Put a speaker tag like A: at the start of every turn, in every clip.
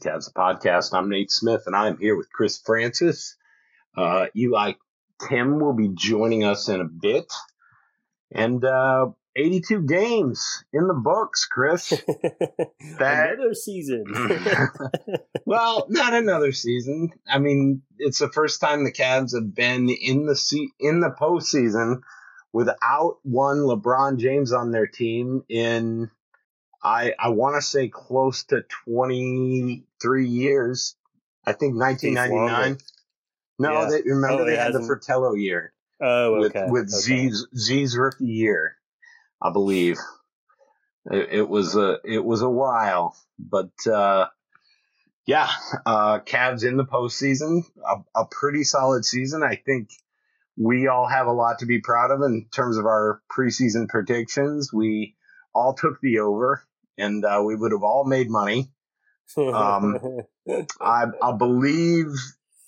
A: Cavs the Podcast.
B: I'm Nate Smith, and I'm here with Chris Francis. Uh, Eli Tim will be joining us in a bit. And uh, 82 games in the books, Chris. That-
C: Another season.
B: well, not another season. I mean, it's the first time the Cavs have been in the se- in the postseason without one LeBron James on their team in I I want to say close to 23 years. I think 1999. No,
C: Yeah.
B: they, remember
C: Oh,
B: they had the
C: hasn't-
B: Fratello year
C: oh,
B: with with
C: okay.
B: Z's Z's rookie year, I believe. It, it was a it was a while, but uh, yeah, uh, Cavs in the postseason, a, a pretty solid season. I think we all have a lot to be proud of in terms of our preseason predictions. We all took the over, and uh, we would have all made money. Um, I, I believe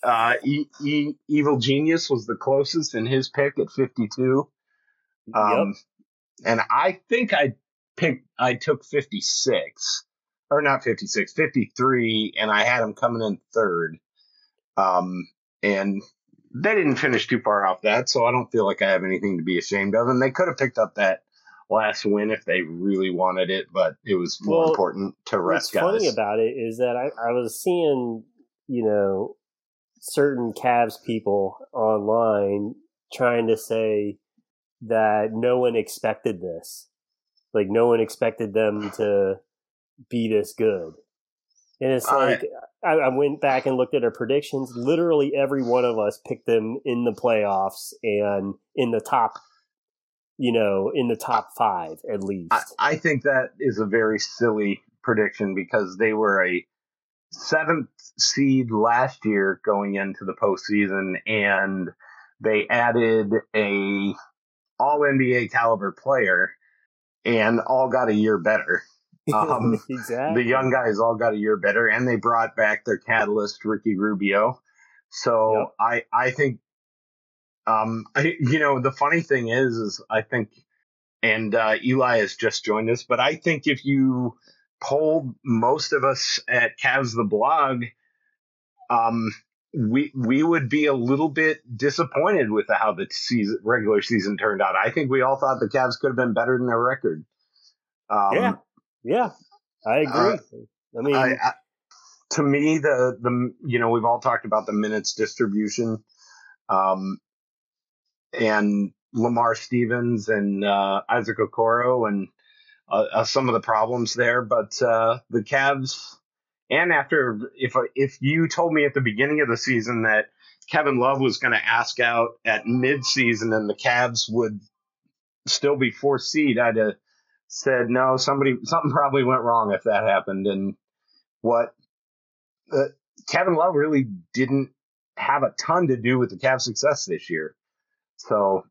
B: uh, e- e- Evil Genius was the closest in his pick at 52. Um, And I think I picked, I took 56, or not 56, 53, and I had him coming in third. Um, and they didn't finish too far off that, so I don't feel like I have anything to be ashamed of. And they could have picked up that last win if they really wanted it, but it was more
C: Well,
B: important to
C: What's
B: rest guys.
C: funny about it is that I, I was seeing, you know, certain Cavs people online trying to say that no one expected this. Like no one expected them to be this good. And it's
B: I-
C: like I, I went back and looked at our predictions. Literally every one of us picked them in the playoffs and in the top, you know, in the top five at least.
B: I, I think that is a very silly prediction because they were a seventh seed last year going into the postseason, and they added a All NBA caliber player, and all got a year better. Um,
C: exactly.
B: The young guys all got a year better, and they brought back their catalyst, Ricky Rubio. So
C: Yep.
B: I I think, um, I, you know, the funny thing is, is I think, and uh, Eli has just joined us, but I think if you polled most of us at Cavs the blog, um, we we would be a little bit disappointed with how the season regular season turned out. I think we all thought the Cavs could have been better than their record. Um,
C: Yeah. Yeah, I agree. I mean,
B: I, I, to me, the the you know we've all talked about the minutes distribution, um, and Lamar Stevens and uh, Isaac Okoro and uh, uh, some of the problems there, but uh, the Cavs. And after, if if you told me at the beginning of the season that Kevin Love was going to ask out at midseason and the Cavs would still be fourth seed, I'd have said no. Somebody, something probably went wrong if that happened. And what uh, Kevin Love really didn't have a ton to do with the Cavs' success this year. So,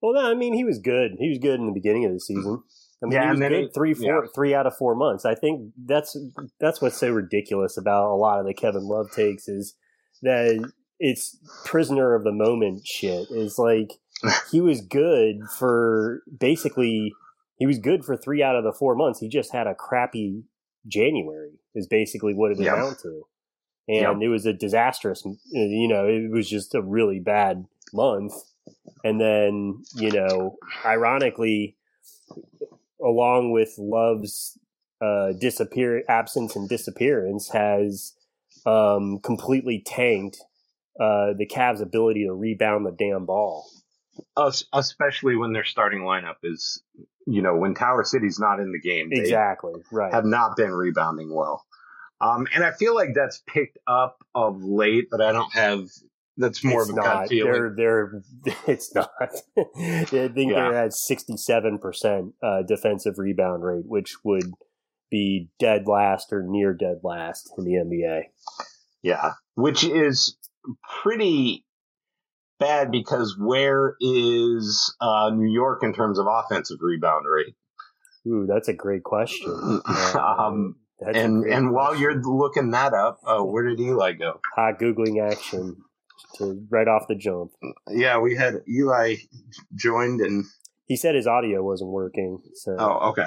C: well, no, I mean, he was good. He was good in the beginning of the season. I mean,
B: Yeah,
C: he was good
B: he-
C: three, four,
B: yeah.
C: three out of four months. I think that's that's what's so ridiculous about a lot of the Kevin Love takes is that it's prisoner of the moment shit. Is like he was good for basically he was good for three out of the four months. He just had a crappy January. Is basically what it
B: Yeah.
C: amounted to, and it was a disastrous. You know, it was just a really bad month. And then you know, ironically, along with Love's uh, disappear absence and disappearance, has um, completely tanked uh, the Cavs' ability to rebound the damn ball.
B: especially when their starting lineup is, you know, when Tower City's not in the game, they
C: Exactly right.
B: have not been rebounding well. Um, and I feel like that's picked up of late, but I don't have. That's more
C: it's
B: of a gut
C: not.
B: feeling.
C: They're they're. It's not. I think
B: Yeah.
C: they're at sixty-seven percent uh, defensive rebound rate, which would be dead last or near dead last in the NBA.
B: Yeah, which is pretty bad because where is uh, New York in terms of offensive rebound rate?
C: Ooh, that's a great question.
B: um,
C: That's a
B: and and while you're looking that up, uh, where did Eli go?
C: hot googling action to right off the jump.
B: Yeah, we had Eli joined and
C: He said his audio wasn't working, so
B: oh, okay.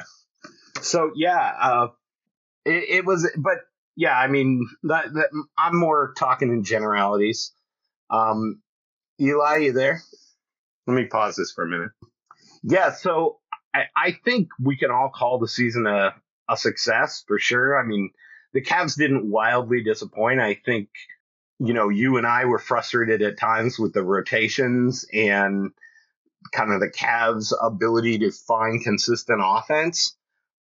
B: So yeah, uh, it, it was, but yeah, I mean, that, that I'm more talking in generalities. Um, Eli, you there? Let me pause this for a minute. Yeah, so I, I think we can all call the season a, a success for sure. I mean, the Cavs didn't wildly disappoint. I think, you know, you and I were frustrated at times with the rotations and kind of the Cavs' ability to find consistent offense,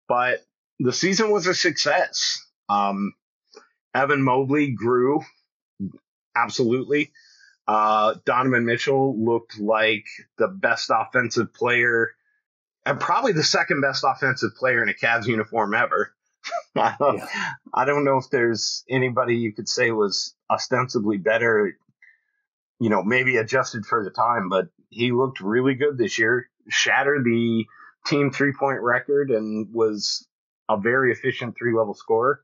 B: but the season was a success. Um, Evan Mobley grew absolutely. Uh, Donovan Mitchell looked like the best offensive player and probably the second best offensive player in a Cavs uniform ever. I don't,
C: Yeah.
B: I don't know if there's anybody you could say was ostensibly better, you know, maybe adjusted for the time, but he looked really good this year, shattered the team three point record, and was a very efficient three level scorer.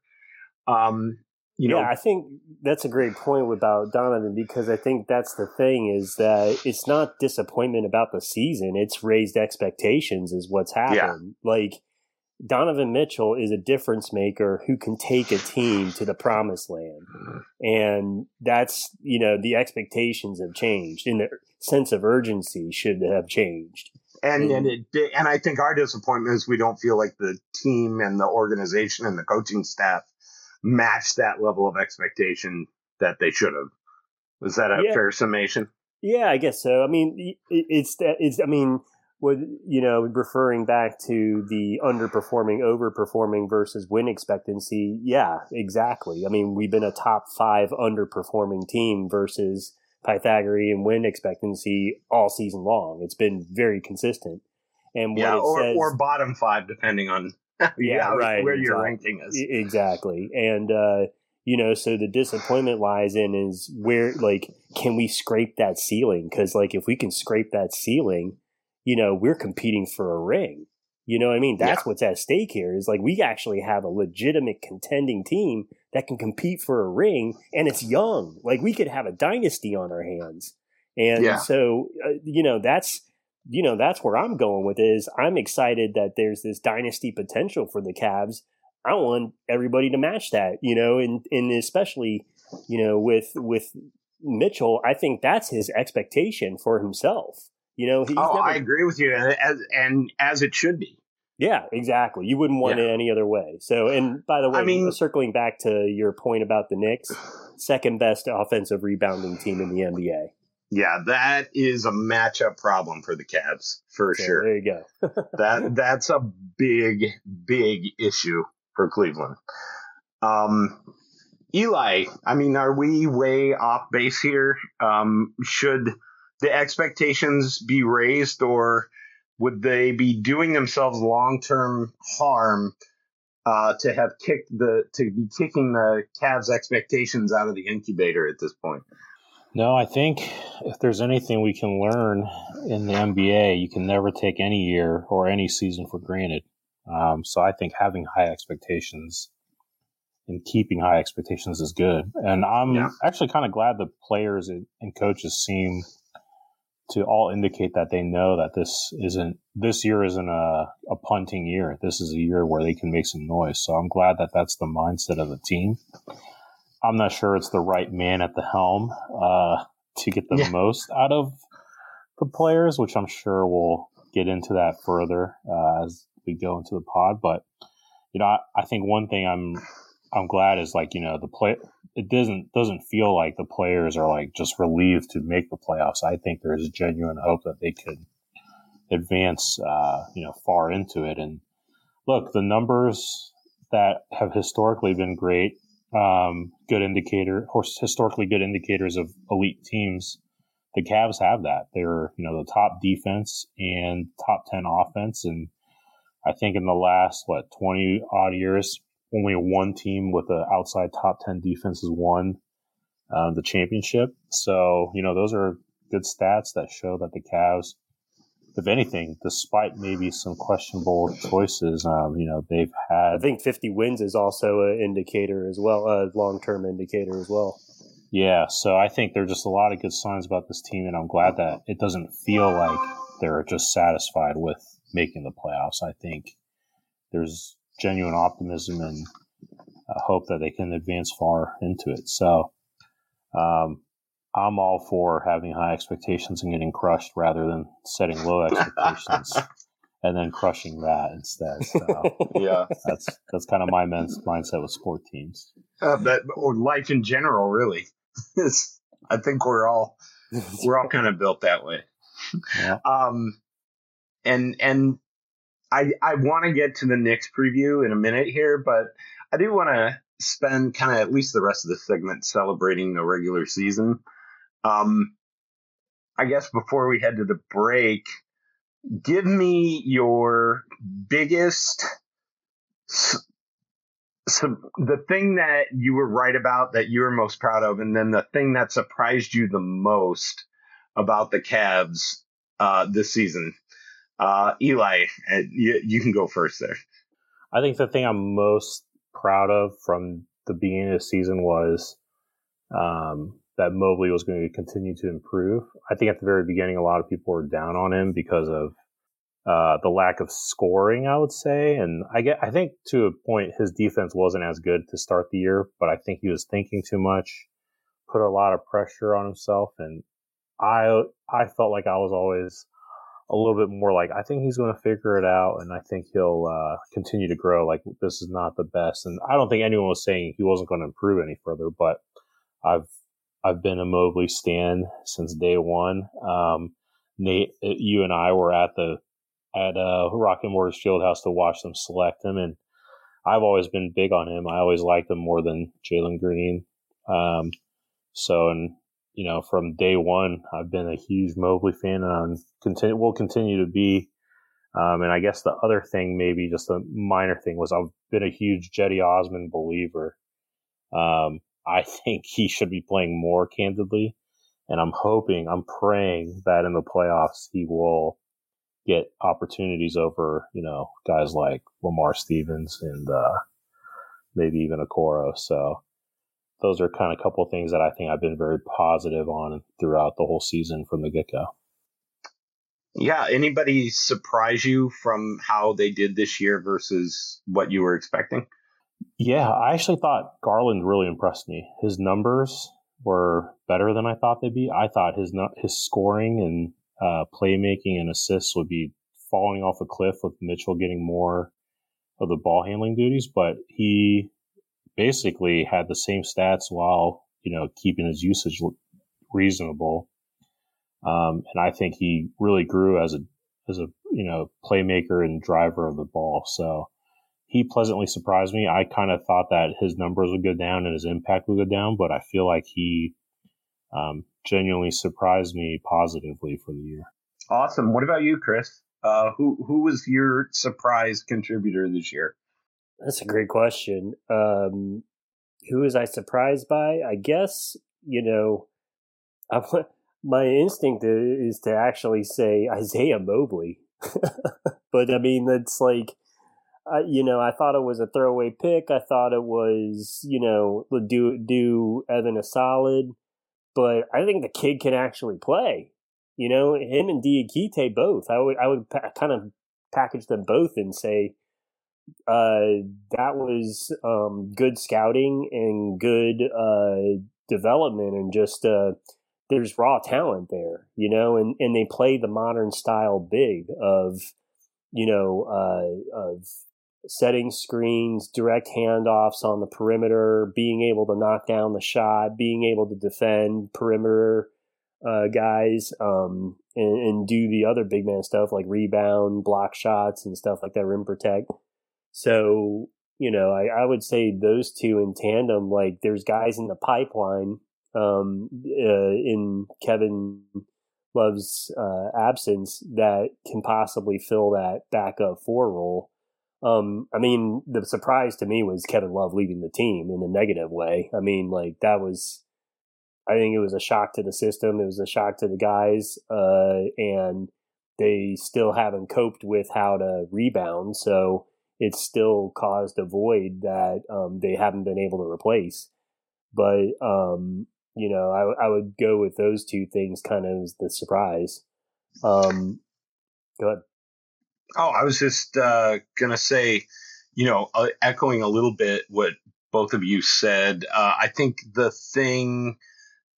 B: Um, you
C: yeah,
B: know,
C: I think that's a great point about Donovan because I think that's the thing is that it's not disappointment about the season; it's raised expectations is what's happened. Like Donovan Mitchell is a difference maker who can take a team to the promised land, and that's you know the expectations have changed and the sense of urgency should have changed.
B: and
C: Mm.
B: and it and I think our disappointment is we don't feel like the team and the organization and the coaching staff match that level of expectation that they should have. Was that a
C: Yeah.
B: fair summation?
C: Yeah, I guess so. I mean, it's that it's. I mean, what you know, referring back to the underperforming, overperforming versus win expectancy. Yeah, exactly. I mean, we've been a top five underperforming team versus Pythagorean win expectancy all season long. It's been very consistent. And
B: Yeah, or
C: says,
B: or bottom five, depending on
C: Yeah, right,
B: where your
C: exactly.
B: ranking is.
C: Exactly. And, uh, you know, so the disappointment lies in is where, like, can we scrape that ceiling? Because, like, if we can scrape that ceiling, you know, we're competing for a ring. You know what I mean? That's what's at stake here is like we actually have a legitimate contending team that can compete for a ring and it's young. Like we could have a dynasty on our hands. And
B: Yeah.
C: so, uh, you know, that's, you know, that's where I'm going with is I'm excited that there's this dynasty potential for the Cavs. I want everybody to match that, you know, and, and especially, you know, with, with Mitchell, I think that's his expectation for himself. You know, he's
B: oh,
C: never,
B: I agree with you, and as, and as it should be.
C: yeah, exactly. You wouldn't want
B: Yeah.
C: it any other way. So, and by the way,
B: I mean-
C: circling back to your point about the Knicks, second best offensive rebounding team in the NBA.
B: Yeah, that is a matchup problem for the Cavs for
C: So
B: sure.
C: There you go.
B: that that's a big big issue for Cleveland. Um, Eli, I mean, are we way off base here? Um, should the expectations be raised, or would they be doing themselves long term harm uh, to have kicked the to be kicking the Cavs' expectations out of the incubator at this point?
D: No, I think if there's anything we can learn in the NBA, you can never take any year or any season for granted. Um, so I think having high expectations and keeping high expectations is good. And I'm yeah. actually kind of glad the players and coaches seem to all indicate that they know that this isn't this year isn't a, a punting year. This is a year where they can make some noise. So I'm glad that that's the mindset of the team. I'm not sure it's the right man at the helm uh, to get the yeah. most out of the players, which I'm sure we'll get into that further uh, as we go into the pod. But you know, I, I, think one thing I'm I'm glad is like you know the play. It doesn't doesn't feel like the players are like just relieved to make the playoffs. I think there's genuine hope that they could advance, uh, you know, far into it. And look, the numbers that have historically been great um, good indicator, historically good indicators of elite teams. The Cavs have that. They're, you know, the top defense and top 10 offense. And I think in the last, what, 20 odd years, only one team with an outside top 10 defense has won uh, the championship. So, you know, those are good stats that show that the Cavs if anything, despite maybe some questionable choices, um, you know, they've had.
C: I think 50 wins is also an indicator as well, a long term indicator as well.
D: Yeah, so I think there are just a lot of good signs about this team, and I'm glad that it doesn't feel like they're just satisfied with making the playoffs. I think there's genuine optimism and hope that they can advance far into it. So, um, I'm all for having high expectations and getting crushed rather than setting low expectations and then crushing that instead. So
B: yeah,
D: that's that's kind of my mindset with sport teams.
B: Uh, that or life in general, really. I think we're all we're all kind of built that way. Yeah. Um, and and I I want to get to the Knicks preview in a minute here, but I do want to spend kind of at least the rest of the segment celebrating the regular season. Um, I guess before we head to the break, give me your biggest, so the thing that you were right about that you were most proud of, and then the thing that surprised you the most about the Cavs uh, this season. Uh, Eli, uh, you, you can go first there.
D: I think the thing I'm most proud of from the beginning of the season was um, that Mobley was going to continue to improve. I think at the very beginning, a lot of people were down on him because of uh, the lack of scoring, I would say. And I get, I think to a point, his defense wasn't as good to start the year, but I think he was thinking too much, put a lot of pressure on himself. And I, I felt like I was always a little bit more like, I think he's going to figure it out. And I think he'll, uh, continue to grow. Like this is not the best. And I don't think anyone was saying he wasn't going to improve any further, but I've I've been a Mobley stan since day one. Um, Nate, uh, you and I were at the at uh, Rocket Mortgage Fieldhouse to watch them select him, and I've always been big on him. I always liked him more than Jalen Green. Um, so, and you know, from day one, I've been a huge Mobley fan, and I'm continue will continue to be. Um, and I guess the other thing, maybe just a minor thing, was I've been a huge Cedi Osman believer. Um, I think he should be playing more candidly. And I'm hoping, I'm praying that in the playoffs he will get opportunities over, you know, guys like Lamar Stevens and uh, maybe even Okoro. So those are kind of a couple of things that I think I've been very positive on throughout the whole season from the get go.
B: Yeah. Anybody surprise you from how they did this year versus what you were expecting?
D: Yeah, I actually thought Garland really impressed me. His numbers were better than I thought they'd be. I thought his his scoring and uh, playmaking and assists would be falling off a cliff with Mitchell getting more of the ball handling duties, but he basically had the same stats while you know keeping his usage reasonable. Um, and I think he really grew as a as a you know playmaker and driver of the ball. So he pleasantly surprised me. I kind of thought that his numbers would go down and his impact would go down, but I feel like he um, genuinely surprised me positively for the year.
B: Awesome. What about you, Chris? Uh, who who was your surprise contributor this year?
C: That's a great question. Um, who was I surprised by? I guess you know, I, my instinct is to actually say Isaiah Mobley, but I mean that's like I, you know, I thought it was a throwaway pick. I thought it was, you know, do do Evan a solid, but I think the kid can actually play. You know, him and Diakite both. I would I would pa- kind of package them both and say uh, that was um, good scouting and good uh, development and just uh, there's raw talent there, you know, and, and they play the modern style big of, you know, uh, of setting screens, direct handoffs on the perimeter, being able to knock down the shot, being able to defend perimeter uh, guys, um, and, and, do the other big man stuff like rebound, block shots, and stuff like that, rim protect. So, you know, I, I would say those two in tandem, like there's guys in the pipeline um, uh, in Kevin Love's uh, absence that can possibly fill that backup four role um, I mean, the surprise to me was Kevin Love leaving the team in a negative way. I mean, like that was, I think it was a shock to the system. It was a shock to the guys, uh, and they still haven't coped with how to rebound. So it's still caused a void that um, they haven't been able to replace. But um, you know, I, I would go with those two things kind of as the surprise. Um, go ahead.
B: Oh, I was just uh, gonna say, you know, uh, echoing a little bit what both of you said. Uh, I think the thing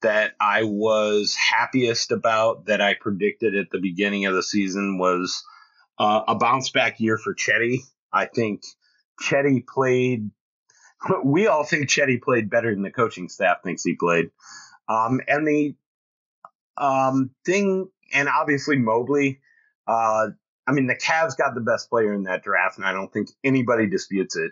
B: that I was happiest about that I predicted at the beginning of the season was uh, a bounce back year for Cedi. I think Cedi played. We all think Cedi played better than the coaching staff thinks he played. Um, and the um, thing, and obviously Mobley, uh, I mean, the Cavs got the best player in that draft, and I don't think anybody disputes it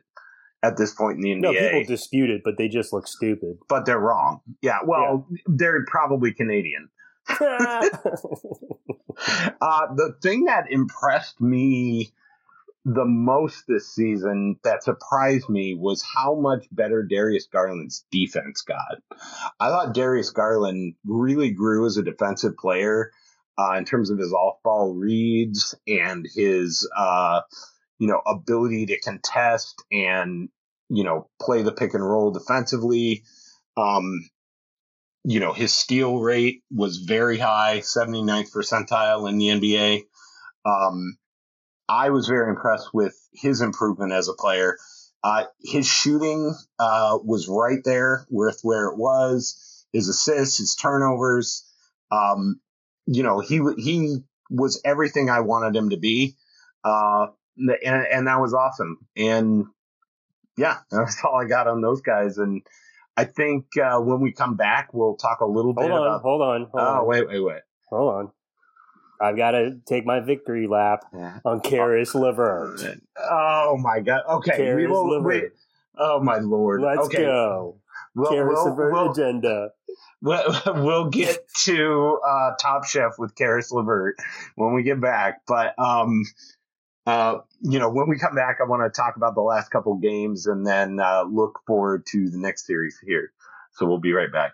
B: at this point in the NBA.
C: No, people dispute it, but they just look stupid.
B: But they're wrong. Yeah, well, yeah. they're probably Canadian. uh, the thing that impressed me the most this season that surprised me was how much better Darius Garland's defense got. I thought Darius Garland really grew as a defensive player uh, in terms of his off-ball reads and his uh, you know ability to contest and you know play the pick and roll defensively. Um, you know his steal rate was very high, 79th percentile in the NBA. Um, I was very impressed with his improvement as a player. Uh, his shooting uh, was right there with where it was. His assists, his turnovers. Um, you know, he he was everything I wanted him to be, uh, and, and that was awesome. And yeah, that's all I got on those guys. And I think uh, when we come back, we'll talk a little
C: hold
B: bit
C: on,
B: about.
C: Hold on, hold
B: oh,
C: on.
B: wait, wait, wait.
C: Hold on. I've got to take my victory lap yeah. on Caris LeVert.
B: Oh my god! Okay,
C: Caris we will wait.
B: Oh my lord!
C: Let's
B: okay.
C: go. Well, Caris we'll, LeVert we'll, agenda.
B: we'll get to uh, Top Chef with Caris LeVert when we get back. But um, uh, you know, when we come back, I want to talk about the last couple games and then uh, look forward to the next series here. So we'll be right back.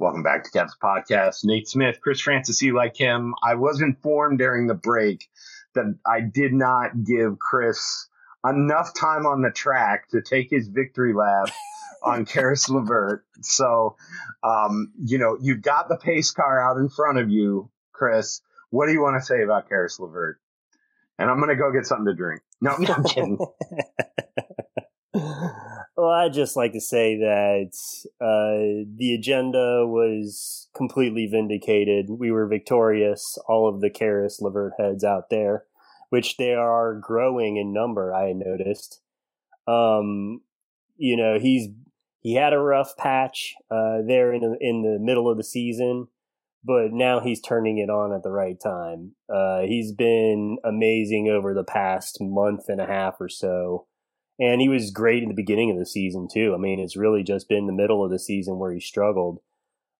B: Welcome back to Cavs Podcast. Nate Smith, Chris Francis, you like him. I was informed during the break that I did not give Chris enough time on the track to take his victory lap on Caris LeVert. So, um, you know, you've got the pace car out in front of you, Chris. What do you want to say about Caris LeVert? And I'm going to go get something to drink. No, no I'm kidding.
C: well, I'd just like to say that uh, the agenda was completely vindicated. We were victorious, all of the Caris Levert heads out there, which they are growing in number, I noticed. Um, you know, he's he had a rough patch uh, there in the, in the middle of the season, but now he's turning it on at the right time. Uh, he's been amazing over the past month and a half or so and he was great in the beginning of the season too. I mean, it's really just been the middle of the season where he struggled.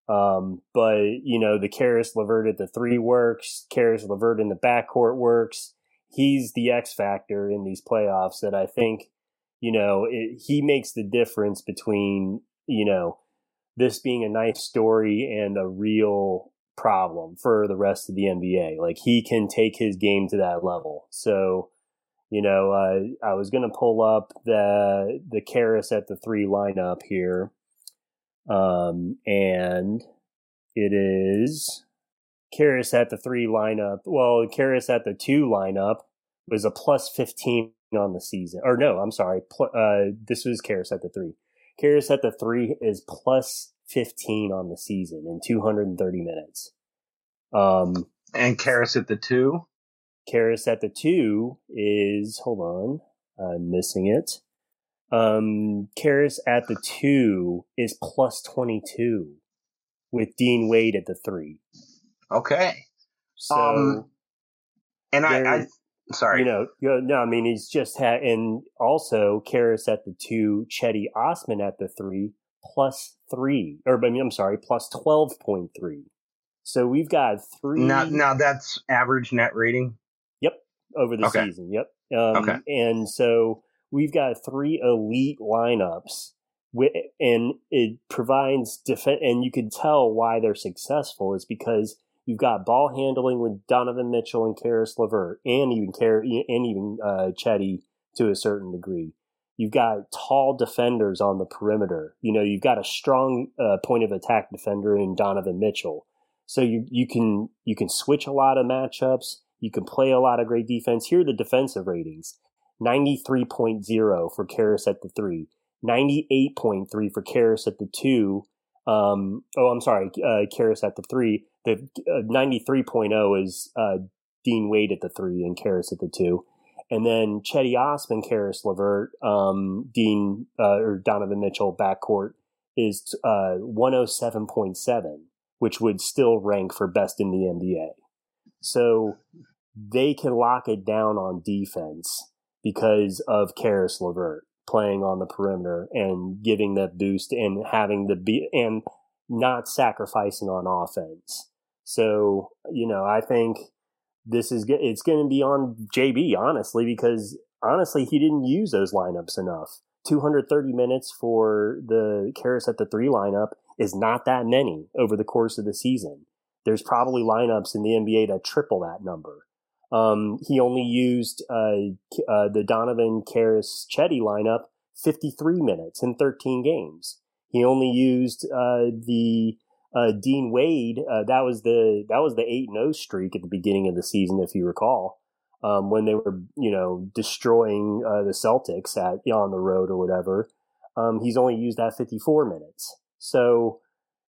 C: Um, but you know, the Caris Levert at the three works, Caris Levert in the backcourt works. He's the X factor in these playoffs that I think, you know, it, he makes the difference between you know this being a nice story and a real problem for the rest of the NBA. Like he can take his game to that level. So you know, uh, I was going to pull up the the Caris at the three lineup here, um, and it is Caris at the three lineup. Well, Caris at the two lineup was a plus fifteen on the season. Or no, I'm sorry. Pl- uh, this was Caris at the three. Caris at the three is plus fifteen on the season in 230 minutes. Um,
B: and Caris at the two
C: Caris at the two is hold on, I'm missing it. Um, Caris at the two is plus twenty two, with Dean Wade at the three.
B: Okay.
C: So, um,
B: and I, I, sorry,
C: you know, you know, no, I mean he's just had, and also Caris at the two, Cedi Osman at the three, plus three, or I mean, I'm sorry, plus twelve point three. So we've got three.
B: Now, now that's average net rating
C: over the okay. season. Yep. Um, okay. And so we've got three elite lineups, and it provides defense. And you can tell why they're successful is because you've got ball handling with Donovan Mitchell and Caris Levert, and even Car- and even uh, Cedi to a certain degree. You've got tall defenders on the perimeter. You know, you've got a strong uh, point of attack defender in Donovan Mitchell. So you you can you can switch a lot of matchups you can play a lot of great defense. Here are the defensive ratings 93.0 for Caris at the three, 98.3 for Caris at the two. Um, oh, I'm sorry, uh, Caris at the three. The uh, 93.0 is uh, Dean Wade at the three and Caris at the two. And then Cedi Osman, Caris Levert, um, Dean uh, or Donovan Mitchell backcourt is uh, 107.7, which would still rank for best in the NBA. So they can lock it down on defense because of Caris Levert playing on the perimeter and giving that boost and having the be and not sacrificing on offense. So, you know, I think this is it's going to be on JB honestly because honestly he didn't use those lineups enough. 230 minutes for the Caris at the 3 lineup is not that many over the course of the season. There's probably lineups in the NBA that triple that number. Um, he only used uh, uh, the Donovan Caris Cedi lineup 53 minutes in 13 games. He only used uh, the uh, Dean Wade. Uh, that was the that was the eight zero oh streak at the beginning of the season, if you recall, um, when they were you know destroying uh, the Celtics at on the road or whatever. Um, he's only used that 54 minutes. So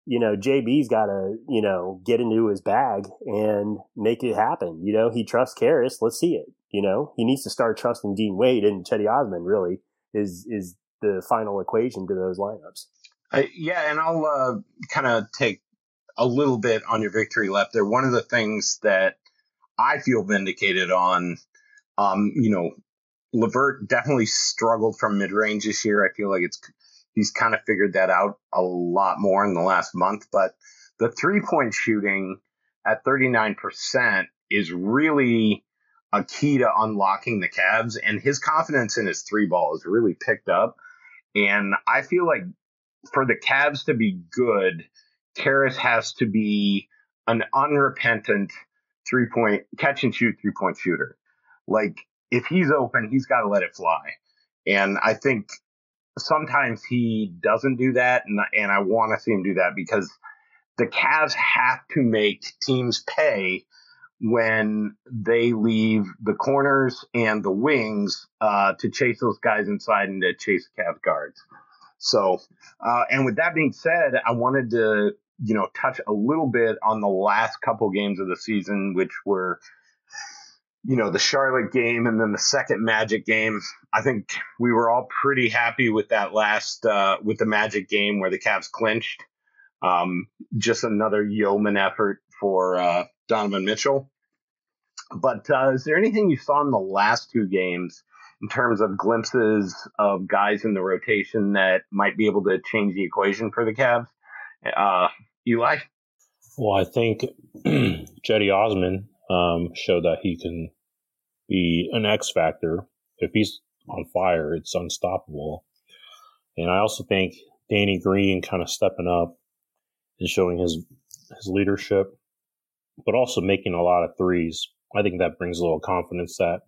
C: you know, JB's got to, you know, get into his bag and make it happen. You know, he trusts Caris. Let's see it. You know, he needs to start trusting Dean Wade and Cedi Osman. Really, is is the final equation to those lineups.
B: Uh, yeah, and I'll uh, kind of take a little bit on your victory lap there. One of the things that I feel vindicated on, um, you know, Levert definitely struggled from mid range this year. I feel like it's he's kind of figured that out a lot more in the last month. But the three point shooting at 39% is really a key to unlocking the Cavs, and his confidence in his three ball is really picked up. And I feel like for the Cavs to be good, Caris has to be an unrepentant three point catch and shoot three point shooter. Like if he's open, he's got to let it fly. And I think sometimes he doesn't do that, and and I want to see him do that because the Cavs have to make teams pay when they leave the corners and the wings uh, to chase those guys inside and to chase Cavs guards. So, uh, and with that being said, I wanted to, you know, touch a little bit on the last couple games of the season, which were, you know, the Charlotte game and then the second Magic game. I think we were all pretty happy with that last, uh, with the Magic game where the Cavs clinched. Um, just another yeoman effort for uh, Donovan Mitchell. But uh, is there anything you saw in the last two games in terms of glimpses of guys in the rotation that might be able to change the equation for the Cavs? Uh, Eli?
D: Well, I think Cedi Osman um, showed that he can be an X factor. If he's on fire, it's unstoppable. And I also think Danny Green kind of stepping up and showing his his leadership, but also making a lot of threes. I think that brings a little confidence that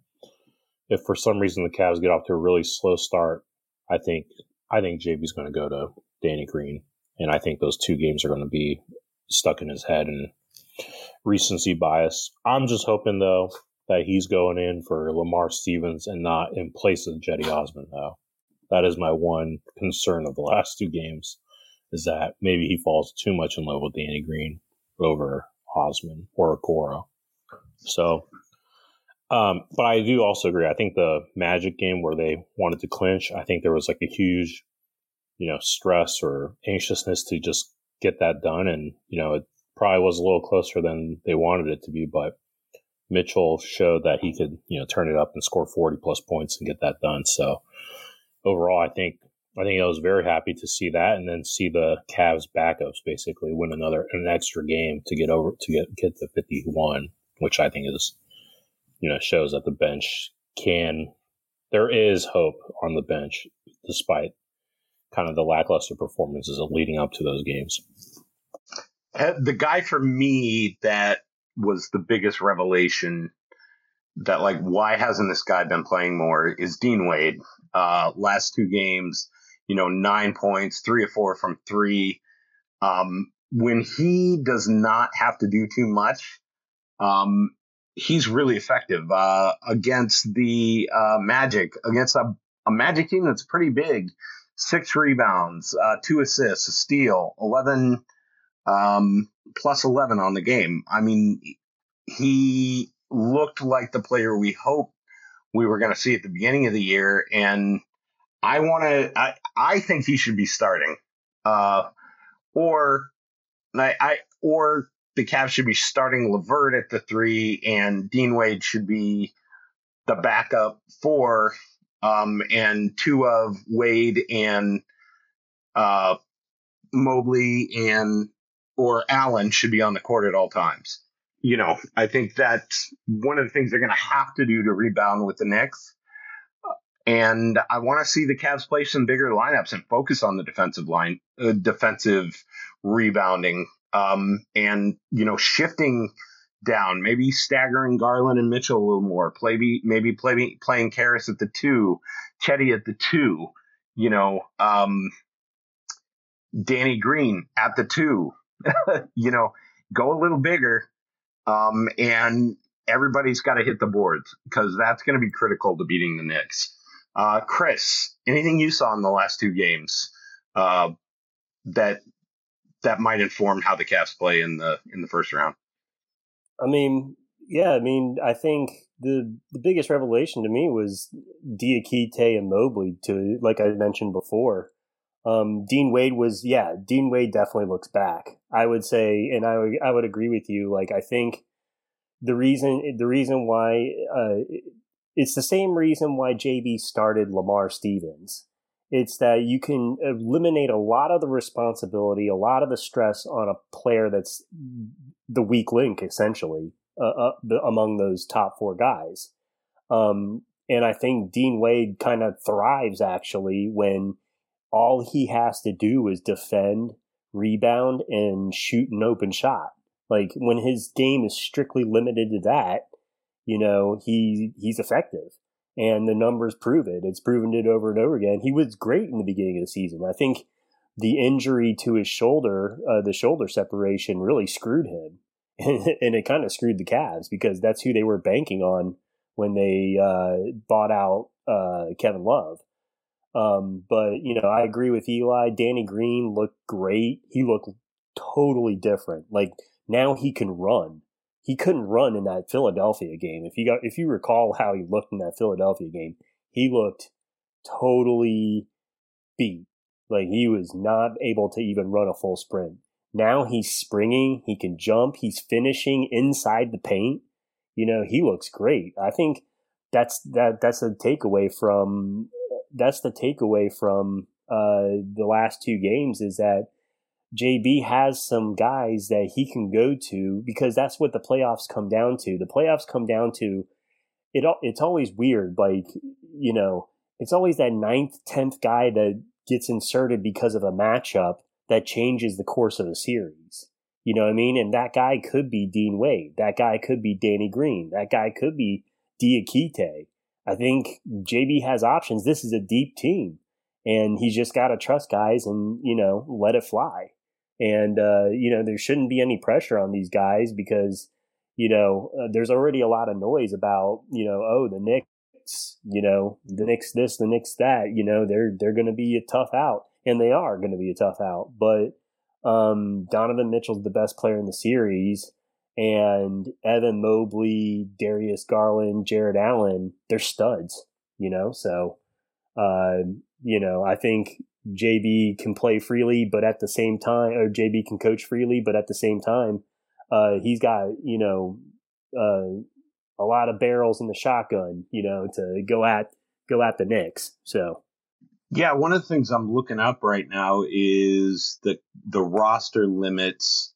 D: if for some reason the Cavs get off to a really slow start, I think I think JB's going to go to Danny Green, and I think those two games are going to be stuck in his head and recency bias. I'm just hoping though that he's going in for Lamar Stevens and not in place of Cedi Osman though. That is my one concern of the last two games is that maybe he falls too much in love with Danny Green over Osman or Okoro. So, um, but I do also agree. I think the Magic game where they wanted to clinch, I think there was like a huge, you know, stress or anxiousness to just get that done. And, you know, it probably was a little closer than they wanted it to be, but Mitchell showed that he could, you know, turn it up and score 40 plus points and get that done. So overall, I think I think I was very happy to see that, and then see the Cavs backups basically win another an extra game to get over to get get to fifty one, which I think is you know shows that the bench can there is hope on the bench despite kind of the lackluster performances leading up to those games.
B: Uh, the guy for me that was the biggest revelation that like why hasn't this guy been playing more is Dean Wade. Uh, last two games, you know, nine points, three or four from three. Um, when he does not have to do too much, um, he's really effective uh, against the uh, Magic, against a, a, Magic team that's pretty big. Six rebounds, uh, two assists, a steal, 11 um, plus 11 on the game. I mean, he looked like the player we hoped we were going to see at the beginning of the year. And I want to. I, I think he should be starting, uh, or I, I or the Cavs should be starting LeVert at the three, and Dean Wade should be the backup four, um, and two of Wade and uh, Mobley and or Allen should be on the court at all times. You know, I think that's one of the things they're going to have to do to rebound with the Knicks. And I want to see the Cavs play some bigger lineups and focus on the defensive line, uh, defensive rebounding, um, and you know shifting down, maybe staggering Garland and Mitchell a little more. Play maybe play, playing Caris at the two, Cedi at the two. You know, um, Danny Green at the two. you know, go a little bigger, um, and everybody's got to hit the boards because that's going to be critical to beating the Knicks. Uh, Chris, anything you saw in the last two games uh, that that might inform how the Cavs play in the in the first round?
C: I mean, yeah, I mean, I think the the biggest revelation to me was Diakite and Mobley. To like I mentioned before, um, Dean Wade was yeah, Dean Wade definitely looks back. I would say, and I would I would agree with you. Like I think the reason the reason why uh, it's the same reason why JB started Lamar Stevens. It's that you can eliminate a lot of the responsibility, a lot of the stress on a player that's the weak link, essentially, uh, uh, among those top four guys. Um, and I think Dean Wade kind of thrives actually when all he has to do is defend, rebound, and shoot an open shot. Like when his game is strictly limited to that, you know, he he's effective. And the numbers prove it. It's proven it over and over again. He was great in the beginning of the season. I think the injury to his shoulder, uh, the shoulder separation, really screwed him. and, it kind of screwed the Cavs because that's who they were banking on when they uh, bought out uh, Kevin Love. Um, but you know, I agree with Eli. Danny Green looked great. He looked totally different. Like now he can run. He couldn't run in that Philadelphia game. If you got, if you recall how he looked in that Philadelphia game, he looked totally beat. Like he was not able to even run a full sprint. Now he's springing. He can jump. He's finishing inside the paint. You know, he looks great. I think that's that that's the takeaway from that's the takeaway from uh, the last two games is that JB has some guys that he can go to because that's what the playoffs come down to. The playoffs come down to it. It's always weird, like you know, it's always that ninth, tenth guy that gets inserted because of a matchup that changes the course of a series. You know what I mean? And that guy could be Dean Wade. That guy could be Danny Green. That guy could be Diakite. I think JB has options. This is a deep team, and he's just got to trust guys and you know let it fly. And uh, you know there shouldn't be any pressure on these guys because you know uh, there's already a lot of noise about you know oh the Knicks you know the Knicks this the Knicks that you know they're they're going to be a tough out and they are going to be a tough out. But um, Donovan Mitchell's the best player in the series and Evan Mobley, Darius Garland, Jarrett Allen, they're studs, you know? So, uh, you know, I think JB can play freely, but at the same time, or JB can coach freely, but at the same time, uh, he's got, you know, uh, a lot of barrels in the shotgun, you know, to go at, go at the Knicks. So,
B: yeah, one of the things I'm looking up right now is the the roster limits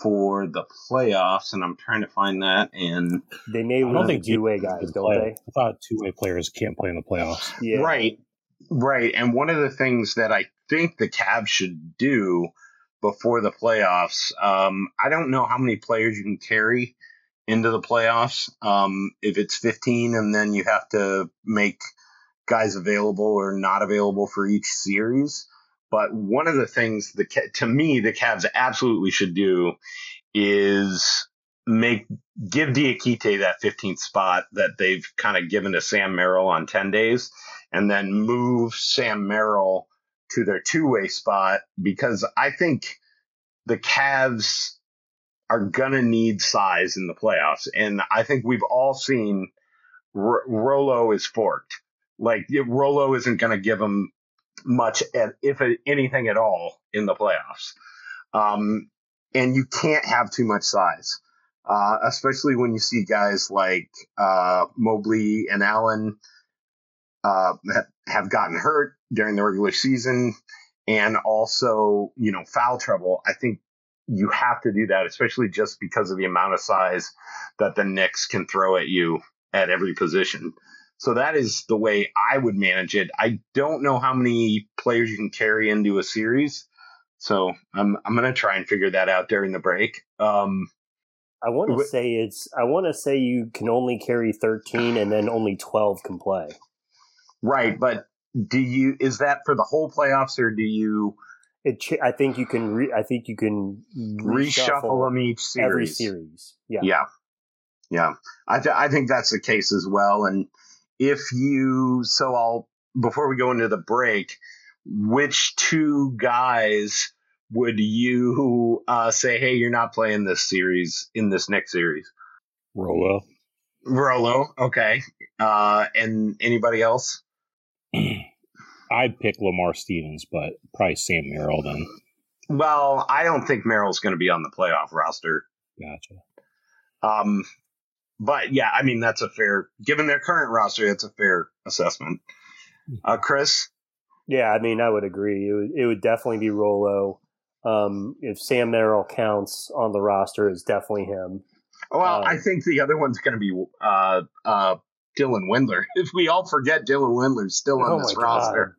B: for the playoffs, and I'm trying to find that. And
C: they may I don't think two way guys, don't play. they?
D: I thought two way players can't play in the playoffs.
B: Yeah. Right, right. And one of the things that I think the Cavs should do before the playoffs, um, I don't know how many players you can carry into the playoffs. Um, if it's 15, and then you have to make guys available or not available for each series. But one of the things that to me the Cavs absolutely should do is make give Diakite that 15th spot that they've kind of given to Sam Merrill on 10 days, and then move Sam Merrill to their two way spot because I think the Cavs are gonna need size in the playoffs, and I think we've all seen R- Rolo is forked. Like Rolo isn't to give them much, at if anything at all, in the playoffs. Um, and you can't have too much size, uh, especially when you see guys like uh, Mobley and Allen uh, have gotten hurt during the regular season, and also you know foul trouble. I think you have to do that, especially just because of the amount of size that the Knicks can throw at you at every position. So that is the way I would manage it. I don't know how many players you can carry into a series. So I'm I'm gonna try and figure that out during the break. Um,
C: I want to say it's I want to say you can only carry 13 and then only 12 can play.
B: Right, but do you is that for the whole playoffs or do you
C: it I think you can re, I think you can
B: reshuffle, reshuffle them each series.
C: Every series. Yeah.
B: Yeah. Yeah. I th- I think that's the case as well and if you so I'll before we go into the break, which two guys would you uh, say, hey, you're not playing this series in this next series?
D: Rolo.
B: Rolo, okay. Uh, and anybody else?
D: I'd pick Lamar Stevens, but probably Sam Merrill then.
B: Well, I don't think Merrill's going to be on the playoff roster.
D: Gotcha.
B: Um, but yeah, I mean that's a fair given their current roster. That's a fair assessment. Uh, Chris.
C: Yeah, I mean I would agree. It would it would definitely be Rolo. Um, if Sam Merrill counts on the roster, it's definitely him.
B: Well, um, I think the other one's going to be uh, uh, Dylan Windler. If we all forget Dylan Windler's still on oh this roster,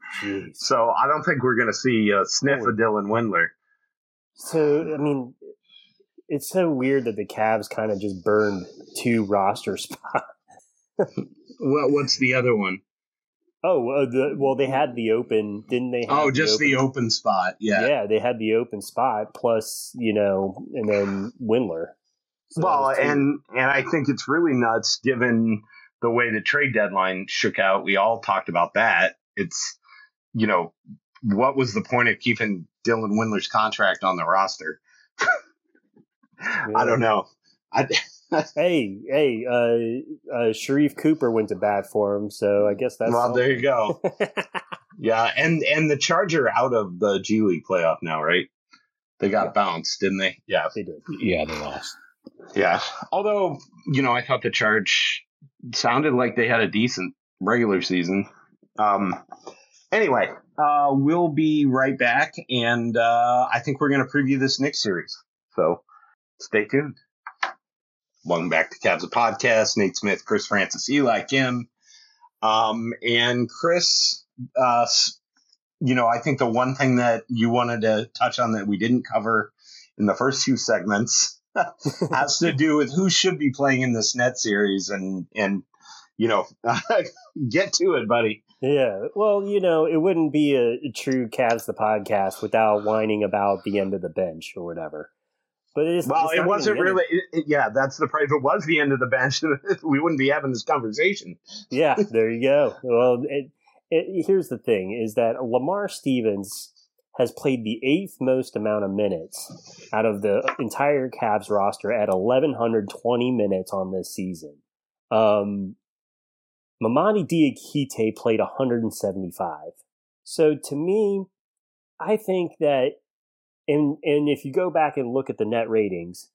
B: so I don't think we're going to see a sniff Holy. of Dylan Windler.
C: So I mean, it's so weird that the Cavs kind of just burned two roster spots.
B: well, what's the other one?
C: Oh, uh, the, well, they had the open, didn't they?
B: oh, just the open, the open, spot. Yeah,
C: yeah, they had the open spot plus, you know, and then Windler. So
B: well, and and I think it's really nuts given the way the trade deadline shook out. We all talked about that. It's you know what was the point of keeping Dylan Windler's contract on the roster? I don't know. I,
C: Hey, hey, uh, uh, Sharife Cooper went to bat for him, so I guess that's
B: well, there you go. Yeah, and and the Charger out of the G League playoff now, right? They got bounced, didn't they? Yeah,
C: they did.
D: Yeah, they lost.
B: yeah. Although you know, I thought the Charge sounded like they had a decent regular season. Um. Anyway, uh, we'll be right back, and uh, I think we're going to preview this Knicks series. So stay tuned. Welcome back to Cavs Podcast. Nate Smith, Chris Francis, Eli Kim, um, and Chris. Uh, you know, I think the one thing that you wanted to touch on that we didn't cover in the first few segments has to do with who should be playing in this net series, and and you know, get to it, buddy.
C: Yeah, well, you know, it wouldn't be a true Cavs the podcast without whining about the end of the bench or whatever. But it is,
B: Well, it wasn't
C: even the end
B: really. It, yeah, that's the price. If it was the end of the bench, we wouldn't be having this conversation.
C: yeah, there you go. Well, it, it, here's the thing: is that Lamar Stevens has played the eighth most amount of minutes out of the entire Cavs roster at 1,120 minutes on this season. Um, Mamadi Diakite played 175. So to me, I think that, and and if you go back and look at the net ratings,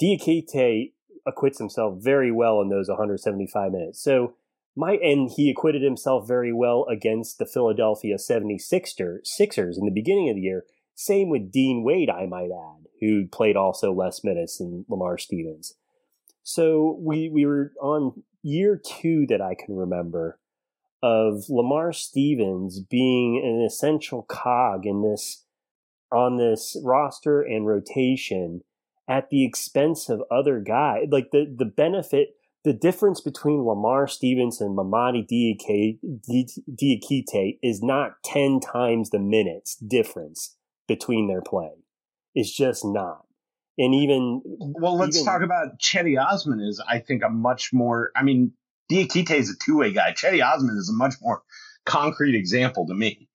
C: Diakite acquits himself very well in those 175 minutes. So my and he acquitted himself very well against the Philadelphia 76ers Sixers in the beginning of the year. Same with Dean Wade, I might add, who played also less minutes than Lamar Stevens. So we we were on year two that I can remember of Lamar Stevens being an essential cog in this on this roster and rotation at the expense of other guys. Like the the benefit, the difference between Lamar Stevens and Mamadi Diakite is not ten times the minutes difference between their play. It's just not. And even
B: Well, let's
C: even-
B: talk about Cedi Osman. Is I think a much more. I mean, Diakite is a two way guy. Cedi Osman is a much more concrete example to me.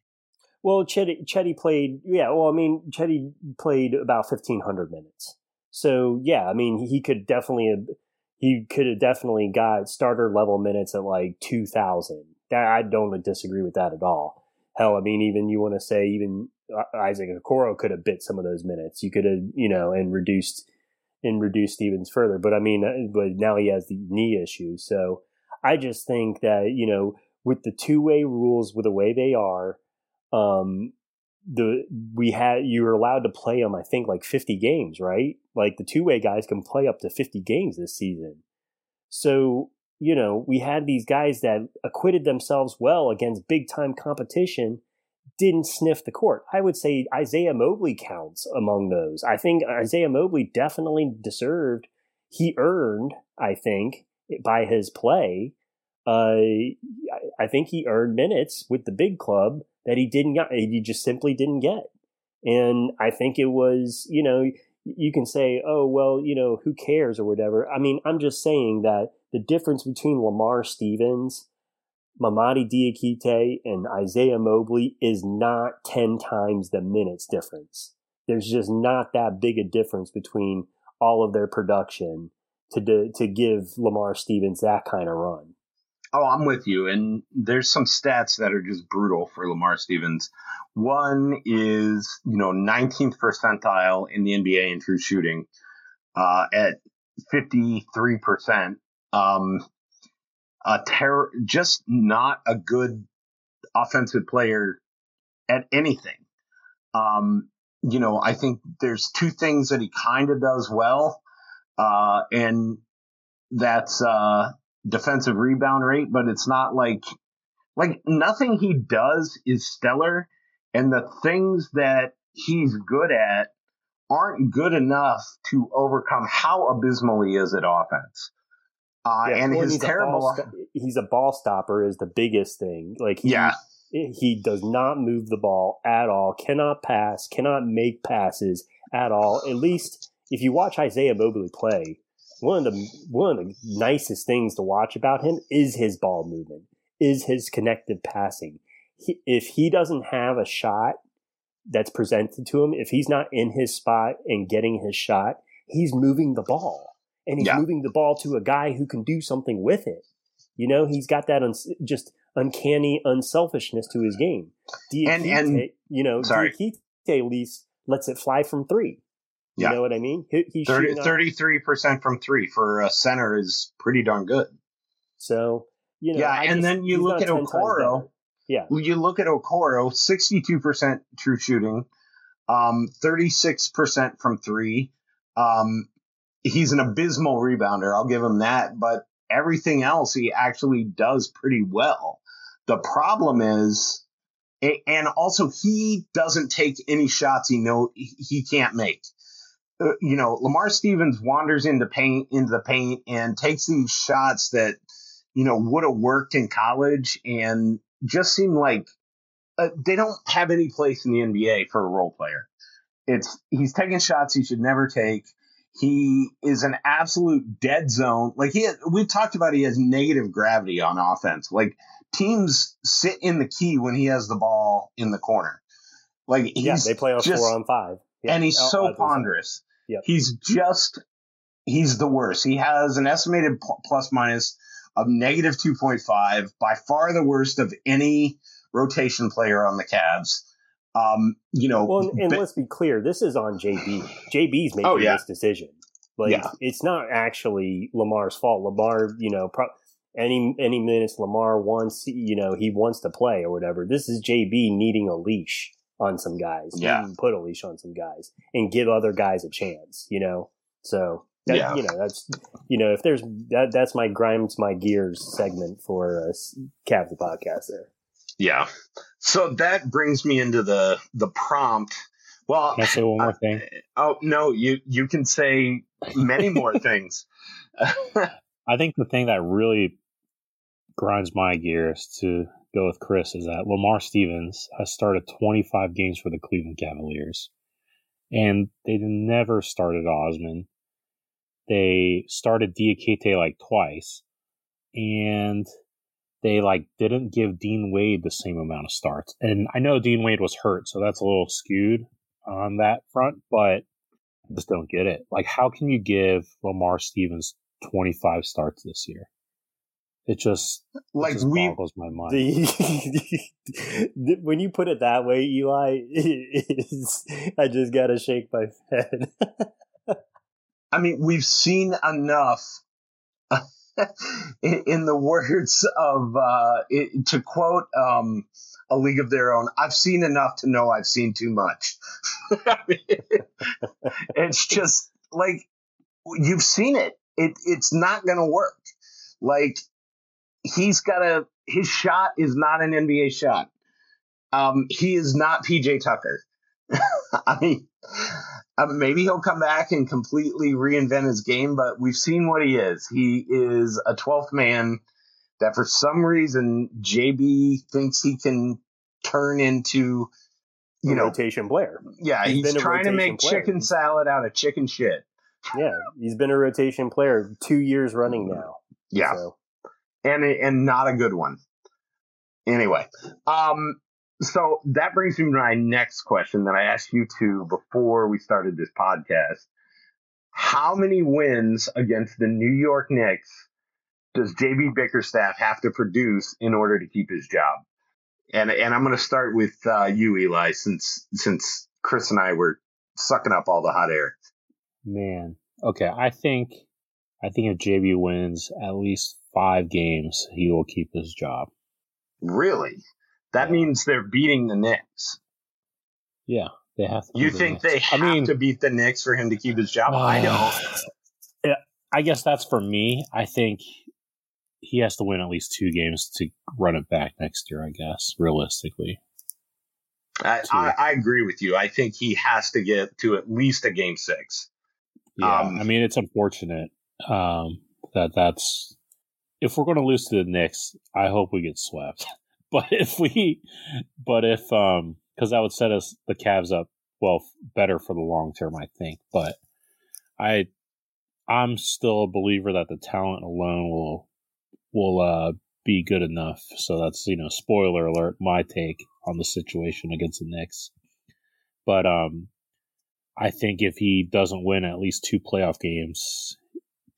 C: Well, Cedi, Cedi played, yeah. Well, I mean, Cedi played about fifteen hundred minutes. So yeah, I mean, he could definitely have, he could have definitely got starter level minutes at like two thousand. That I don't disagree with that at all. Hell, I mean, even you want to say even uh, Isaac Okoro could have bit some of those minutes. You could have, you know, and reduced and reduced Stevens further. But I mean, uh, but now he has the knee issue. So I just think that you know, with the two way rules, with the way they are, um the we had you were allowed to play them i think like 50 games right? Like the two-way guys can play up to 50 games this season. So you know we had these guys that acquitted themselves well against big time competition didn't sniff the court. I would say isaiah mobley counts among those. I think isaiah mobley definitely deserved he earned i think by his play. Uh, I- I think he earned minutes with the big club that he didn't get, he just simply didn't get. And I think it was, you know, you can say, oh, well, you know, who cares or whatever. I mean, I'm just saying that the difference between Lamar Stevens, Mamadi Diakite, and Isaiah Mobley is not 10 times the minutes difference. There's just not that big a difference between all of their production to, to give Lamar Stevens that kind of run.
B: Oh, I'm with you. And there's some stats that are just brutal for Lamar Stevens. One is, you know, 19th percentile in the NBA in true shooting uh, at 53%. Um, a terror, just not a good offensive player at anything. Um, you know, I think there's two things that he kind of does well. Uh, and that's, uh, defensive rebound rate, but it's not like like nothing he does is stellar, and the things that he's good at aren't good enough to overcome how abysmal he is at offense. Uh,
C: Yeah,
B: and his
C: he's a
B: terrible,
C: ball sto- he's a ball stopper is the biggest thing. Like he,
B: yeah,
C: he does not move the ball at all, cannot pass, cannot make passes at all. At least if you watch Isaiah Mobley play, one of the one of the nicest things to watch about him is his ball movement, is his connective passing. He, if he doesn't have a shot that's presented to him, if he's not in his spot and getting his shot, he's moving the ball and he's
B: Yeah.
C: moving the ball to a guy who can do something with it. You know, he's got that uns just uncanny unselfishness to his game.
B: And- and-
C: you know,
B: sorry.
C: Diakite at least lets it fly from three. You
B: Yeah.
C: know what I mean? He, he's
B: 30, 33% from three for a center is pretty darn good.
C: So you know,
B: Yeah,
C: I
B: and
C: just-
B: then you look at Okoro.
C: Yeah,
B: You look at Okoro, 62% true shooting, um, 36% from three. Um, he's an abysmal rebounder. I'll give him that. But everything else he actually does pretty well. The problem is, and also he doesn't take any shots he know he can't make. Uh, you know, Lamar Stevens wanders into paint into the paint and takes these shots that you know would have worked in college and just seem like uh, they don't have any place in the NBA for a role player. It's he's taking shots he should never take. He is an absolute dead zone. Like he, we've talked about, he has negative gravity on offense. Like teams sit in the key when he has the ball in the corner. Like he's
C: yeah, they play on four on five, Yeah,
B: and he's
C: out-
B: so ponderous.
C: Yep.
B: He's just he's the worst. He has an estimated plus minus of negative 2.5, by far the worst of any rotation player on the Cavs. Um, you know,
C: Well, and, and
B: but-
C: let's be clear, this is on JB. JB's making
B: Oh, yeah.
C: this decision. Like
B: Yeah.
C: it's not actually Lamar's fault. Lamar, you know, pro- any any minutes Lamar wants, you know, he wants to play or whatever. This is JB needing a leash on some guys.
B: Yeah.
C: Needing put a leash on some guys and give other guys a chance. You know, so that,
B: Yeah.
C: you know that's you know if there's that that's my grinds my gears segment for uh, Cavs the podcast there.
B: yeah. So that brings me into the the prompt. Well,
D: Can I say one more thing?
B: oh no, you you can say many more things.
D: I think the thing that really grinds my gears to go with Chris is that Lamar Stevens has started 25 games for the Cleveland Cavaliers, and they never started Osman. They started Diakite like twice, and they like didn't give Dean Wade the same amount of starts. And I know Dean Wade was hurt, so that's a little skewed on that front, but I just don't get it. Like, how can you give Lamar Stevens 25 starts this year? It just, it
B: like
D: just
B: we
D: boggles my mind.
C: The, when you put it that way, Eli, is I just gotta shake my head.
B: I mean, we've seen enough. in, in the words of uh, it, to quote um, a league of their own, I've seen enough to know I've seen too much. I mean, it's just like you've seen it. It it's not going to work. Like he's got a his shot is not an NBA shot. Um, he is not PJ Tucker. I mean, uh, maybe he'll come back and completely reinvent his game, but we've seen what he is. He is a 12th man that for some reason JB thinks he can turn into, you
C: A
B: know,
C: rotation player.
B: yeah,
C: he's
B: he's,
C: been
B: trying to make
C: player.
B: chicken salad out of chicken shit.
C: Yeah, he's been a rotation player two years running now.
B: Yeah.
C: So,
B: and and not a good one. Anyway, um, so that brings me to my next question that I asked you two before we started this podcast. How many wins against the New York Knicks does JB Bickerstaff have to produce in order to keep his job? And and I'm going to start with uh, you, Eli, since since Chris and I were sucking up all the hot air.
D: Man. Okay, I think, I think if JB wins at least five games, he will keep his job.
B: Really, that
D: Yeah.
B: means they're beating the Knicks.
D: Yeah, they have to.
B: You
D: the
B: think
D: Knicks.
B: they
D: I
B: have
D: mean,
B: to beat the Knicks for him to keep his job? I don't.
D: Yeah, I guess that's for me. I think he has to win at least two games to run it back next year. I guess realistically.
B: I, I, I agree with you. I think he has to get to at least a game six.
D: Yeah,
B: Um,
D: I mean it's unfortunate um, that that's if we're going to lose to the Knicks, I hope we get swept. But if we, but if um, because that would set us the Cavs up well better for the long term, I think. But I I'm still a believer that the talent alone will will uh, be good enough. So that's you know, spoiler alert, my take on the situation against the Knicks. But um, I think if he doesn't win at least two playoff games,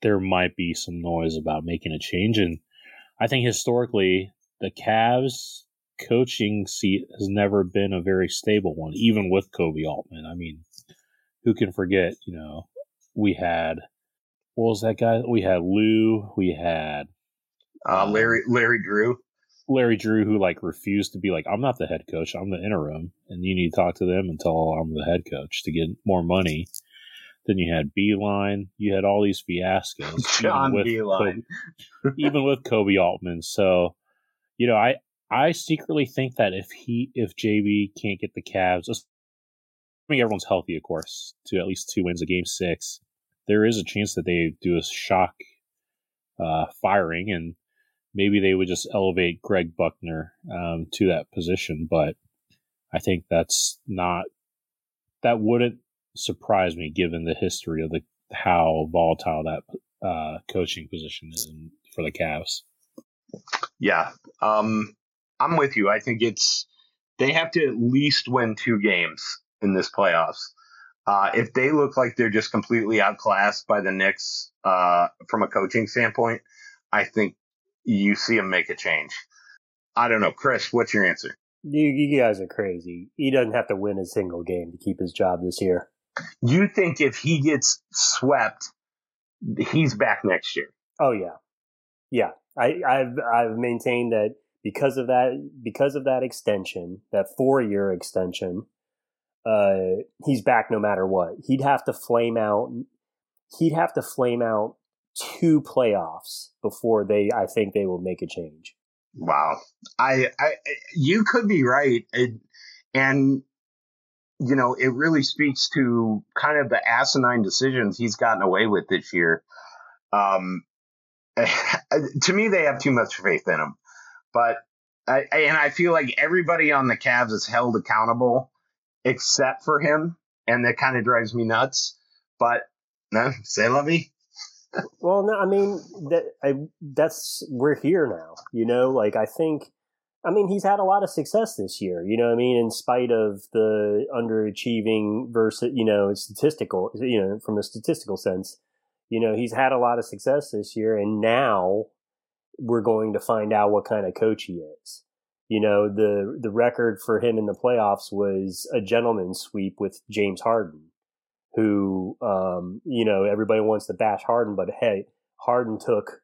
D: there might be some noise about making a change. And I think historically, the Cavs coaching seat has never been a very stable one, even with Koby Altman. I mean, who can forget? You know, we had what was that guy? We had Lou. We had
B: uh, Larry Larry Drew.
D: Larry Drew, who like refused to be like, I'm not the head coach, I'm the interim, and you need to talk to them until I'm the head coach to get more money. Then you had Beilein. you had all these fiascos.
B: John even Beilein,
D: Koby, even with Koby Altman. So, you know, I I secretly think that if he if JB can't get the Cavs, assuming everyone's healthy, of course, to at least two wins a game six, there is a chance that they do a shock uh, firing and maybe they would just elevate Greg Buckner um, to that position. But I think that's not that wouldn't surprise me given the history of the how volatile that uh, coaching position is in, for the Cavs.
B: Yeah, um, I'm with you. I think it's they have to at least win two games in this playoffs. Uh, if they look like they're just completely outclassed by the Knicks uh, from a coaching standpoint, I think you see him make a change. I don't know, Chris. What's your answer?
C: You, you guys are crazy. He doesn't have to win a single game to keep his job this year.
B: You think if he gets swept, he's back next year?
C: Oh yeah, yeah. I, I've I've maintained that because of that because of that extension, that four year extension, uh, he's back no matter what. He'd have to flame out. He'd have to flame out two playoffs before they, I think they will make a change.
B: Wow. I, I, you could be right. It, and, you know, it really speaks to kind of the asinine decisions he's gotten away with this year. Um, to me, they have too much faith in him. But, I, and I feel like everybody on the Cavs is held accountable except for him. And that kind of drives me nuts. But, no, say lovey
C: well, no, I mean that I, that's we're here now. You know, like I think, I mean, he's had a lot of success this year. You know, I mean, in spite of the underachieving versus you know statistical, you know, from a statistical sense, you know, he's had a lot of success this year, and now we're going to find out what kind of coach he is. You know, the the record for him in the playoffs was a gentleman's sweep with James Harden who, um, you know, everybody wants to bash Harden, but hey, Harden took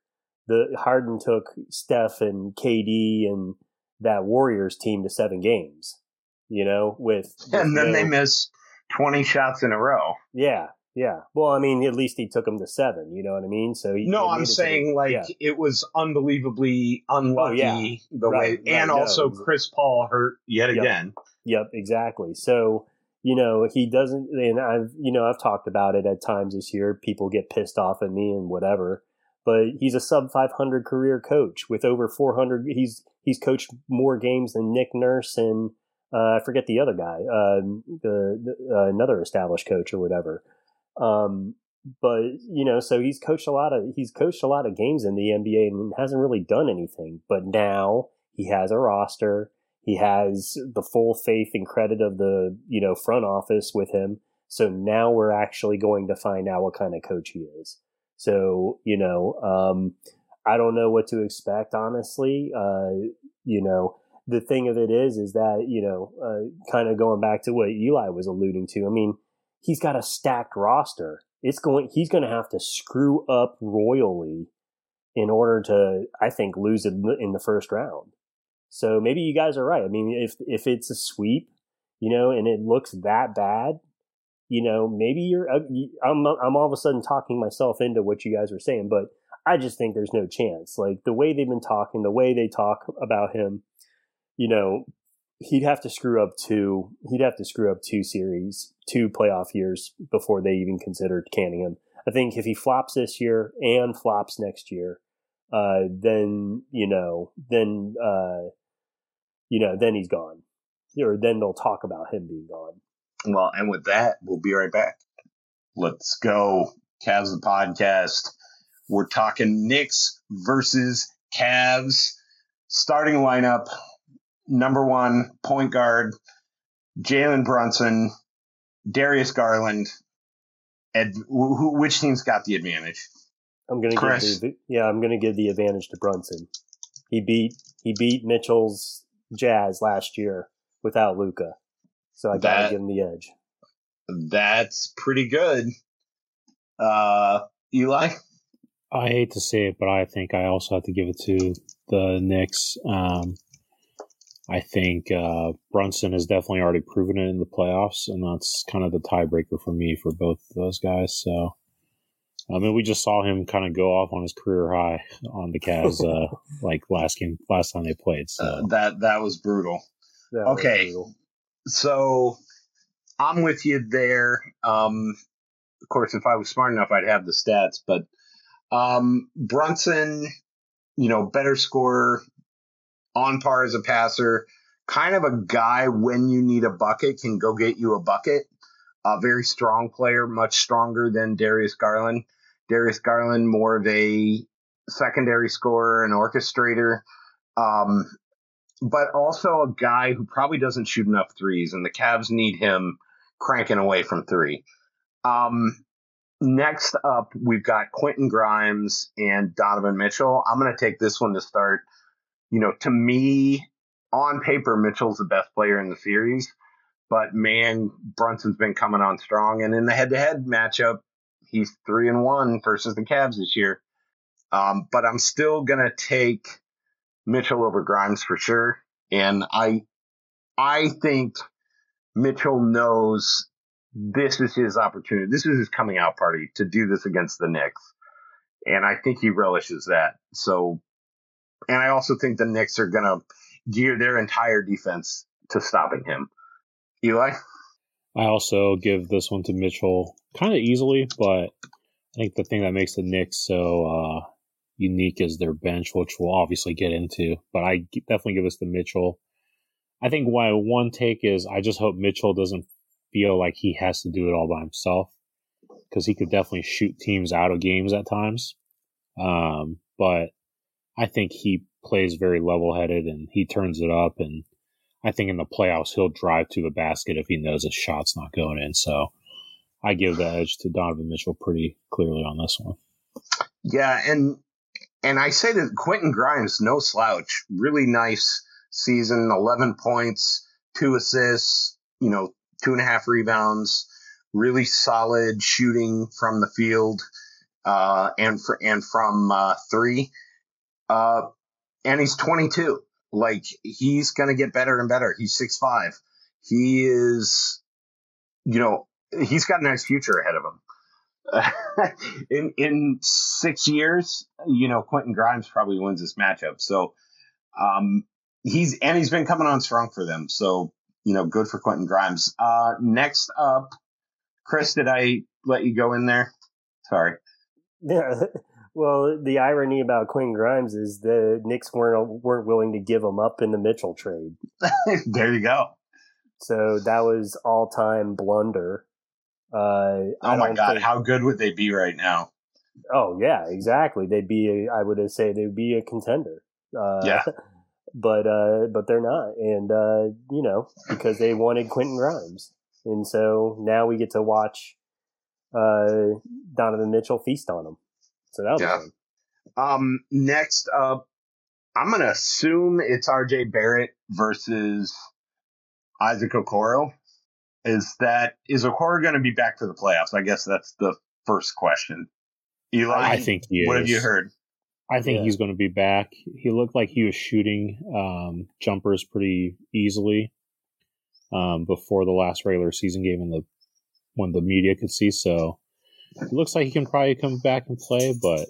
C: the Harden took Steph and KD and that Warriors team to seven games. You know, with, with
B: and then they missed twenty shots in a row.
C: Yeah, yeah. Well, I mean, at least he took them to seven. You know what I mean? So he,
B: no, I'm saying like yeah. it was unbelievably unlucky oh, yeah. the right, way, right, and no, also Chris Paul hurt yet
C: yep.
B: again.
C: Yep, exactly. So you know, he doesn't, and I've, you know, I've talked about it at times this year. People get pissed off at me and whatever, but he's a sub 500 career coach with over 400. He's, he's coached more games than Nick Nurse and, uh, I forget the other guy, uh, the, the uh, another established coach or whatever. Um, but you know, so he's coached a lot of he's coached a lot of games in the NBA and hasn't really done anything. But now he has a roster. He has the full faith and credit of the, you know, front office with him. So now we're actually going to find out what kind of coach he is. So, you know, um, I don't know what to expect, honestly. Uh, you know, the thing of it is, is that, you know, uh, kind of going back to what Eli was alluding to. I mean, he's got a stacked roster. It's going, he's going to have to screw up royally in order to, I think, lose it in the first round. So maybe you guys are right. I mean, if if it's a sweep, you know, and it looks that bad, you know, maybe you're. I'm I'm all of a sudden talking myself into what you guys were saying, but I just think there's no chance. Like the way they've been talking, the way they talk about him, you know, he'd have to screw up two. He'd have to screw up two series, two playoff years before they even considered canning him. I think if he flops this year and flops next year, uh, then you know, then uh, you know, then he's gone, or then they'll talk about him being gone.
B: Well, and with that, we'll be right back. Let's go Cavs the podcast. We're talking Knicks versus Cavs. Starting lineup number one, point guard, Jalen Brunson, Darius Garland. Ed, who, which team's got the advantage?
C: I'm gonna
B: Chris.
C: give the, yeah, I'm gonna give the advantage to Brunson. He beat he beat Mitchell's Jazz last year without Luka, so I gotta
B: That-
C: give him the edge.
B: That's pretty good. Uh, Eli?
D: I hate to say it, but I think I also have to give it to the Knicks. Um, I think uh, Brunson has definitely already proven it in the playoffs, and that's kind of the tiebreaker for me for both of those guys. So, I mean, we just saw him kind of go off on his career high on the Cavs, uh, like last game, last time they played. So,
B: Uh, that that was brutal.
C: That was
B: Okay.
C: brutal.
B: So I'm with you there. Um, of course, if I was smart enough, I'd have the stats. But um, Brunson, you know, better scorer, on par as a passer, kind of a guy when you need a bucket can go get you a bucket. A very strong player, much stronger than Darius Garland. Darius Garland, more of a secondary scorer and orchestrator. Um, but also a guy who probably doesn't shoot enough threes, and the Cavs need him cranking away from three. Um, next up, we've got Quentin Grimes and Donovan Mitchell. I'm going to take this one to start. You know, to me, on paper, Mitchell's the best player in the series, but man, Brunson's been coming on strong, and in the head-to-head matchup, he's three and one versus the Cavs this year. Um, but I'm still going to take Mitchell over Grimes for sure. And I I think Mitchell knows this is his opportunity. This is his coming out party to do this against the Knicks. And I think he relishes that. So and I also think the Knicks are gonna gear their entire defense to stopping him. Eli?
D: I also give this one to Mitchell kind of easily, but I think the thing that makes the Knicks so uh, unique is their bench, which we'll obviously get into. But I definitely give this to Mitchell. I think my one take is I just hope Mitchell doesn't feel like he has to do it all by himself because he could definitely shoot teams out of games at times. Um, but I think he plays very level headed and he turns it up and I think in the playoffs he'll drive to the basket if he knows his shot's not going in. So I give the edge to Donovan Mitchell pretty clearly on this one.
B: Yeah, and and I say that Quentin Grimes, no slouch, really nice season, eleven points, two assists, you know, two and a half rebounds, really solid shooting from the field, uh, and for, and from uh, three, uh, and he's twenty two. Like he's gonna get better and better. He's six five. He is, you know, he's got a nice future ahead of him. in in six years, you know, Quentin Grimes probably wins this matchup. So um he's and he's been coming on strong for them. So, you know, good for Quentin Grimes. Uh next up, Chris, did I let you go in there? Sorry.
C: Yeah. Well, the irony about Quentin Grimes is the Knicks weren't weren't willing to give him up in the Mitchell trade,
B: there you go.
C: so that was all time blunder. Uh,
B: Oh my god,
C: think-
B: how good would they be right now?
C: Oh yeah, exactly. They'd be. A, I would say they'd be a contender. Uh,
B: Yeah.
C: But uh, but they're not, and uh, you know because they wanted Quentin Grimes, and so now we get to watch uh, Donovan Mitchell feast on him. So that was
B: Yeah.
C: fun.
B: Um, next up, I'm gonna assume it's RJ Barrett versus Isaac Okoro. Is that is Okoro gonna be back for the playoffs? I guess that's the first question. Eli,
D: I think he
B: what
D: is.
B: have you heard?
D: I think
C: Yeah.
D: he's going to be back. He looked like he was shooting um, jumpers pretty easily um, before the last regular season game and the when the media could see. So it looks like he can probably come back and play, but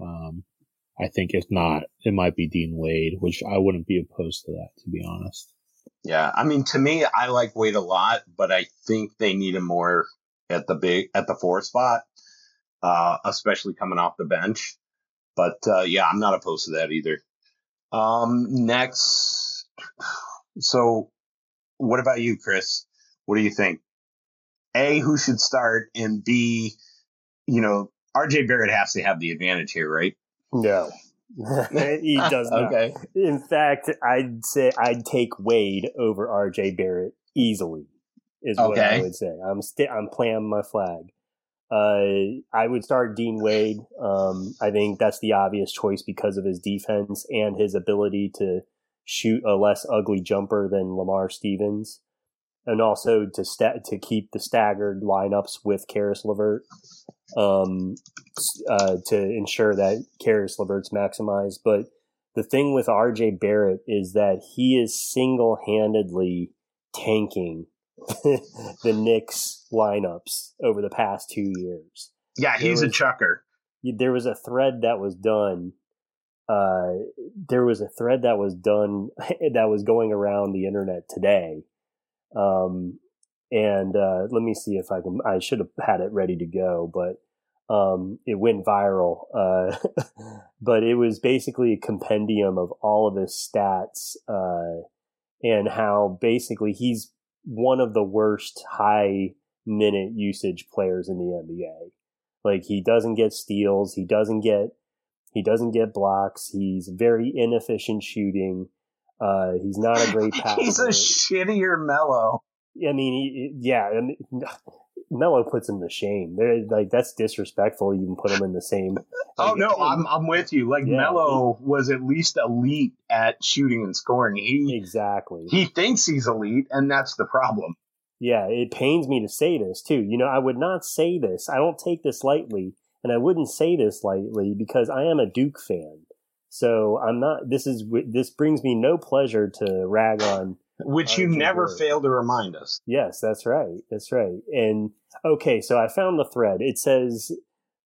D: um, I think if not, it might be Dean Wade, which I wouldn't be opposed to that, to be honest.
B: Yeah, I mean, to me, I like Wade a lot, but I think they need him more at the big at the four spot, uh, especially coming off the bench. But uh, yeah, I'm not opposed to that either. Um, next, so what about you, Chris? What do you think? A, who should start, and B, you know, RJ Barrett has to have the advantage here, right?
C: No. he does not.
B: okay.
C: In fact, I'd say I'd take Wade over RJ Barrett easily. Is what I would say. I'm sti- I'm planting my flag. Uh, I would start Dean Wade. Um, I think that's the obvious choice because of his defense and his ability to shoot a less ugly jumper than Lamar Stevens, and also to sta- to keep the staggered lineups with Caris LeVert. Um, uh, to ensure that Caris LeVert's maximized. But the thing with RJ Barrett is that he is single handedly tanking the Knicks lineups over the past two years.
B: Yeah, he's
C: There
B: a chucker.
C: There was a thread that was done. Uh, there was a thread that was done that was going around the internet today. Um, and uh, let me see if I can. I should have had it ready to go, but um, it went viral. Uh, but it was basically a compendium of all of his stats uh, and how basically he's one of the worst high minute usage players in the NBA. Like he doesn't get steals, he doesn't get he doesn't get blocks. He's very inefficient shooting. Uh, he's not a great passer.
B: he's a shittier Melo.
C: I mean, he, yeah, I mean, Melo puts him to shame. They're, like that's disrespectful. You can put him in the same.
B: Oh no, I'm I'm with you. Like
C: Yeah.
B: Melo was at least elite at shooting and scoring. He
C: exactly.
B: he thinks he's elite, and that's the problem.
C: Yeah, it pains me to say this too. You know, I would not say this. I don't take this lightly, and I wouldn't say this lightly because I am a Duke fan. So I'm not. This is this brings me no pleasure to rag on.
B: Which you never
C: Barrett.
B: fail to remind us.
C: Yes, that's right. That's right. And okay, so I found the thread. It says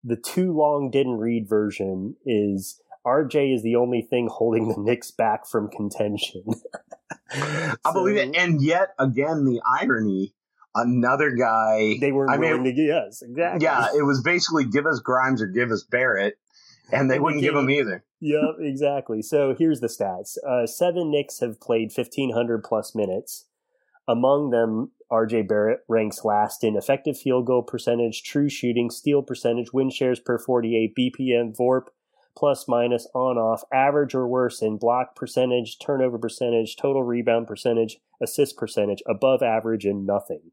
C: the too long didn't read version is RJ is the only thing holding the Knicks back from contention.
B: I believe it. And yet again, the irony, another guy.
C: They were
B: I mean,
C: willing to get yes, exactly.
B: yeah, it was basically give us Grimes or give us Barrett, and they wouldn't give him either.
C: Yep, exactly. So here's the stats. Uh, seven Knicks have played 1,500 plus minutes. Among them, RJ Barrett ranks last in effective field goal percentage, true shooting, steal percentage, win shares per 48, BPM, VORP, plus minus, on off, average or worse in block percentage, turnover percentage, total rebound percentage, assist percentage, above average in nothing.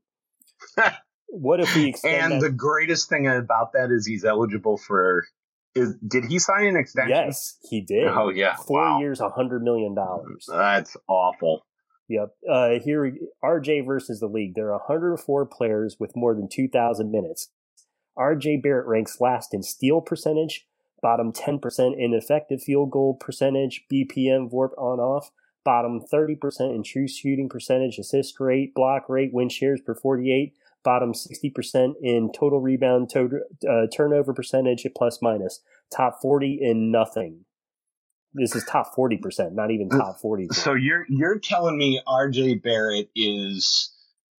C: what if we extend
B: And
C: that?
B: the greatest thing about that is he's eligible for. Is did he sign an extension?
C: yes, he did.
B: Oh yeah.
C: Four
B: wow.
C: years, $100 million.
B: That's awful.
C: Yep. Uh, here, RJ versus the league. There are 104 players with more than 2,000 minutes. RJ Barrett ranks last in steal percentage, bottom 10% in effective field goal percentage, BPM, VORP on off, bottom 30% in true shooting percentage, assist rate, block rate, win shares per 48, bottom 60% in total rebound, to, uh, turnover percentage, plus minus, top 40 in nothing. This is top 40%, not even top 40.
B: So you're you're telling me RJ Barrett is,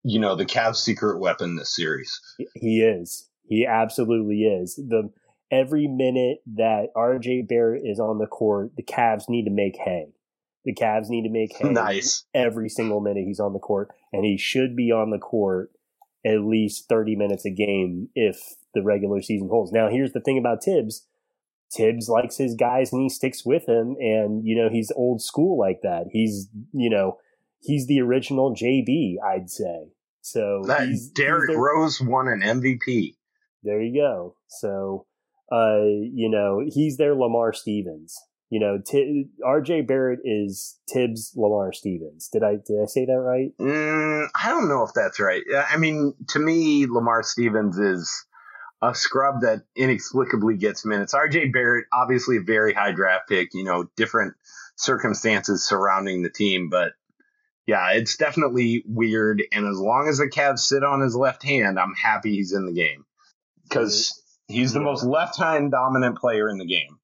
B: you know, the Cavs' secret weapon this series.
C: He is. He absolutely is. The every minute that RJ Barrett is on the court, the Cavs need to make hay. The Cavs need to make hay
B: Nice.
C: every single minute he's on the court, and he should be on the court at least 30 minutes a game if the regular season holds. Now, here's the thing about Thibs. Thibs likes his guys and he sticks with him and you know he's old school like that. He's you know he's the original JB, I'd say. So
B: That
C: he's, he's
B: Derrick Rose won an MVP.
C: there you go. So, uh, you know, he's their Lamar Stevens. You know, T- RJ Barrett is Thibs Lamar Stevens. Did I did I say that right?
B: Mm, I don't know if that's right. I mean, to me, Lamar Stevens is a scrub that inexplicably gets minutes. RJ Barrett, obviously a very high draft pick, you know, different circumstances surrounding the team, but yeah, it's definitely weird. And as long as the Cavs sit on his left hand, I'm happy he's in the game because he's the
C: Yeah.
B: most left hand dominant player in the game.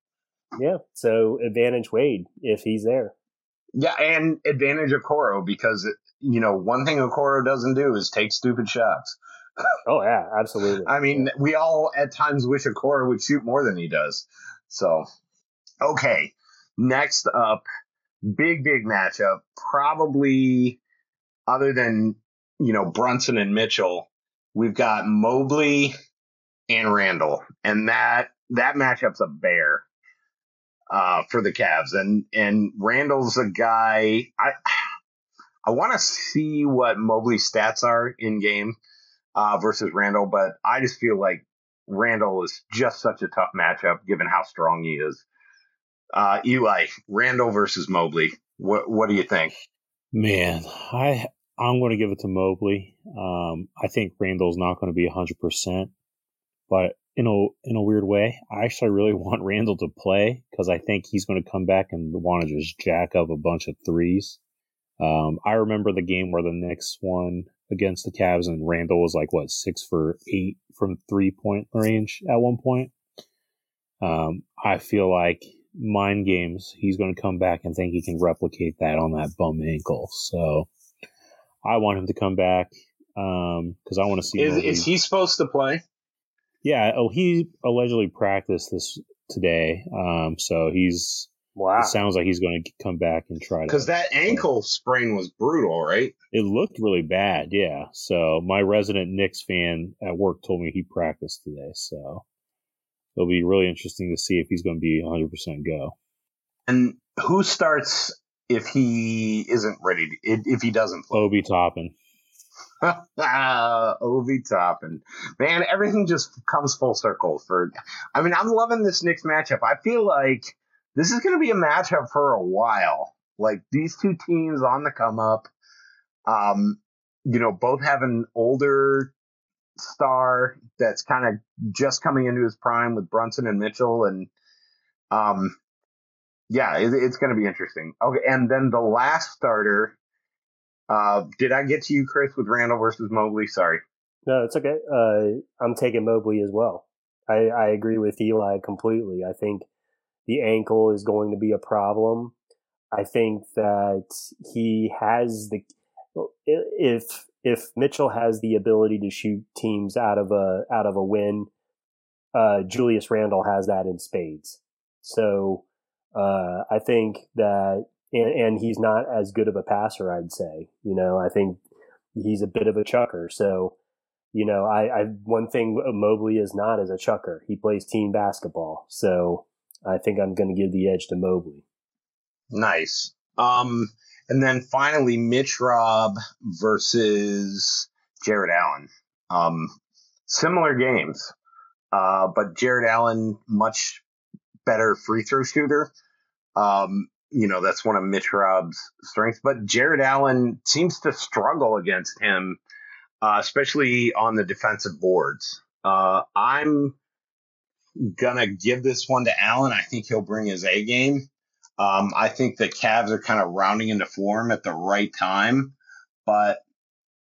C: Yeah. So advantage Wade if he's there.
B: Yeah, and advantage Okoro because you know one thing Okoro doesn't do is take stupid shots.
C: Oh yeah, absolutely.
B: I mean, we all at times wish Okoro would shoot more than he does. So, okay, next up, big big matchup. Probably other than you know Brunson and Mitchell, we've got Mobley and Randle, and that that matchup's a bear uh, for the Cavs. And and Randle's a guy I I want to see what Mobley's stats are in game uh, versus Randle, but I just feel like Randle is just such a tough matchup given how strong he is. Uh, Eli, Randle versus Mobley. What what do you think?
D: Man, I I'm going to give it to Mobley. Um, I think Randle's not going to be 100%, but in a in a weird way, I actually really want Randle to play because I think he's going to come back and want to just jack up a bunch of threes. Um, I remember the game where the Knicks won against the Cavs and Randle was like what six for eight from three point range at one point. Um, I feel like mind games, he's going to come back and think he can replicate that on that bum ankle. So I want him to come back because um, I want to see.
B: Is, is he supposed to play?
D: Yeah. Oh, he allegedly practiced this today. Um, so he's.
C: Wow.
D: It sounds like he's going to come back and try to.
B: Because that ankle sprain was brutal, right?
D: It looked really bad, yeah. So my resident Knicks fan at work told me he practiced today. So it'll be really interesting to see if he's going to be 100% go.
B: And who starts if he isn't ready, to, if he doesn't play?
D: Obi Toppin.
B: Obi Toppin. Man, everything just comes full circle for. I mean, I'm loving this Knicks matchup. I feel like this is going to be a matchup for a while. Like these two teams on the come up. Um, you know, both have an older star that's kind of just coming into his prime with Brunson and Mitchell, and um, yeah, it, it's going to be interesting. Okay, and then the last starter. Uh, did I get to you, Chris, with Randle versus Mobley? Sorry.
C: No, it's okay. Uh, I'm taking Mobley as well. I, I agree with Eli completely. I think the ankle is going to be a problem. I think that he has the if if Mitchell has the ability to shoot teams out of a out of a win, uh, Julius Randle has that in spades. So uh, I think that, and, and, he's not as good of a passer, I'd say. You know, I think he's a bit of a chucker. So, you know, I, I one thing Mobley is not as a chucker. He plays team basketball. So I think I'm going to give the edge to Mobley.
B: Nice. Um, and then finally, Mitch Rob versus Jarrett Allen. Um, similar games, uh, but Jarrett Allen much better free throw shooter. Um, you know, that's one of Mitch Rob's strengths. But Jarrett Allen seems to struggle against him, uh, especially on the defensive boards. Uh, I'm gonna give this one to Allen. I think he'll bring his A game. Um, I think the Cavs are kind of rounding into form at the right time, but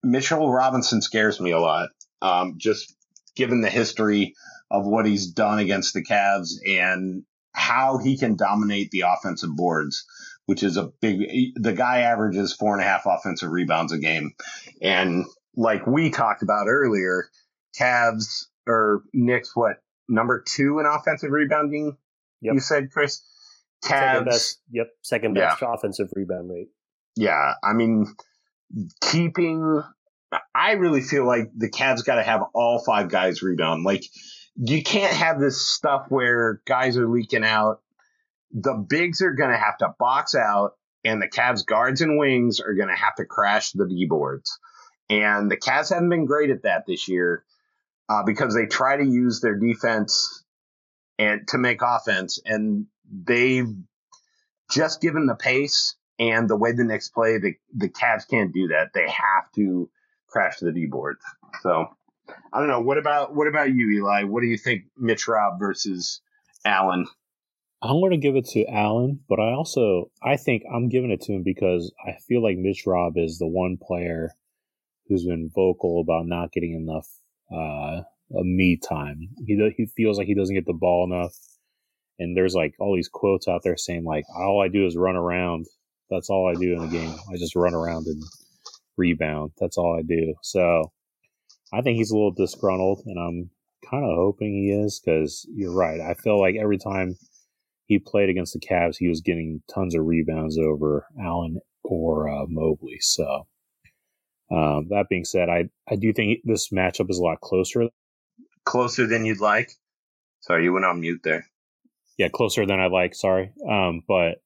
B: Mitchell Robinson scares me a lot. Um, just given the history of what he's done against the Cavs and how he can dominate the offensive boards, which is a big. The guy averages four and a half offensive rebounds a game, and like we talked about earlier, Cavs or Knicks, what number two in offensive rebounding? Yep. You said, Chris.
C: Cavs, second best, yep, second best yeah. offensive rebound rate.
B: Yeah, I mean, keeping. I really feel like the Cavs got to have all five guys rebound. Like you can't have this stuff where guys are leaking out. The bigs are going to have to box out, and the Cavs guards and wings are going to have to crash the D boards. And the Cavs haven't been great at that this year uh, because they try to use their defense and to make offense, and they've just given the pace and the way the Knicks play, the the Cavs can't do that. They have to crash the D boards. So I don't know. What about what about you, Eli? What do you think, Mitch Rob versus Allen?
D: I'm going to give it to Allen, but I also I think I'm giving it to him because I feel like Mitch Rob is the one player who's been vocal about not getting enough uh, me time. He he feels like he doesn't get the ball enough, and there's like all these quotes out there saying like all I do is run around. That's all I do in the game. I just run around and rebound. That's all I do. So I think he's a little disgruntled, and I'm kind of hoping he is because you're right. I feel like every time he played against the Cavs, he was getting tons of rebounds over Allen or uh, Mobley. So um, that being said, I I do think this matchup is a lot closer.
B: closer than you'd like. Sorry, you went on mute there.
D: Yeah, closer than I'd like. Sorry, um, but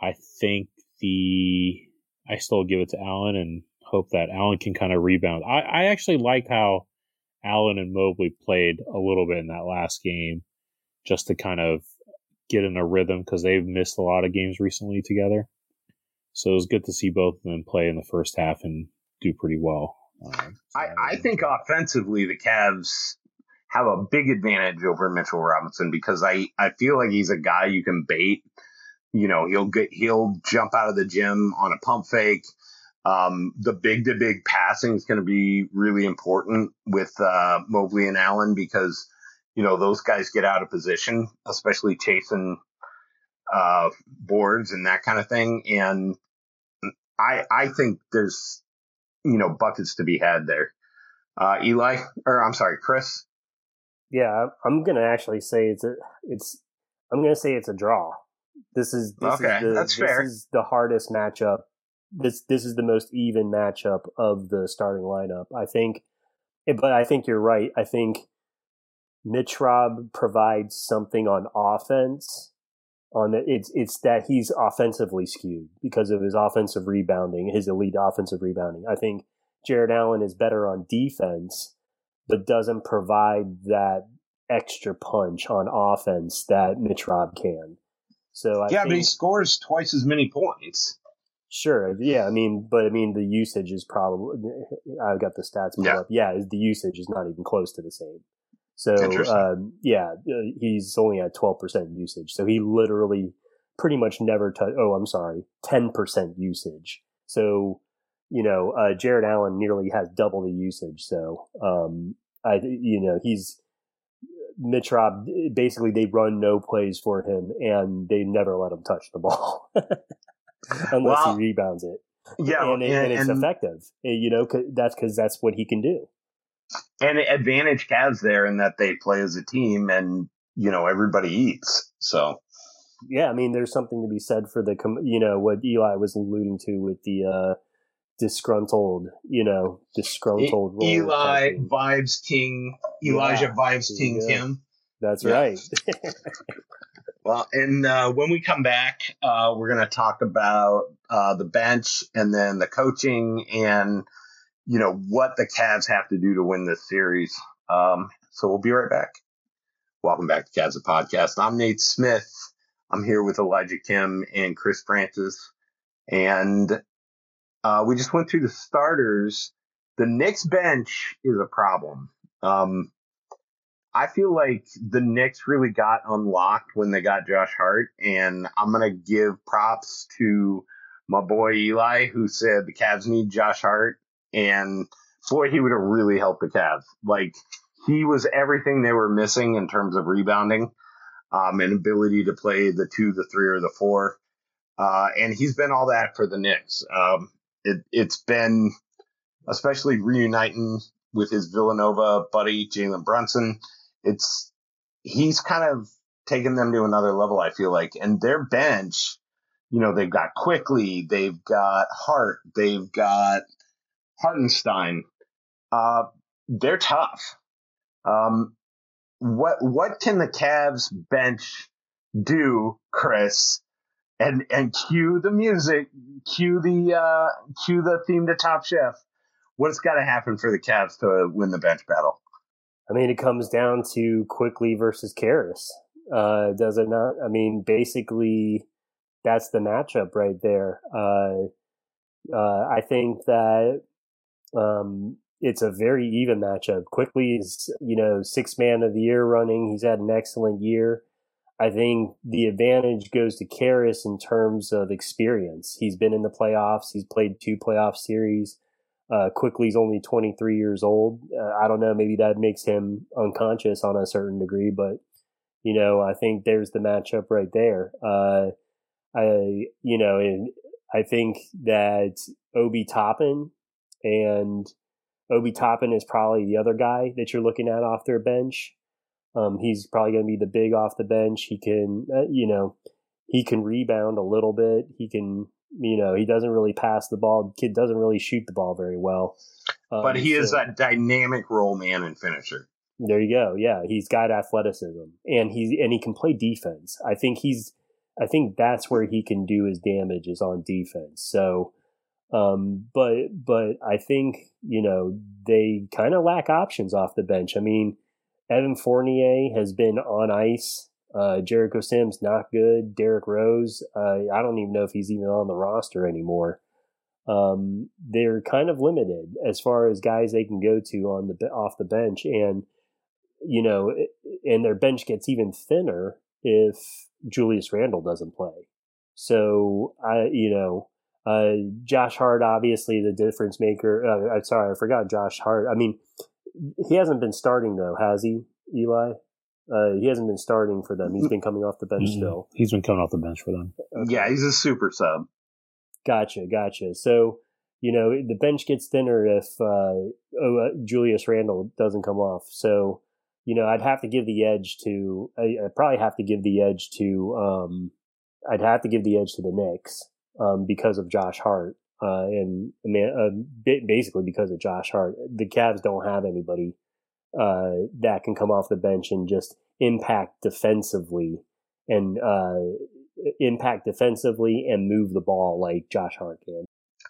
D: I think the I still give it to Allen and hope that Allen can kind of rebound. I, I actually like how Allen and Mobley played a little bit in that last game, just to kind of get in a rhythm because they've missed a lot of games recently together. So it was good to see both of them play in the first half and do pretty well.
B: Um, so I, I think offensively, the Cavs have a big advantage over Mitchell Robinson because I, I feel like he's a guy you can bait. You know, he'll get he'll jump out of the gym on a pump fake. Um, the big to big passing is going to be really important with uh, Mobley and Allen because you know those guys get out of position, especially chasing uh, boards and that kind of thing. And I I think there's you know buckets to be had there. Uh, Eli, or I'm sorry, Chris.
C: Yeah, I'm gonna actually say it's a it's I'm gonna say it's a draw. This is this
B: okay.
C: Is the,
B: That's
C: this is the hardest matchup. This this is the most even matchup of the starting lineup. I think, but I think you're right. I think Mitch Rob provides something on offense. On the, it's it's that he's offensively skewed because of his offensive rebounding, his elite offensive rebounding. I think Jarrett Allen is better on defense, but doesn't provide that extra punch on offense that Mitch Rob can. So I
B: yeah,
C: think,
B: but he scores twice as many points.
C: Sure. Yeah. I mean, but I mean, the usage is probably. I've got the stats pulled
B: Yeah.
C: up. Yeah, the usage is not even close to the same. So um, yeah, uh, he's only at twelve percent usage. So he literally pretty much never touch. Oh, I'm sorry, ten percent usage. So you know, uh, Jarrett Allen nearly has double the usage. So um, I, you know, he's Mitch Rob. Basically, they run no plays for him, and they never let him touch the ball unless he rebounds it.
B: Yeah,
C: and, it, and, it's effective. Uh, You know, 'cause- that's because that's what he can do.
B: and advantage Cavs there in that they play as a team, and you know everybody eats. So
C: Yeah, I mean, there's something to be said for the, you know, what Eli was alluding to with the uh, disgruntled, you know, disgruntled role.
B: Eli vibes King, Elijah
C: Yeah,
B: vibes King
C: go.
B: Kim.
C: That's
B: Yeah.
C: right.
B: Well, and uh, when we come back, uh, we're going to talk about uh, the bench and then the coaching and you know what the Cavs have to do to win this series. Um, so we'll be right back. Welcome back to Cavs the podcast. I'm Nate Smith. I'm here with Elijah Kim and Chris Francis, and uh, we just went through the starters. The Knicks bench is a problem. Um, I feel like the Knicks really got unlocked when they got Josh Hart, and I'm gonna give props to my boy Eli, who said the Cavs need Josh Hart, and boy, he would have really helped the Cavs. Like he was everything they were missing in terms of rebounding, um, and ability to play the two, the three, or the four. Uh, and he's been all that for the Knicks. Um, it, it's been especially reuniting with his Villanova buddy Jalen Brunson it's he's kind of taken them to another level. I feel like, and their bench, you know, they've got Quickley, they've got Hart, they've got Hartenstein. Uh, they're tough. Um, what what can the Cavs bench do, Chris? And and cue the music, cue the uh, cue the theme to Top Chef. What's got to happen for the Cavs to win the bench battle?
C: I mean, it comes down to Quickley versus Caris. Uh, does it not? I mean, basically, that's the matchup right there. Uh, uh, I think that um, it's a very even matchup. Quickley is, you know, six man of the year running. He's had an excellent year. I think the advantage goes to Caris in terms of experience. He's been in the playoffs. He's played two playoff series. Uh, Quickley's only 23 years old. Uh, I don't know. Maybe that makes him unconscious on a certain degree, but you know, I think there's the matchup right there. Uh, I, you know, and I think that Obi Toppin and Obi Toppin is probably the other guy that you're looking at off their bench. Um, he's probably going to be the big off the bench. He can, uh, you know, he can rebound a little bit. He can, you know, he doesn't really pass the ball. Kid doesn't really shoot the ball very well. Um,
B: but he is a dynamic role man and finisher.
C: There you go. Yeah, he's got athleticism, and he and he can play defense. I think he's. I think that's where he can do his damage is on defense. So, um, but but I think you know they kind of lack options off the bench. I mean, Evan Fournier has been on ice. Uh, Jericho Sims not good. Derrick Rose, uh, I don't even know if he's even on the roster anymore. Um, they're kind of limited as far as guys they can go to on the off the bench, and you know, and their bench gets even thinner if Julius Randle doesn't play. So I, you know, uh, Josh Hart obviously the difference maker. Uh, I'm sorry, I forgot Josh Hart. I mean, he hasn't been starting though, has he, Eli? Uh, he hasn't been starting for them. He's been coming off the bench mm-hmm. still.
D: He's been coming off the bench for them.
B: Okay. Yeah, he's a super sub.
C: Gotcha, gotcha. So you know the bench gets thinner if uh, oh, uh, Julius Randle doesn't come off. So you know, I'd have to give the edge to. I, would probably have to give the edge to. Um, I'd have to give the edge to the Knicks um, because of Josh Hart, uh, and uh, basically because of Josh Hart. The Cavs don't have anybody uh, that can come off the bench and just impact defensively and uh, impact defensively and move the ball like Josh Hart can.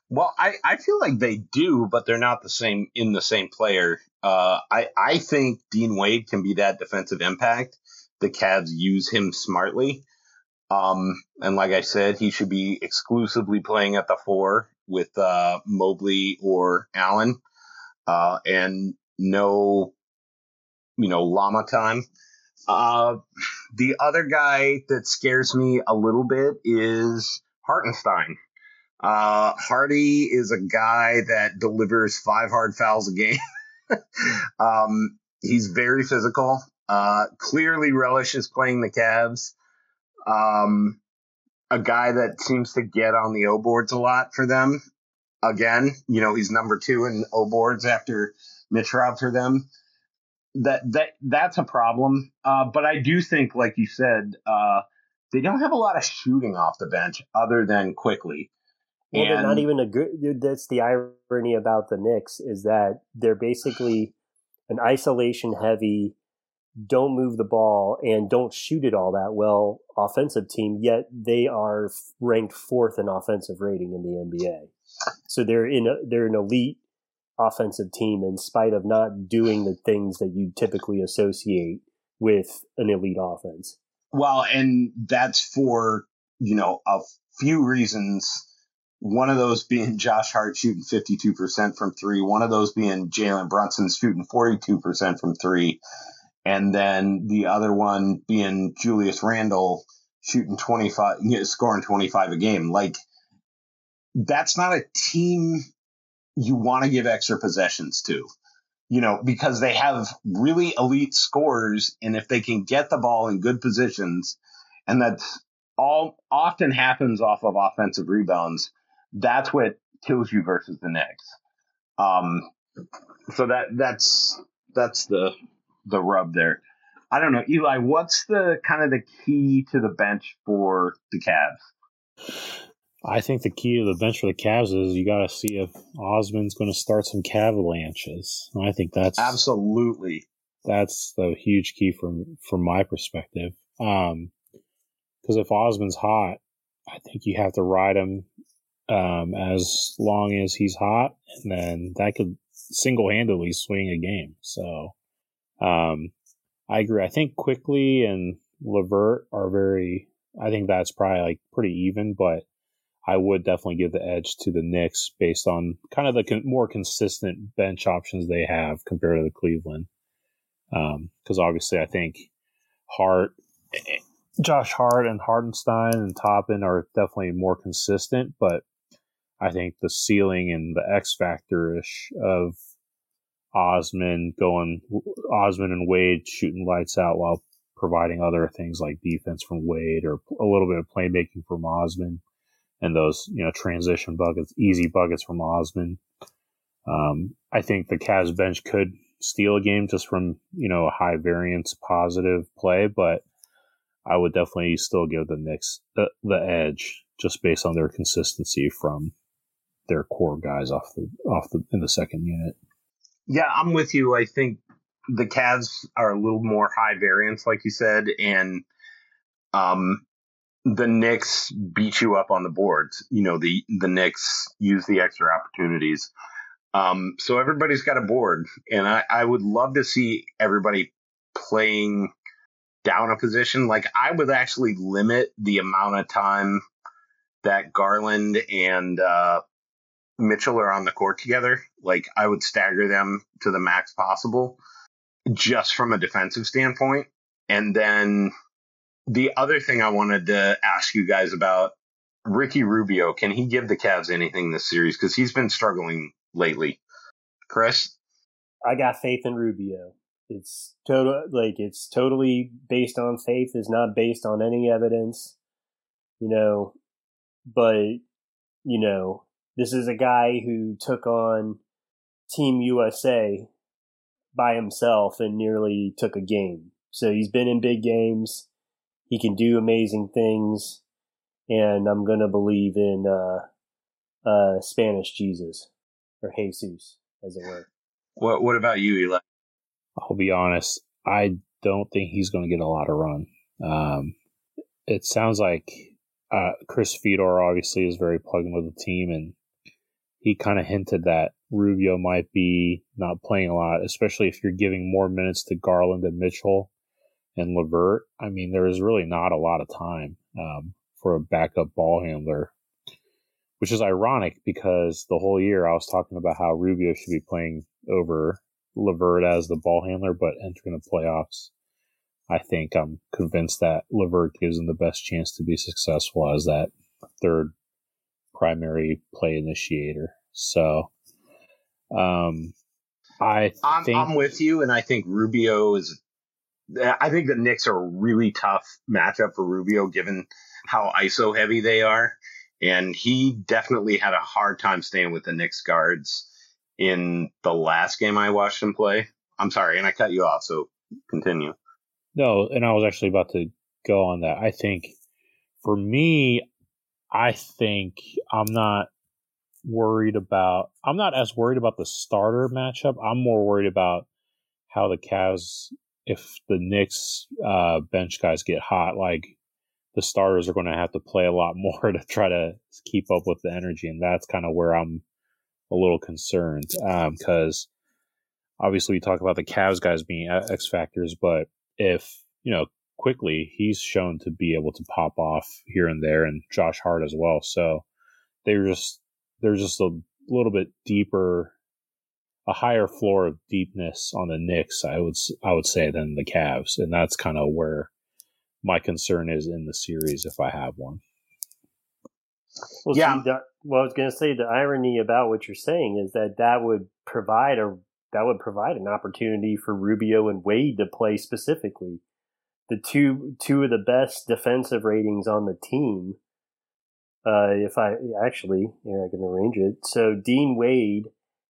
B: Well, I, I feel like they do, but they're not the same in the same player. Uh, I I think Dean Wade can be that defensive impact. The Cavs use him smartly, um, and like I said, he should be exclusively playing at the four with uh, Mobley or Allen, uh, and no, you know, Lamar time. Uh, the other guy that scares me a little bit is Hartenstein. Uh, Hardy is a guy that delivers five hard fouls a game. um, he's very physical. Uh, clearly relishes playing the Cavs. Um, a guy that seems to get on the O boards a lot for them. Again, you know, he's number two in O boards after Mitch Rob for them. That that that's a problem. Uh, but I do think, like you said, uh, they don't have a lot of shooting off the bench other than Quickley.
C: Well, and, they're not even a good. That's the irony about the Knicks is that they're basically an isolation heavy, don't move the ball and don't shoot it all that well offensive team. Yet they are ranked fourth in offensive rating in the NBA. So they're in a, they're an elite offensive team in spite of not doing the things that you typically associate with an elite offense.
B: Well, and that's for you know a few reasons one of those being Josh Hart shooting 52% from three. One of those being Jalen Brunson shooting 42% from three. And then the other one being Julius Randle shooting 25, you know, scoring 25 a game. Like, that's not a team you want to give extra possessions to, you know, because they have really elite scorers. And if they can get the ball in good positions, and that's all often happens off of offensive rebounds that's what kills you versus the Knicks. Um, so that that's that's the the rub there. I don't know, Eli. What's the kind of the key to the bench for the Cavs?
D: I think the key to the bench for the Cavs is you got to see if Osman's going to start some Cavalanches. I think that's
B: absolutely
D: that's the huge key from from my perspective. Um, because if Osman's hot, I think you have to ride him um, as long as he's hot, and then that could single handedly swing a game. So, um, I agree. I think Quickley and LeVert are very. I think that's probably like pretty even, but I would definitely give the edge to the Knicks based on kind of the con- more consistent bench options they have compared to the Cleveland. Because um, obviously, I think Hart Josh Hart and Hartenstein and Toppin are definitely more consistent, but I think the ceiling and the X factor ish of Osman going Osman and Wade shooting lights out while providing other things like defense from Wade or a little bit of playmaking from Osman and those you know transition buckets, easy buckets from Osman. Um, I think the Cavs bench could steal a game just from you know a high variance positive play, but I would definitely still give the Knicks the, the edge just based on their consistency from their core guys off the off the in the second unit.
B: Yeah, I'm with you. I think the Cavs are a little more high variance, like you said, and um, the Knicks beat you up on the boards. You know, the the Knicks use the extra opportunities. Um, so everybody's got a board, and I, I would love to see everybody playing down a position. Like I would actually limit the amount of time that Garland and uh, Mitchell are on the court together. Like I would stagger them to the max possible, just from a defensive standpoint. And then the other thing I wanted to ask you guys about Ricky Rubio, can he give the Cavs anything this series? Because he's been struggling lately. Chris?
C: I got faith in Rubio. It's total like it's totally based on faith, is not based on any evidence. You know, but you know, this is a guy who took on Team USA by himself and nearly took a game. So he's been in big games. He can do amazing things, and I'm gonna believe in uh, uh, Spanish Jesus or Jesus, as it were.
B: What What about you, Eli?
D: I'll be honest. I don't think he's going to get a lot of run. Um, it sounds like uh, Chris Fedor obviously is very plugged in with the team, and he kind of hinted that Rubio might be not playing a lot, especially if you're giving more minutes to Garland and Mitchell and LeVert, I mean, there is really not a lot of time um, for a backup ball handler, which is ironic because the whole year I was talking about how Rubio should be playing over LeVert as the ball handler, but entering the playoffs, I think I'm convinced that LeVert gives him the best chance to be successful as that third primary play initiator. So, um, I
B: I'm,
D: think
B: I'm with you, and I think Rubio is I think the Knicks are a really tough matchup for Rubio given how ISO heavy they are. And he definitely had a hard time staying with the Knicks guards in the last game I watched him play. I'm sorry, and I cut you off, so continue.
D: No, and I was actually about to go on that. I think for me, I think I'm not worried about I'm not as worried about the starter matchup. I'm more worried about how the Cavs if the Knicks uh, bench guys get hot, like the starters are going to have to play a lot more to try to keep up with the energy, and that's kind of where I'm a little concerned because um, obviously we talk about the Cavs guys being X factors, but if you know Quickley, he's shown to be able to pop off here and there, and Josh Hart as well. So they're just they're just a little bit deeper a higher floor of deepness on the Knicks, I would I would say, than the Cavs, and that's kind of where my concern is in the series if I have one.
C: Well, yeah. See, the, well, I was going to say the irony about what you're saying is that that would provide a that would provide an opportunity for Rubio and Wade to play specifically. The two two of the best defensive ratings on the team. Uh, if I actually, here I can arrange it. So Dean Wade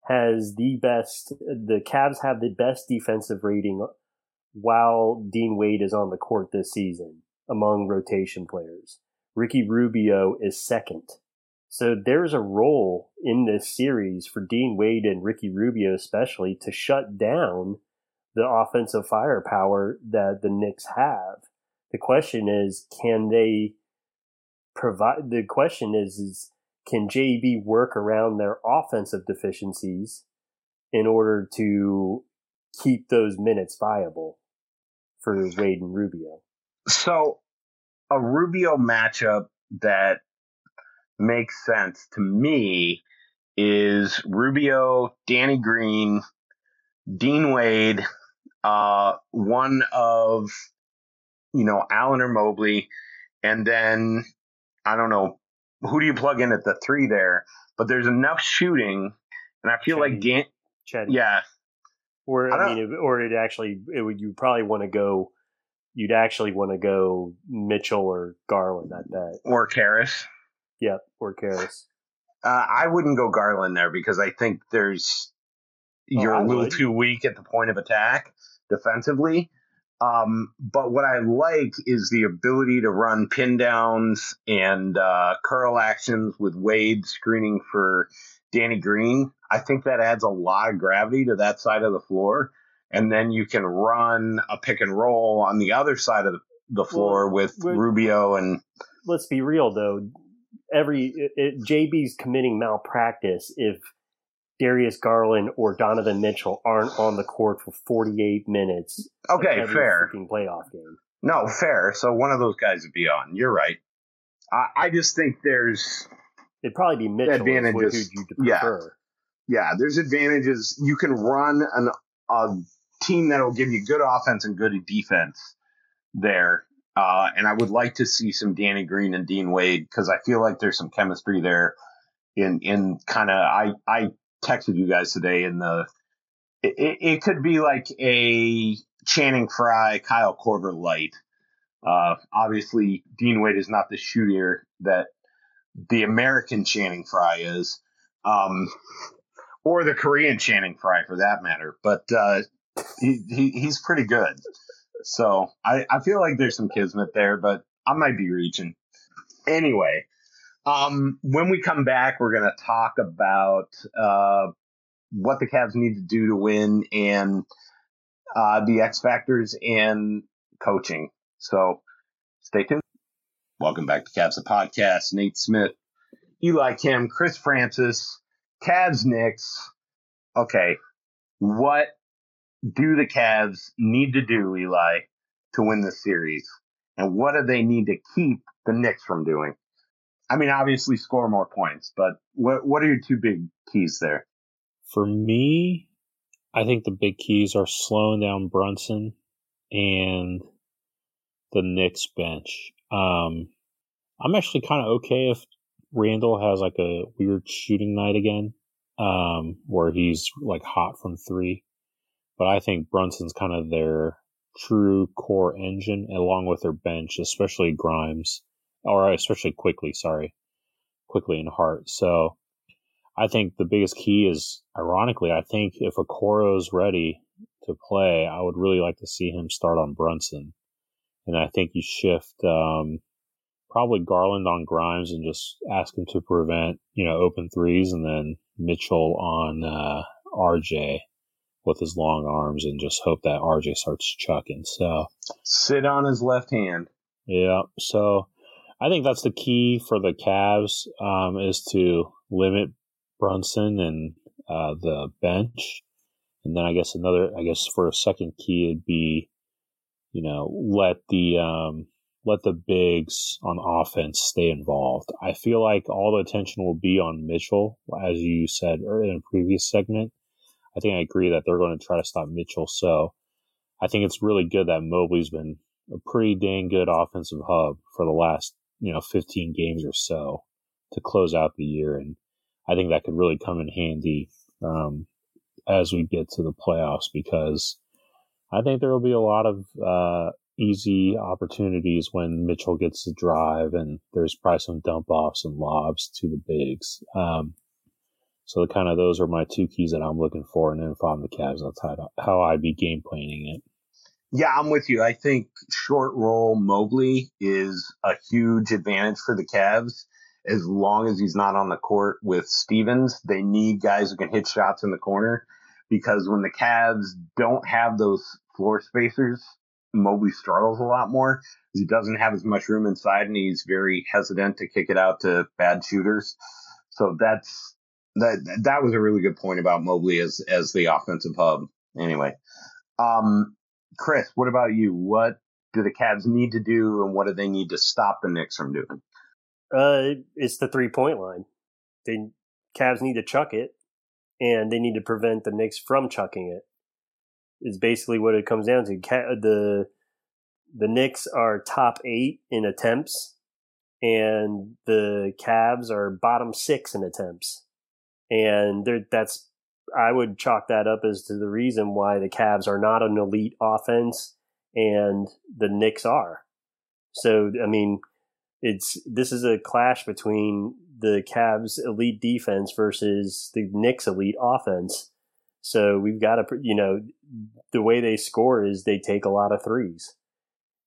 C: has the best. The Cavs have the best defensive rating while Dean Wade is on the court this season among rotation players. Ricky Rubio is second. So there's a role in this series for Dean Wade and Ricky Rubio, especially, to shut down the offensive firepower that the Knicks have. The question is, can they provide? The question is, is can JB work around their offensive deficiencies in order to keep those minutes viable for Wade and Rubio?
B: So, a Rubio matchup that makes sense to me is Rubio, Danny Green, Dean Wade, uh, one of, you know, Allen or Mobley, and then I don't know, who do you plug in at the three there? But there's enough shooting, and I feel Cedi. like Dan-
C: Cedi.
B: yeah,
C: or I, I mean, it, or it actually it would you probably want to go. You'd actually want to go Mitchell or Garland at that,
B: or Caris.
C: Yep, or Caris.
B: Uh, I wouldn't go Garland there because I think there's oh, you're oh, a little would. too weak at the point of attack defensively. Um, but what I like is the ability to run pin downs and uh, curl actions with Wade screening for Danny Green. I think that adds a lot of gravity to that side of the floor. and then you can run a pick and roll on the other side of the, the floor
C: Well,
B: with Rubio and
C: let's be real though. Every it, it, JB's committing malpractice if Darius Garland or Donovan Mitchell aren't on the court for 48 minutes.
B: okay, fair.
C: freaking playoff game.
B: No, fair. So one of those guys would be on. You're right. I, I just think there's
C: It'd probably be Mitchell.
B: Advantages.
C: Advantages. Who you'd
B: Yeah.
C: prefer?
B: yeah, there's advantages. You can run an, a team that'll give you good offense and good defense there. Uh, and I would like to see some Danny Green and Dean Wade because I feel like there's some chemistry there. In in kind of I I texted you guys today in the it, it, could be like a Channing Frye Kyle Korver light. Uh, obviously Dean Wade is not the shooter that the American Channing Frye is. Um, or the Korean Channing Frye for that matter. But uh, he, he he's pretty good. So I, I feel like there's some kismet there, but I might be reaching. Anyway, um, when we come back, we're gonna talk about uh, what the Cavs need to do to win and uh, the X factors and coaching. So stay tuned. Welcome back to Cavs the podcast. Nate Smith, Eli Kim, Chris Francis. Cavs Knicks. Okay, what do the Cavs need to do, Eli, to win this series? And what do they need to keep the Knicks from doing? I mean, obviously score more points, but what what are your two big keys there?
D: For me, I think the big keys are slowing down Brunson and the Knicks bench. Um, I'm actually kind of okay if Randle has like a weird shooting night again, um, where he's like hot from three. But I think Brunson's kind of their true core engine, along with their bench, especially Grimes, or especially Quickley. Sorry, Quickley and Hart. So I think the biggest key is, ironically, I think if Okoro's ready to play, I would really like to see him start on Brunson, and I think you shift. Um, probably Garland on Grimes and just ask him to prevent, you know, open threes and then Mitchell on uh, RJ with his long arms and just hope that RJ starts chucking. So,
B: Sit on his left hand.
D: yeah. So I think that's the key for the Cavs um, is to limit Brunson and uh, the bench. And then I guess another, I guess for a second key, it'd be, you know, let the, um, let the bigs on offense stay involved. I feel like all the attention will be on Mitchell, as you said in a previous segment. I think I agree that they're going to try to stop Mitchell. So I think it's really good that Mobley's been a pretty dang good offensive hub for the last, you know, 15 games or so to close out the year. And I think that could really come in handy um, as we get to the playoffs because I think there will be a lot of uh, easy opportunities when Mitchell gets to drive and there's probably some dump offs and lobs to the bigs. Um, so the kind of those are my two keys that I'm looking for. And then if I'm the Cavs, that's how, how I'd be game planning it.
B: Yeah, I'm with you. I think short roll Mobley is a huge advantage for the Cavs as long as he's not on the court with Stevens. They need guys who can hit shots in the corner because when the Cavs don't have those floor spacers, Mobley struggles a lot more. He doesn't have as much room inside and he's very hesitant to kick it out to bad shooters. So that's that that was a really good point about Mobley as as the offensive hub. Anyway, um, Chris, what about you? What do the Cavs need to do, and what do they need to stop the Knicks from doing?
C: Uh, it's the three point line. The Cavs need to chuck it, and they need to prevent the Knicks from chucking it. Is basically what it comes down to. The the Knicks are top eight in attempts, and the Cavs are bottom six in attempts, and that's I would chalk that up as to the reason why the Cavs are not an elite offense, and the Knicks are. So I mean, it's this is a clash between the Cavs elite defense versus the Knicks elite offense. So we've got to, you know, the way they score is they take a lot of threes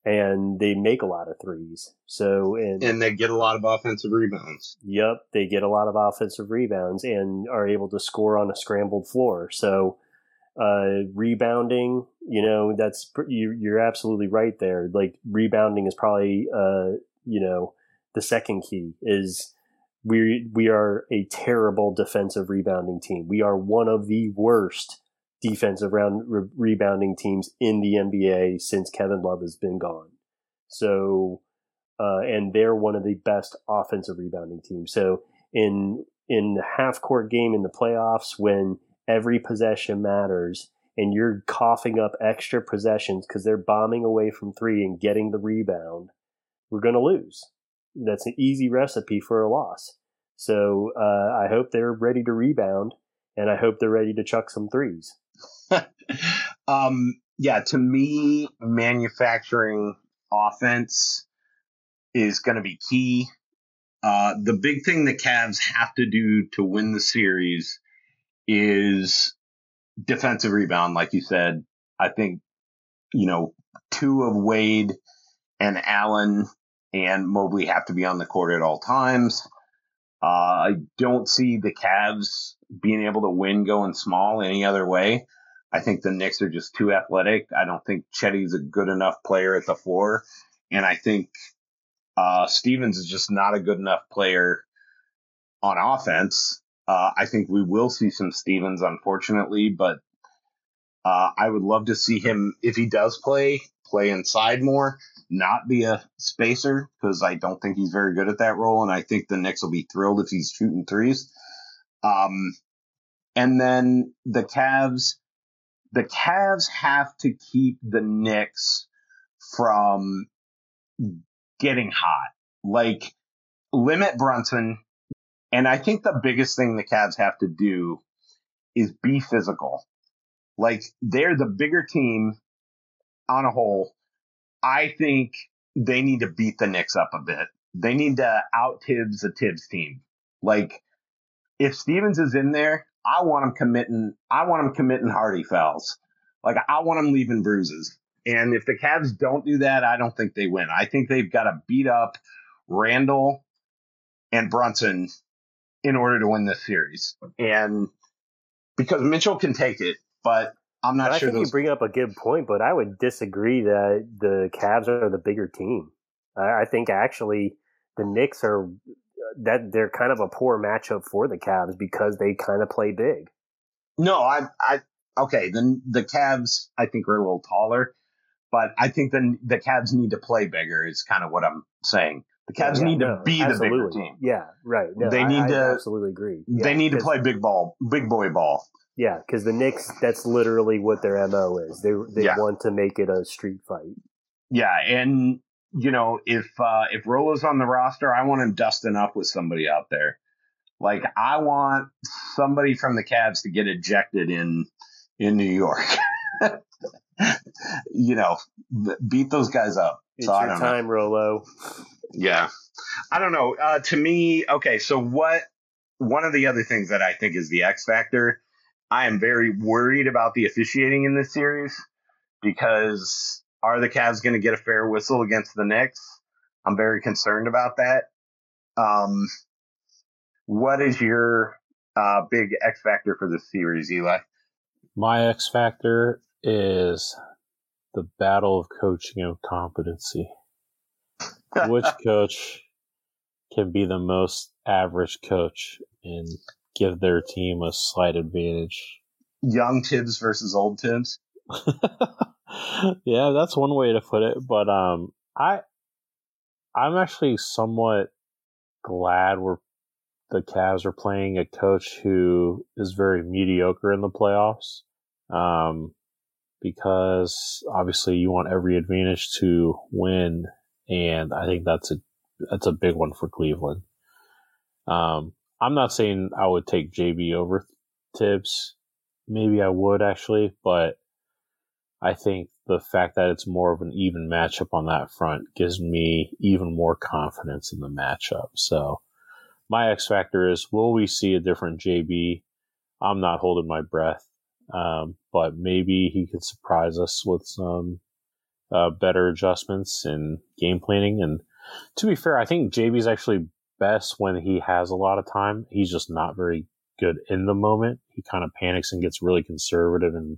C: and they make a lot of threes. So, and,
B: And they get a lot of offensive rebounds.
C: yep, they get a lot of offensive rebounds and are able to score on a scrambled floor. So Uh, rebounding, you know, that's you, you're absolutely right there. Like rebounding is probably, uh, you know, the second key is we we are a terrible defensive rebounding team. We are one of the worst defensive round re- rebounding teams in the NBA since Kevin Love has been gone. So, uh, and they're one of the best offensive rebounding teams. So in in the half court game in the playoffs, when every possession matters, and you're coughing up extra possessions because they're bombing away from three and getting the rebound, we're going to lose. That's an easy recipe for a loss. So uh, I hope they're ready to rebound, and I hope they're ready to chuck some threes.
B: um, yeah, to me, manufacturing offense is going to be key. Uh, the big thing the Cavs have to do to win the series is defensive rebound, like you said. I think, you know, two of Wade and Allen and Mobley have to be on the court at all times. Uh, I don't see the Cavs being able to win going small any other way. I think the Knicks are just too athletic. I don't think Cedi's a good enough player at the four. And I think uh, Stevens is just not a good enough player on offense. Uh, I think we will see some Stevens, unfortunately, but uh, I would love to see him, if he does play, play inside more, not be a spacer, because I don't think he's very good at that role. And I think the Knicks will be thrilled if he's shooting threes. Um, and then the Cavs, the Cavs have to keep the Knicks from getting hot. Like limit Brunson. And I think the biggest thing the Cavs have to do is be physical. Like they're the bigger team on a whole. I think they need to beat the Knicks up a bit. They need to out Thibs the Thibs team. Like if Stevens is in there, I want him committing. I want him committing hardy fouls. Like I want him leaving bruises. And if the Cavs don't do that, I don't think they win. I think they've got to beat up Randle and Brunson in order to win this series. And because Mitchell can take it, but I'm not
C: I
B: sure.
C: I think
B: those...
C: you bring up a good point, but I would disagree that the Cavs are the bigger team. I, I think actually the Knicks are that they're kind of a poor matchup for the Cavs because they kind of play big.
B: No, I, I, okay. Then the Cavs, I think, are a little taller, but I think the the Cavs need to play bigger. Is kind of what I'm saying. The Cavs yeah, need no, to be absolutely. the bigger team.
C: Yeah, right. No,
B: they need
C: I,
B: to
C: I absolutely agree. Yeah,
B: they need to play big ball, big boy ball.
C: Yeah, because the Knicks, that's literally what their mo is. They they want to make it a street fight.
B: Yeah, and you know, if uh, if Rolo's on the roster, I want him dusting up with somebody out there. Like I want somebody from the Cavs to get ejected in in New York. you know, beat those guys up.
C: It's
B: so
C: your time, know. Rolo.
B: Yeah, I don't know. Uh, to me, okay. So what? One of the other things that I think is the X factor. I am very worried about the officiating in this series because are the Cavs going to get a fair whistle against the Knicks? I'm very concerned about that. Um, what is your uh, big X factor for this series, Eli?
D: My X factor is the battle of coaching and competency. Which coach can be the most average coach and give their team a slight advantage?
B: Young Thibs versus old Thibs.
D: yeah, that's one way to put it. But um, I, I'm actually somewhat glad we're the Cavs are playing a coach who is very mediocre in the playoffs. Um, because obviously you want every advantage to win, and I think that's a that's a big one for Cleveland. Um, I'm not saying I would take JB over Thibs. Maybe I would actually, but I think the fact that it's more of an even matchup on that front gives me even more confidence in the matchup. So my X factor is will we see a different JB? I'm not holding my breath. Um, but maybe he could surprise us with some uh, better adjustments and game planning. And to be fair, I think JB's actually best when he has a lot of time. He's just not very good in the moment. He kind of panics and gets really conservative and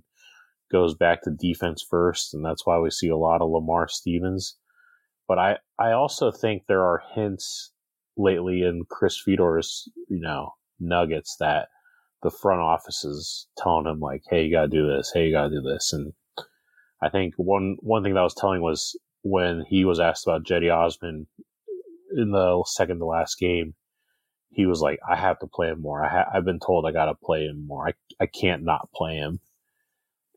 D: goes back to defense first, and that's why we see a lot of Lamar Stevens. But I, I also think there are hints lately in Chris Fedor's, you know, nuggets that the front office is telling him like, "Hey, you gotta do this. Hey, you gotta do this." And I think one one thing that I was telling was when he was asked about Cedi Osman in the second to last game, he was like, "I have to play him more. I ha- I've been told I gotta play him more. I I can't not play him."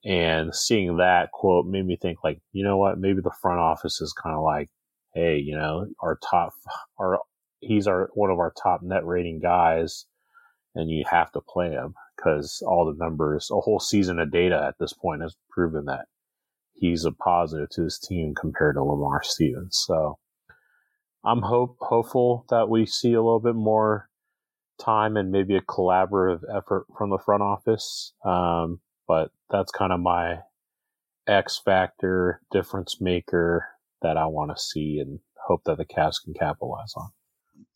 D: And seeing that quote made me think like, you know what? Maybe the front office is kind of like, hey, you know, our top, our he's our one of our top net rating guys, and you have to play him because all the numbers, a whole season of data at this point has proven that he's a positive to his team compared to Lamar Stevens. So I'm hope hopeful that we see a little bit more time and maybe a collaborative effort from the front office. Um, but that's kind of my X factor difference maker that I want to see and hope that the Cavs can capitalize on.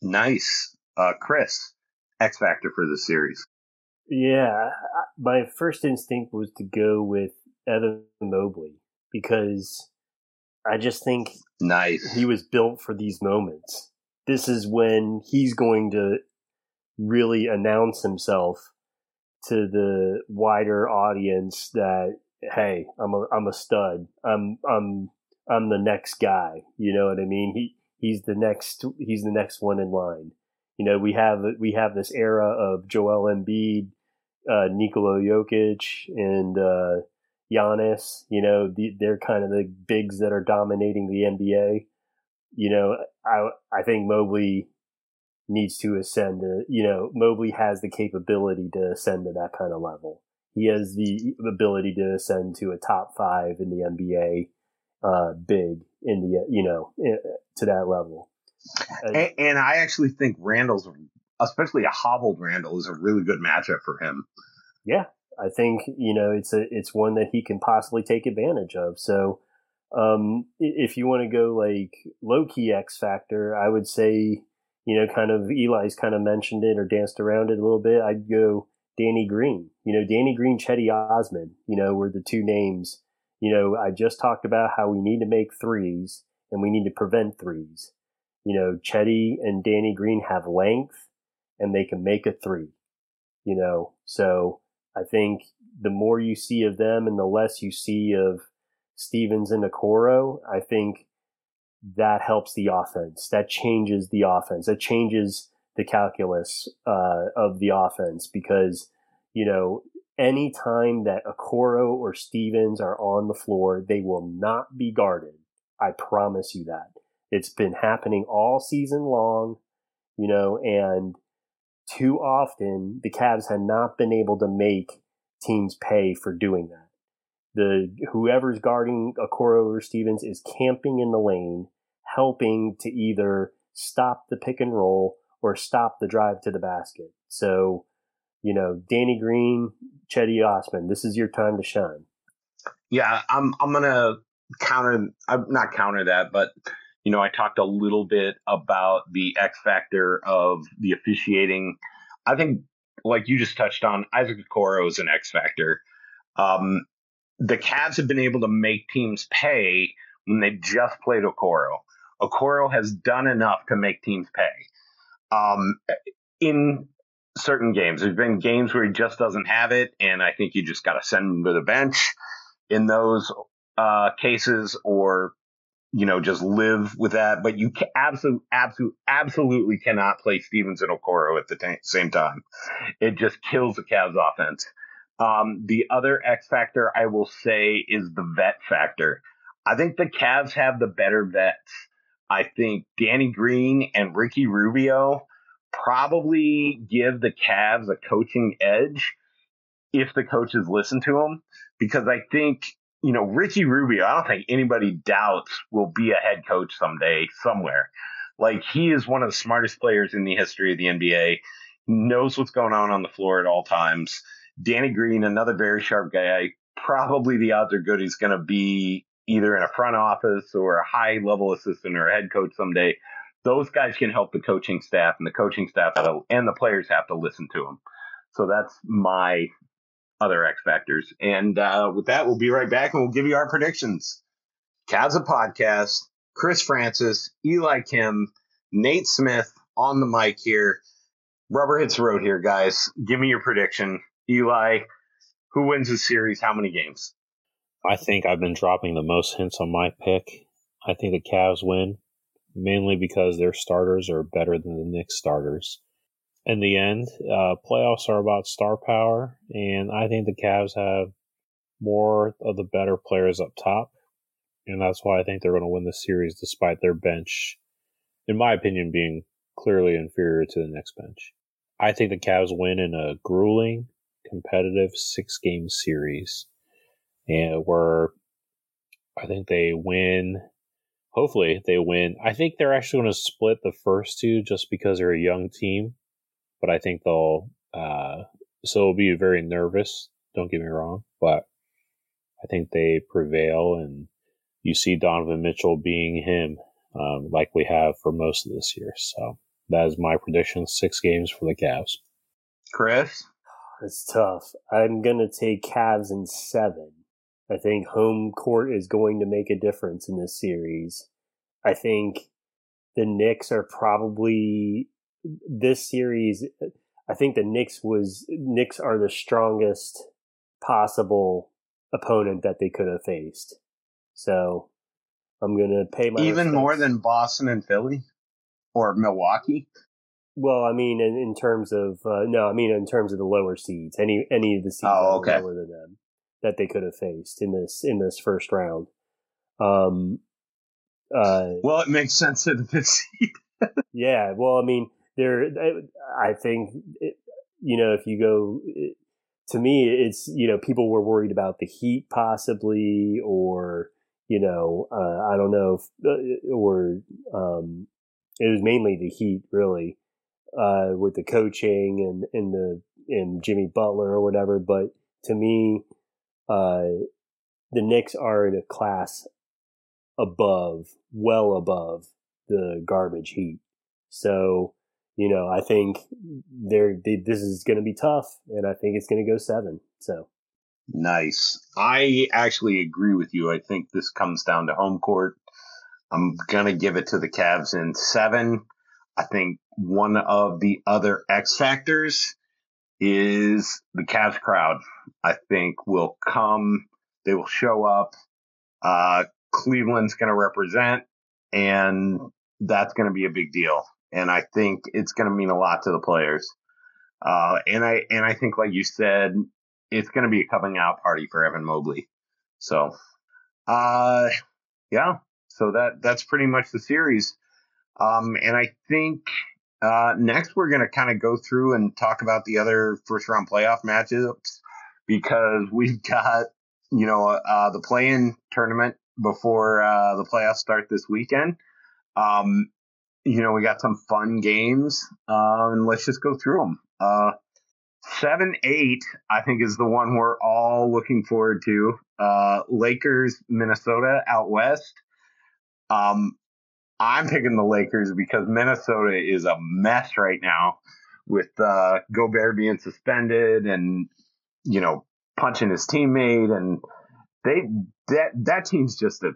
B: Nice. Uh, Chris, X factor for the series.
C: Yeah, my first instinct was to go with Evan Mobley because I just think
B: nice.
C: He was built for these moments. This is when he's going to really announce himself to the wider audience that hey, I'm a I'm a stud. I'm I'm I'm the next guy. You know what I mean? He he's the next he's the next one in line. You know, we have we have this era of Joel Embiid, uh, Nikola Jokic, and uh, Giannis. You know, the, they're kind of the bigs that are dominating the NBA. You know, I I think Mobley needs to ascend to, you know, Mobley has the capability to ascend to that kind of level. He has the ability to ascend to a top five in the NBA, uh, big in the, you know, to that level.
B: And, and I actually think Randle's, especially a hobbled Randall, is a really good matchup for him.
C: Yeah, I think you know it's a it's one that he can possibly take advantage of. So, um, if you want to go like low key X factor, I would say you know, kind of Eli's kind of mentioned it or danced around it a little bit, I'd go Danny Green. You know, Danny Green, Cedi Osman, you know, were the two names. You know, I just talked about how we need to make threes and we need to prevent threes. You know, Cedi and Danny Green have length and they can make a three. You know, so I think the more you see of them and the less you see of Stevens and Okoro, I think that helps the offense. That changes the offense. That changes the calculus uh, of the offense because, you know, any time that Okoro or Stevens are on the floor, they will not be guarded. I promise you that. It's been happening all season long, you know, and too often the Cavs have not been able to make teams pay for doing that the whoever's guarding Okoro or Stevens is camping in the lane, helping to either stop the pick and roll or stop the drive to the basket. So, you know, Danny Green, Cedi Osman, this is your time to shine.
B: Yeah, I'm I'm gonna counter I'm not counter that, but you know, I talked a little bit about the X factor of the officiating. I think like you just touched on, Isaac Okoro is an X factor. Um, the Cavs have been able to make teams pay when they just played Okoro. Okoro has done enough to make teams pay. Um, in certain games, there's been games where he just doesn't have it, and I think you just got to send him to the bench in those uh, cases, or you know just live with that. But you absolutely, absolutely, absolutely cannot play Stevens and Okoro at the t- same time. It just kills the Cavs offense. Um, the other X factor I will say is the vet factor. I think the Cavs have the better vets. I think Danny Green and Ricky Rubio probably give the Cavs a coaching edge if the coaches listen to them. Because I think, you know, Ricky Rubio, I don't think anybody doubts will be a head coach someday, somewhere. Like, he is one of the smartest players in the history of the NBA, knows what's going on on the floor at all times. Danny Green, another very sharp guy. Probably the odds are good he's going to be either in a front office or a high level assistant or a head coach someday. Those guys can help the coaching staff, and the coaching staff and the players have to listen to them. So that's my other X factors. And uh, with that, we'll be right back and we'll give you our predictions. Cavs a podcast. Chris Francis, Eli Kim, Nate Smith on the mic here. Rubber hits the road here, guys. Give me your prediction. Eli, who wins the series? How many games?
D: I think I've been dropping the most hints on my pick. I think the Cavs win, mainly because their starters are better than the Knicks starters. In the end, uh, playoffs are about star power, and I think the Cavs have more of the better players up top, and that's why I think they're going to win the series despite their bench, in my opinion, being clearly inferior to the Knicks bench. I think the Cavs win in a grueling, competitive six game series and where I think they win. Hopefully, they win. I think they're actually going to split the first two just because they're a young team, but I think they'll. Uh, so it'll be very nervous. Don't get me wrong, but I think they prevail, and you see Donovan Mitchell being him, um, like we have for most of this year. So that is my prediction: six games for the Cavs.
B: Chris,
C: it's tough. I'm gonna take Cavs in seven. I think home court is going to make a difference in this series. I think the Knicks are probably this series. I think the Knicks was Knicks are the strongest possible opponent that they could have faced. So I'm gonna pay my
B: even
C: respects.
B: more than Boston and Philly or Milwaukee.
C: Well, I mean, in, in terms of uh, no, I mean in terms of the lower seeds, any any of the seeds
B: Oh,
C: that
B: okay.
C: lower than them that they could have faced in this in this first round. Um, uh,
B: Well, it makes sense to the fifth seed.
C: yeah, well, I mean, there. I think it, you know if you go. It, to me, it's you know people were worried about the Heat possibly, or you know uh, I don't know, if, uh, or um, it was mainly the Heat really uh, with the coaching and and the and Jimmy Butler or whatever. But to me, uh, the Knicks are in a class above, well above the garbage Heat. So you know, I think they're they, this is going to be tough, and I think it's going to go seven. So
B: Nice. I actually agree with you. I think this comes down to home court. I'm gonna give it to the Cavs in seven. I think one of the other X factors is the Cavs crowd. I think will come. They will show up. Uh, Cleveland's gonna represent, and that's gonna be a big deal. And I think it's gonna mean a lot to the players. Uh, and I and I think, like you said, it's going to be a coming out party for Evan Mobley. So, uh, yeah. So that that's pretty much the series. Um, and I think uh, next we're going to kind of go through and talk about the other first round playoff matchups because we've got you know uh, the play-in tournament before uh, the playoffs start this weekend. Um, you know we got some fun games, uh, and let's just go through them. Uh, seven eight i think is the one we're all looking forward to uh lakers minnesota out west um i'm picking the lakers because minnesota is a mess right now with uh gobert being suspended and you know punching his teammate and they that that team's just a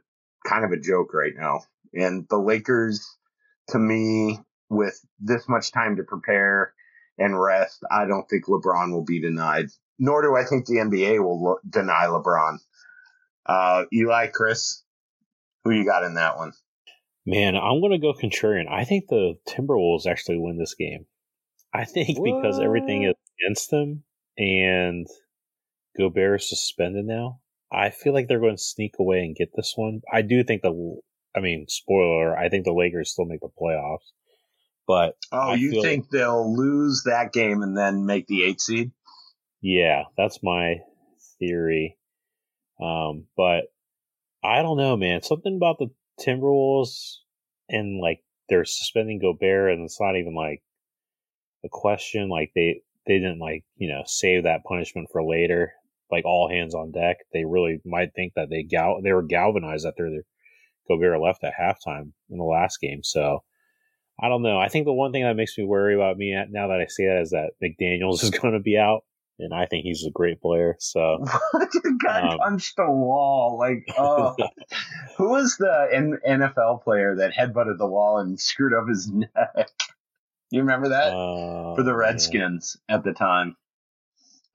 B: kind of a joke right now and the lakers to me with this much time to prepare and rest, I don't think LeBron will be denied. Nor do I think the NBA will lo- deny LeBron. Uh, Eli, Chris, who you got in that one?
D: Man, I'm going to go contrarian. I think the Timberwolves actually win this game. I think because everything is against them and Gobert is suspended now, I feel like they're going to sneak away and get this one. I do think the, I mean, spoiler, I think the Lakers still make the playoffs. But
B: Oh,
D: I
B: you
D: feel-
B: think they'll lose that game and then make the eight seed?
D: Yeah, that's my theory. Um, but I don't know, man. Something about the Timberwolves and like they're suspending Gobert, and it's not even like a question. Like they they didn't like you know save that punishment for later. Like all hands on deck. They really might think that they gal they were galvanized after their Gobert left at halftime in the last game. So I don't know. I think the one thing that makes me worry about me now that I see that is that McDaniels is going to be out, and I think he's a great player. So
B: the guy
D: Um,
B: punched the wall. Like, oh, who was the N- NFL player that headbutted the wall and screwed up his neck? You remember that
D: uh,
B: for the Redskins at the time?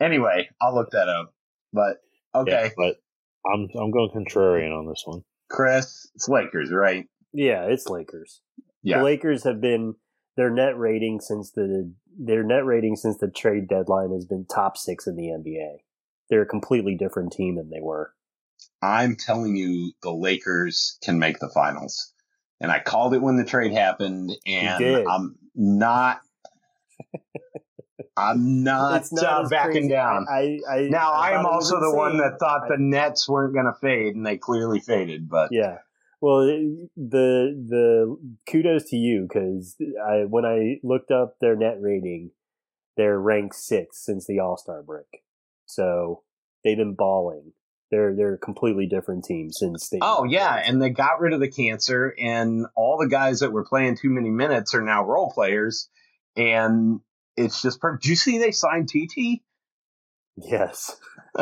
B: Anyway, I'll look that up. But
D: yeah,
B: okay,
D: but I'm I'm going contrarian on this one.
B: Chris, it's Lakers, right?
C: Yeah, it's Lakers.
B: Yeah.
C: The Lakers have been their net rating since the their net rating since the trade deadline has been top six in the NBA. They're a completely different team than they were.
B: I'm telling you, the Lakers can make the finals. And I called it when the trade happened, and. I'm not. I'm not,
C: not
B: uh, backing
C: crazy.
B: down.
C: I, I,
B: now I am
C: thought it was
B: also the one that thought the Nets weren't going to fade, and they clearly faded. But
C: Yeah. Well, the the kudos to you because I when I looked up their net rating, they're ranked sixth since the All Star break. So they've been balling. They're they're a completely different team since they.
B: oh yeah, and they got rid of the cancer, and all the guys that were playing too many minutes are now role players, and it's just perfect. Do you see they signed TT?
C: yes,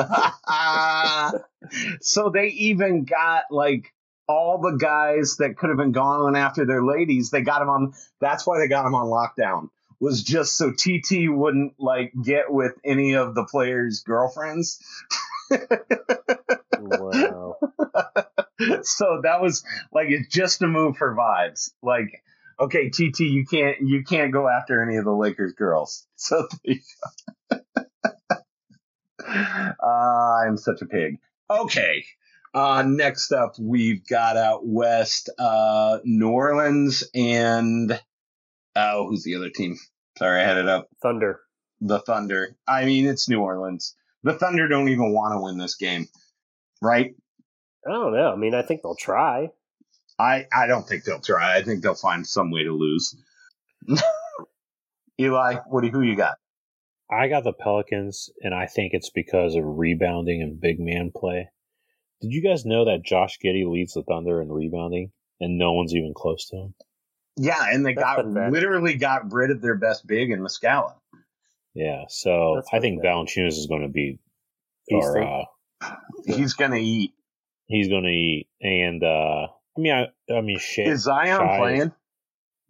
B: so they even got like all the guys that could have been gone after their ladies. They got them on. That's why they got them on lockdown. Was just so TT wouldn't like get with any of the players' girlfriends.
C: wow.
B: so that was like it's just a move for vibes. Like, okay, TT, you can't you can't go after any of the Lakers girls. So there you go. uh, I'm such a pig. Okay. Uh, next up, we've got out west, uh, New Orleans and oh, who's the other team? Sorry, I had it up.
C: Thunder.
B: The Thunder. I mean, it's New Orleans. The Thunder don't even want to win this game, right?
C: I don't know. I mean, I think they'll try.
B: I, I don't think they'll try. I think they'll find some way to lose. Eli, what do you, who you got?
D: I got the Pelicans, and I think it's because of rebounding and big man play. Did you guys know that Josh Giddey leads the Thunder in rebounding, and no one's even close to him?
B: Yeah, and they
C: That's
B: got
C: pathetic.
B: literally got rid of their best big in Muscala.
D: Yeah, so
C: That's
D: I think
C: pathetic.
D: Valanciunas is going to be,
C: You
D: or uh,
B: He's gonna eat.
D: he's going to eat. And uh, I mean, I, I mean, Shai,
B: Is Zion
D: Shy is-
B: playing?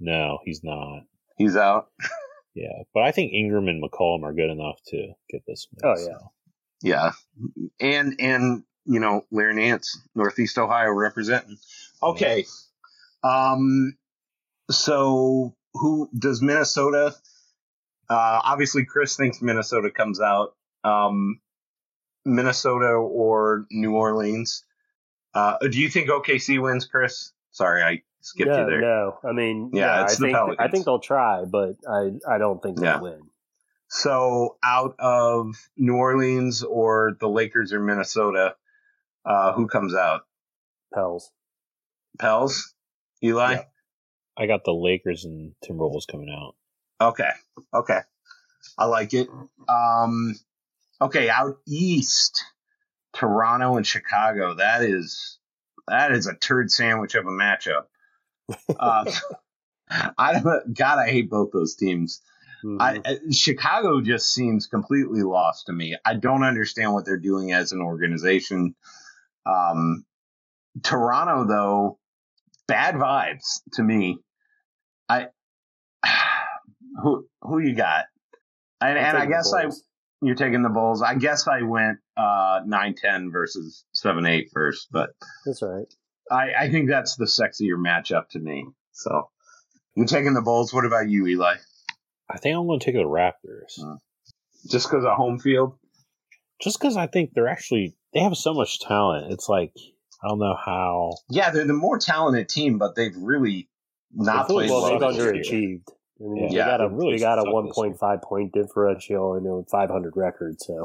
D: No, he's not.
B: He's out.
D: Yeah, but I think Ingram and McCollum are good enough to get this. Win,
C: Oh, yeah.
D: so.
B: Yeah, and and you know Larry Nance, Northeast Ohio representing. Okay, um, so who does Minnesota? Uh, obviously, Chris thinks Minnesota comes out. Um, Minnesota or New Orleans. Uh, do you think OKC wins, Chris? Sorry, I skipped
C: no,
B: you there.
C: no. I mean,
B: Yeah,
C: yeah,
B: it's
C: I
B: the
C: think
B: Pelicans.
C: I think they'll try, but I I don't think they'll
B: Yeah.
C: win.
B: So out of New Orleans or the Lakers or Minnesota, uh, who comes out?
C: Pels.
B: Pels, Eli.
D: Yeah. I got the Lakers and Timberwolves coming out.
B: Okay, okay, I like it. Um, okay, out east, Toronto and Chicago. That is that is a turd sandwich of a matchup. Uh, I don't. God, I hate both those teams.
C: Mhm.
B: I, I- Chicago just seems completely lost to me. I don't understand what they're doing as an organization. Um, Toronto, though, bad vibes to me. I who who you got? And,
C: I'm
B: and I guess I you're taking the Bulls. I guess I went uh, 9-10 versus 7-8 first, but
C: That's all right.
B: I, I think that's the sexier matchup to me. So you're taking the Bulls. What about you, Eli?
D: I think I'm going to take the Raptors,
B: Uh. Just because of home field?
D: just because I think they're actually they have so much talent. It's like I don't know how.
B: Yeah, they're the more talented team, but they've really not played
D: feel
C: Well, they've
D: this year.
C: underachieved. I mean,
D: Yeah.
C: they
B: Yeah,
C: got a
D: really
C: they got a
D: suck this year.
C: 1.5 point differential and a 500 record. So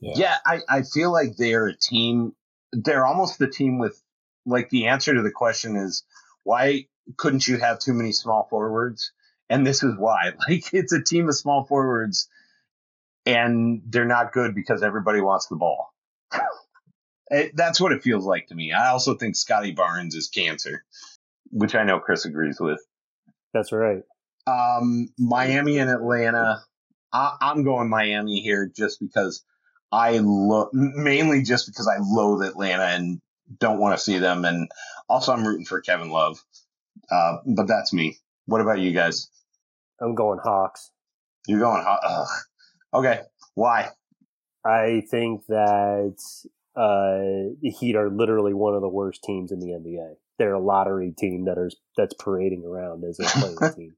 B: Yeah, I, I feel like they're a team. They're almost the team with, like, the answer to the question is why couldn't you have too many small forwards? And this is why. Like, it's a team of small forwards, and they're not good because everybody wants the ball. It, that's what it feels like to me. I also think Scottie Barnes is cancer, which I know Chris agrees with.
C: That's right.
B: Um, Miami and Atlanta. I, I'm going Miami here just because I look mainly just because I loathe Atlanta and don't want to see them, and also I'm rooting for Kevin Love. Uh, but that's me. What about you guys?
C: I'm going Hawks.
B: You're going. Ugh. Okay, why?
C: I think that uh, the Heat are literally one of the worst teams in the NBA. They're a lottery team that are that's parading around as a playing team.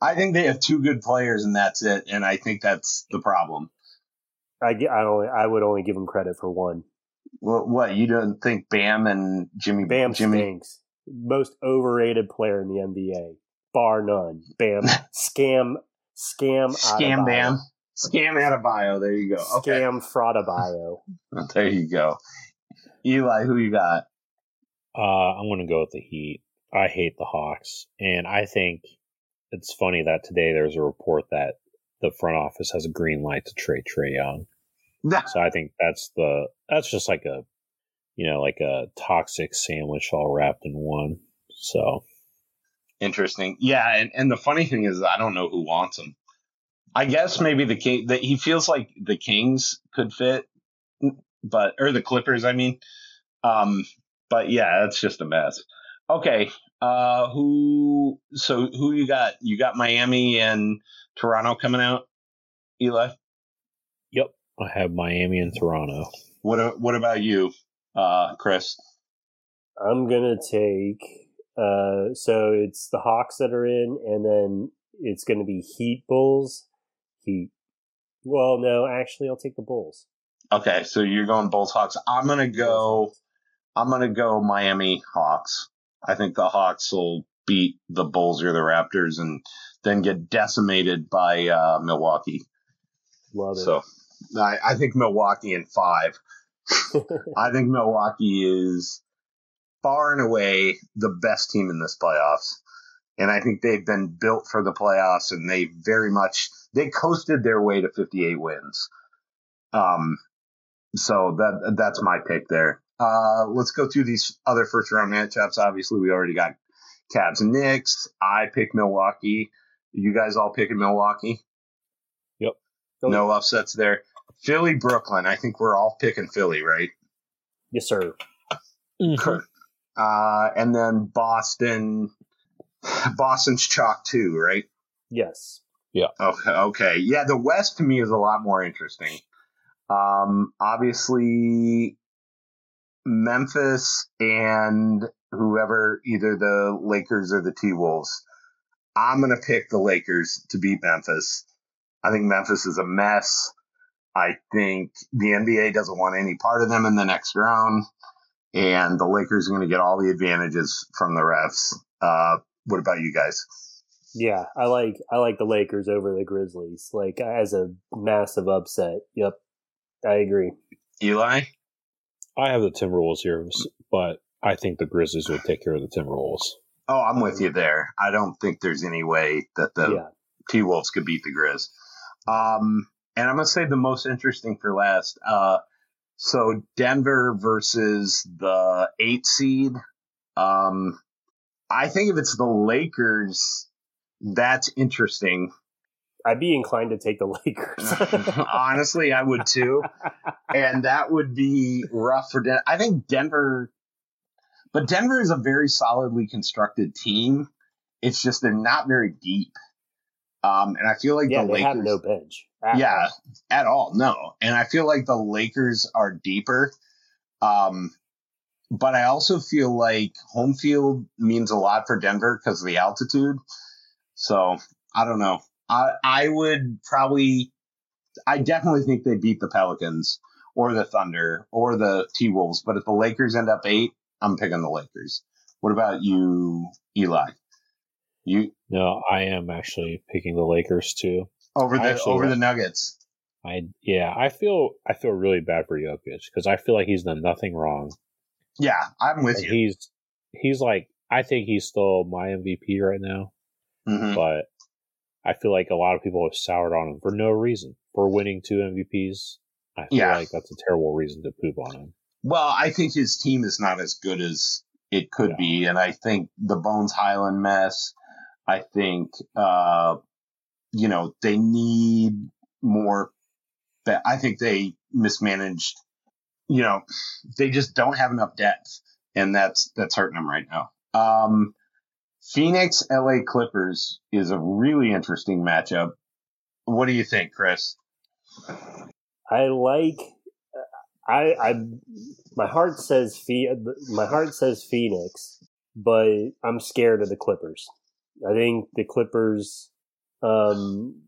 B: I think they have two good players, and that's it. And I think that's the problem.
C: I, I only I would only give them credit for one.
B: What, what you don't think Bam and Jimmy
C: Bam
B: Jimmy
C: stinks. Most overrated player in the NBA, bar none. Bam scam scam
B: Scam. Bam Scam out of bio. There you go. Okay,
C: Scam bio.
B: there you go. Eli, who you got?
D: Uh, I'm going to go with the Heat. I hate the Hawks, and I think it's funny that today there's a report that the front office has a green light to trade Trae Young. So I think that's the that's just like a you know like a toxic sandwich all wrapped in one. So
B: Interesting. Yeah, and, and the funny thing is, I don't know who wants him. I guess maybe the king. That he feels like the Kings could fit, but or the Clippers. I mean, um, but yeah, it's just a mess. Okay, uh, who? So who you got? You got Miami and Toronto coming out. Eli,
D: yep, I have Miami and Toronto.
B: what? What about you, uh, Chris?
C: I'm gonna take. Uh, so it's the Hawks that are in, and then it's gonna be Heat Bulls. Heat. Well, no, actually, I'll take the Bulls.
B: Okay, so you're going Bulls Hawks. I'm gonna go. I'm gonna go Miami Hawks. I think the Hawks will beat the Bulls or the Raptors and then get decimated by uh, Milwaukee.
C: Love it.
B: So I, I think Milwaukee in five. I think Milwaukee is far and away the best team in this playoffs. And I think they've been built for the playoffs and they very much they coasted their way to 58 wins. Um so that that's my pick there. Uh let's go through these other first round matchups. Obviously we already got Cavs and Knicks. I pick Milwaukee. You guys all picking Milwaukee? Yep. No upsets there. Philly, Brooklyn. I think we're all picking Philly, right?
C: yes, sir.
B: Uh, and then Boston. Boston's chalk too, right?
C: Yes. Yeah.
B: Okay, okay. Yeah, the West to me is a lot more interesting. Um, obviously, Memphis and whoever, either the Lakers or the T Wolves. I'm going to pick the Lakers to beat Memphis. I think Memphis is a mess. I think the NBA doesn't want any part of them in the next round, and the Lakers are going to get all the advantages from the refs. Uh, what about you guys?
C: Yeah, I like I like the Lakers over the Grizzlies. Like as a massive upset. Yep, I agree.
B: Eli?
D: I have the Timberwolves here, but I think the Grizzlies would take care of the Timberwolves.
B: Oh, I'm with you there. I don't think there's any way that the
C: yeah,
B: T Wolves could beat the Grizz. Um, and I'm gonna say the most interesting for last. Uh, so Denver versus the eight seed. Um, I think if it's the Lakers, that's interesting.
C: I'd be inclined to take the Lakers.
B: Honestly, I would too, and that would be rough for Denver. I think Denver, but Denver is a very solidly constructed team. It's just they're not very deep. Um, and I feel like
C: yeah,
B: the
C: they
B: Lakers,
C: have no bench. at
B: yeah,
C: all.
B: at all. No. And I feel like the Lakers are deeper. Um, but I also feel like home field means a lot for Denver because of the altitude. So I don't know. I I would probably I definitely think they beat the Pelicans or the Thunder or the T Wolves. But if the Lakers end up eight, I'm picking the Lakers. What about you, Eli? You
D: No, I am actually picking the Lakers too.
B: over the over the Nuggets.
D: I yeah, I feel I feel really bad for Jokic because I feel like he's done nothing wrong.
B: Yeah, I'm with
D: And
B: you.
D: he's he's like I think he's still my MVP right now,
B: Mhm.
D: but I feel like a lot of people have soured on him for no reason for winning two MVPs. I feel
B: Yeah.
D: like that's a terrible reason to poop on him.
B: Well, I think his team is not as good as it could
D: Yeah.
B: be, and I think the Bones Hyland mess. I think, uh, you know, they need more. That I think they mismanaged. You know, they just don't have enough depth, and that's that's hurting them right now. Um, Phoenix, LA Clippers is a really interesting matchup. What do you think, Chris?
C: I like. I I my heart says my heart says Phoenix, but I'm scared of the Clippers. I think the Clippers, um,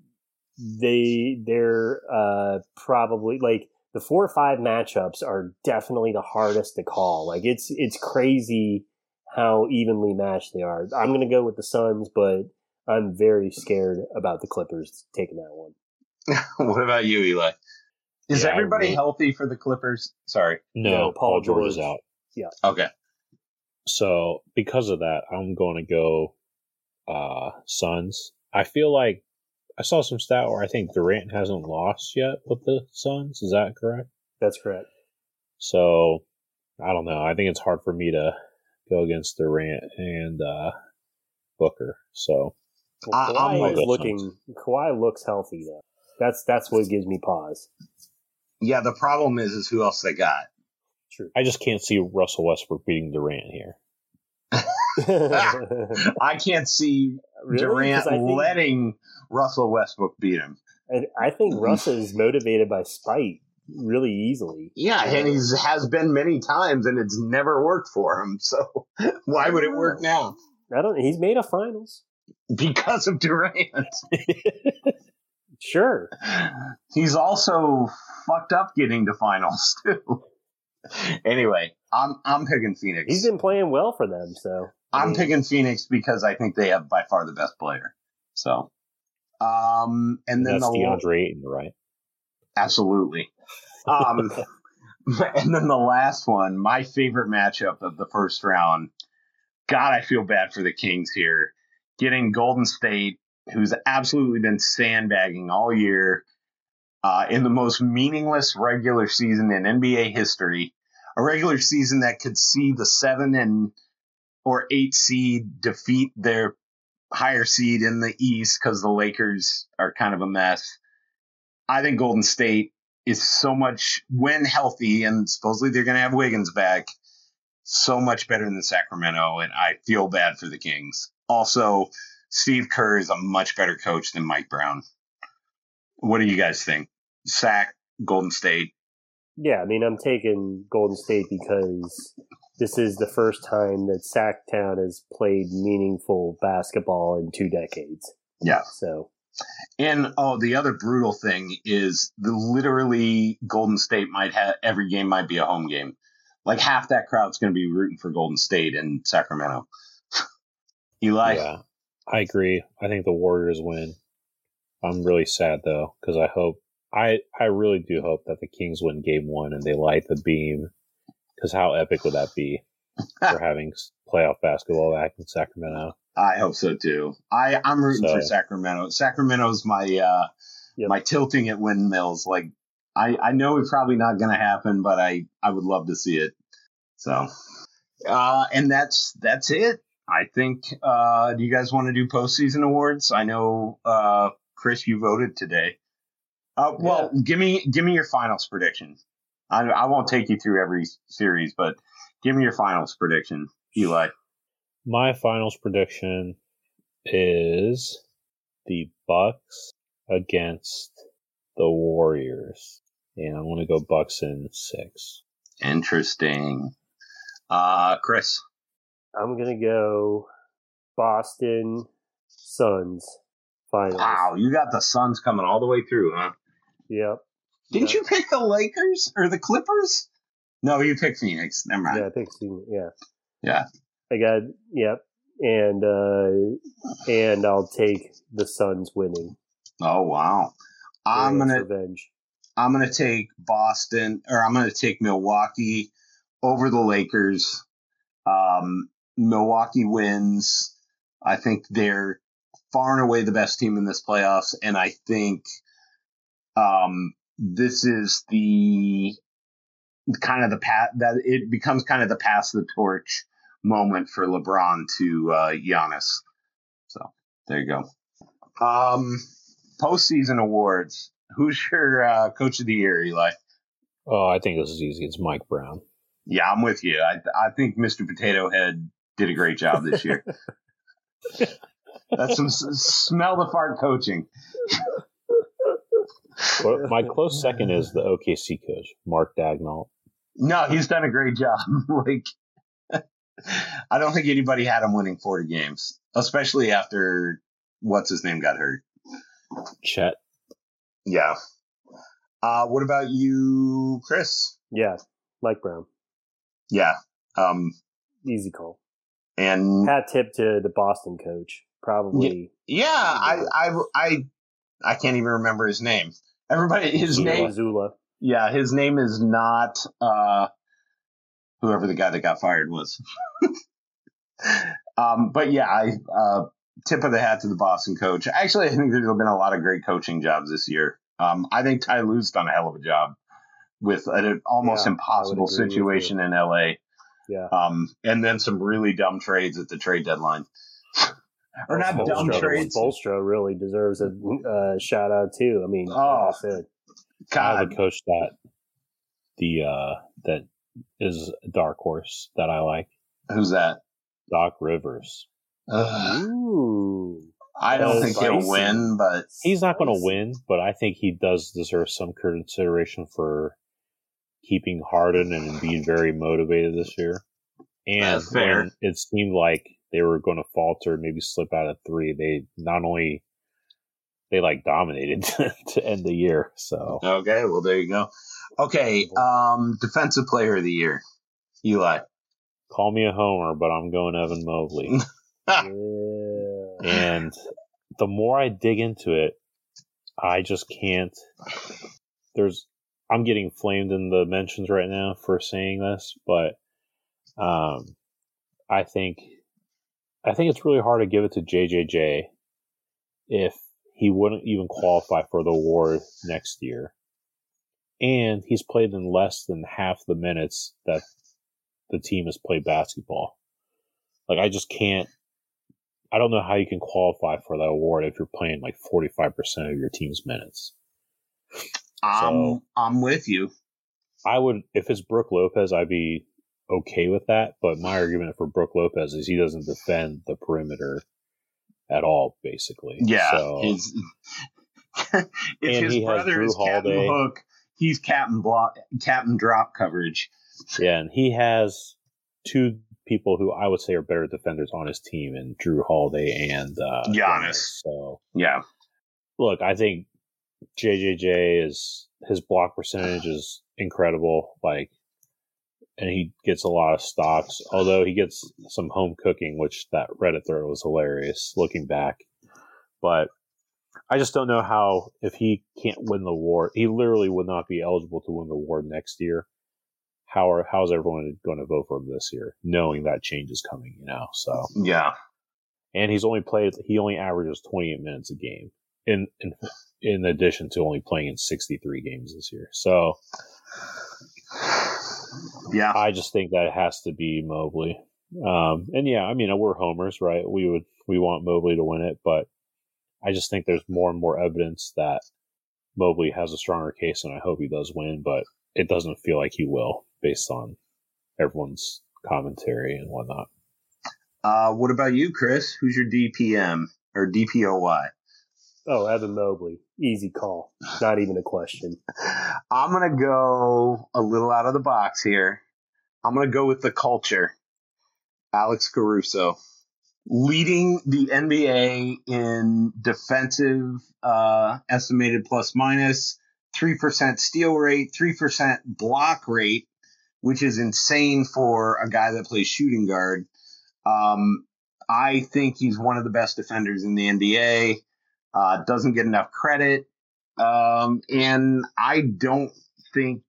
C: they they're uh, probably like the four or five matchups are definitely the hardest to call. Like it's it's crazy how evenly matched they are. I'm going to go with the Suns, but I'm very scared about the Clippers taking that one.
B: what about you, Eli? Is
D: Yeah,
B: everybody
D: really-
B: healthy for the Clippers? Sorry.
D: No,
C: No,
D: Paul,
C: Paul
D: George is
C: George.
D: out.
B: Okay.
D: So because of that, I'm going to go uh Suns. I feel like I saw some stat where I think Durant hasn't lost yet with the Suns. Is that correct?
C: That's correct.
D: So I don't know. I think it's hard for me to go against Durant and uh Booker. So
B: I- I'm
C: Kawhi
D: with
C: is
D: the
C: looking. Kawhi looks healthy though. That's that's what gives me pause.
B: Yeah, the problem is, is who else they got.
C: True.
D: I just can't see Russell Westbrook beating Durant here.
B: I can't see
C: Really?
B: Durant
C: think,
B: letting Russell Westbrook beat him.
C: I, I think mm. Russ is motivated by spite really easily.
B: Yeah, and uh, he's has been many times, and it's never worked for him. So why would it work now?
C: I don't. He's made a finals.
B: Because of Durant.
C: Sure.
B: He's also fucked up getting to finals too. anyway, I'm I'm picking Phoenix.
C: He's been playing well for them. So I
B: I'm
C: mean,
B: picking Phoenix because I think they have by far the best player. So, um, and
D: And
B: then
D: that's
B: the
D: DeAndre Ayton, right?
B: absolutely. Um, and then the last one, my favorite matchup of the first round. God, I feel bad for the Kings here. Getting Golden State, who's absolutely been sandbagging all year, uh, in the most meaningless regular season in NBA history, a regular season that could see the seven and or eight seed defeat their higher seed in the East because the Lakers are kind of a mess. I think Golden State is so much when healthy, and supposedly they're going to have Wiggins back, so much better than Sacramento, and I feel bad for the Kings. Also, Steve Kerr is a much better coach than Mike Brown. What do you guys think? Sac, Golden State.
C: Yeah. I mean, I'm taking Golden State because this is the first time that Sactown has played meaningful basketball in two decades.
B: Yeah.
C: So
B: And oh, the other brutal thing is the literally Golden State might have every game might be a home game. Like half that crowd's going to be rooting for Golden State in Sacramento. Eli,
D: yeah, I agree. I think the Warriors win. I'm really sad though because I hope I I really do hope that the Kings win Game One and they light the beam. Because how epic would that be for having playoff basketball back in Sacramento?
B: I hope so too. I I'm rooting for Sacramento. Sacramento's my uh
C: Yep.
B: my tilting at windmills. Like I I know it's probably not going to happen, but I I would love to see it. So, uh, and that's that's it. I think. Uh, do you guys want to do postseason awards? I know, uh, Chris, you voted today. Uh, well, give me give me your finals prediction. I I won't take you through every series, but give me your finals prediction, Eli.
D: My finals prediction is the Bucks against the Warriors, and I'm going to go Bucks in six.
B: Interesting. Uh, Chris.
C: I'm gonna go Boston Suns finals.
B: Wow, you got the Suns coming all the way through, huh?
C: Yep.
B: Didn't
C: Yeah.
B: you pick the Lakers or the Clippers? No, you picked Phoenix. Never mind.
C: Yeah, I think Phoenix. Yeah.
B: Yeah.
C: I got yep. And uh and I'll take the Suns winning.
B: Oh wow. I'm gonna
C: revenge.
B: I'm gonna take Boston or I'm gonna take Milwaukee over the Lakers. Um, Milwaukee wins. I think they're far and away the best team in this playoffs, and I think um, this is the kind of the pat that it becomes kind of the pass the torch moment for LeBron to uh, Giannis. So There you go. Um, postseason awards. Who's your uh, coach of the year, Eli?
D: Oh, I think this is easy. It's Mike Brown.
B: Yeah, I'm with you. I I think Mr. Potato Head did a great job this year. That's some s- smell the fart coaching.
D: But my close second is the OKC coach, Mark Daigneault.
B: No, he's done a great job. like, I don't think anybody had him winning 40 games, especially after what's his name got hurt.
D: Chet.
B: Yeah. Uh, what about you, Chris?
C: Yeah, Mike Brown,
B: Yeah. Um,
C: easy call.
B: and
C: Hat tip to the Boston coach, probably.
B: yeah, I, I, I, I can't even remember his name. Everybody, his
C: Zula.
B: name,
C: Zula.
B: yeah, his name is not, uh, whoever the guy that got fired was. um, but yeah, I, uh, tip of the hat to the Boston coach. Actually, I think there's been a lot of great coaching jobs this year. Um, I think Ty Lue's done a hell of a job with an almost
C: Yeah,
B: impossible situation in LA.
C: Yeah.
B: Um, and then some really dumb trades at the trade deadline. or not
C: Spoelstra-
B: dumb trades.
C: Spoelstra really deserves a uh, shout out too. I mean, like
B: Oh.
C: I said,
D: I have
B: God,
D: a coach that the uh that is a dark horse that I like.
B: who's that?
D: Doc Rivers.
B: Ugh.
C: ooh,
B: I don't
C: Uh,
B: think he'll win, but
D: He's not going to win, but I think he does deserve some consideration for keeping Harden and being very motivated this year. And
B: fair.
D: it seemed like they were going to falter, maybe slip out of three, they not only they like dominated to end the year. So
B: okay, well there you go. Okay, um, defensive player of the year, Eli.
D: call me a homer, but I'm going Evan Mobley.
C: yeah.
D: and the more I dig into it, I just can't. There's, I'm getting flamed in the mentions right now for saying this, but um, I think, I think it's really hard to give it to JJJ if he wouldn't even qualify for the award next year, and he's played in less than half the minutes that the team has played basketball. Like I just can't I don't know how you can qualify for that award if you're playing like 45% of your team's minutes.
B: I'm
D: So-
B: I'm with you.
D: I would, if it's Brook Lopez, I'd be okay with that. But my argument for Brook Lopez is he doesn't defend the perimeter at all, basically.
B: Yeah,
D: So,
B: his, if
D: And
B: his brother is Captain Hook, he's Captain Block, Captain Drop coverage.
D: yeah, and he has two people who I would say are better defenders on his team, and Jrue Holiday and uh,
B: Giannis.
D: So,
B: Yeah,
D: look, I think JJJ is his block percentage is incredible. Like, and he gets a lot of stocks. Although he gets some home cooking, which that Reddit thread was hilarious looking back. But I just don't know how if he can't win the war, he literally would not be eligible to win the war next year. How are how's everyone going to vote for him this year, knowing that change is coming? You know, so
B: yeah.
D: and he's only played he only averages 28 minutes a game in in in addition to only playing in 63 games this year so
B: Yeah,
D: i just think that has to be mobley. Um and yeah i mean we're homers right? We would we want mobley to win it but i just think there's more and more evidence that mobley has a stronger case and i hope he does win but it doesn't feel like he will based on everyone's commentary and whatnot.
B: Uh, what about you, Chris? Who's your DPM or DPOY?
C: Oh, Evan Mobley, easy call, not even a question.
B: I'm gonna go a little out of the box here. I'm gonna go with the culture. Alex Caruso. Leading the NBA in defensive uh, estimated plus minus, 3% steal rate, 3% block rate, which is insane for a guy that plays shooting guard. Um, I think he's one of the best defenders in the NBA. Uh, doesn't get enough credit. Um, and I don't think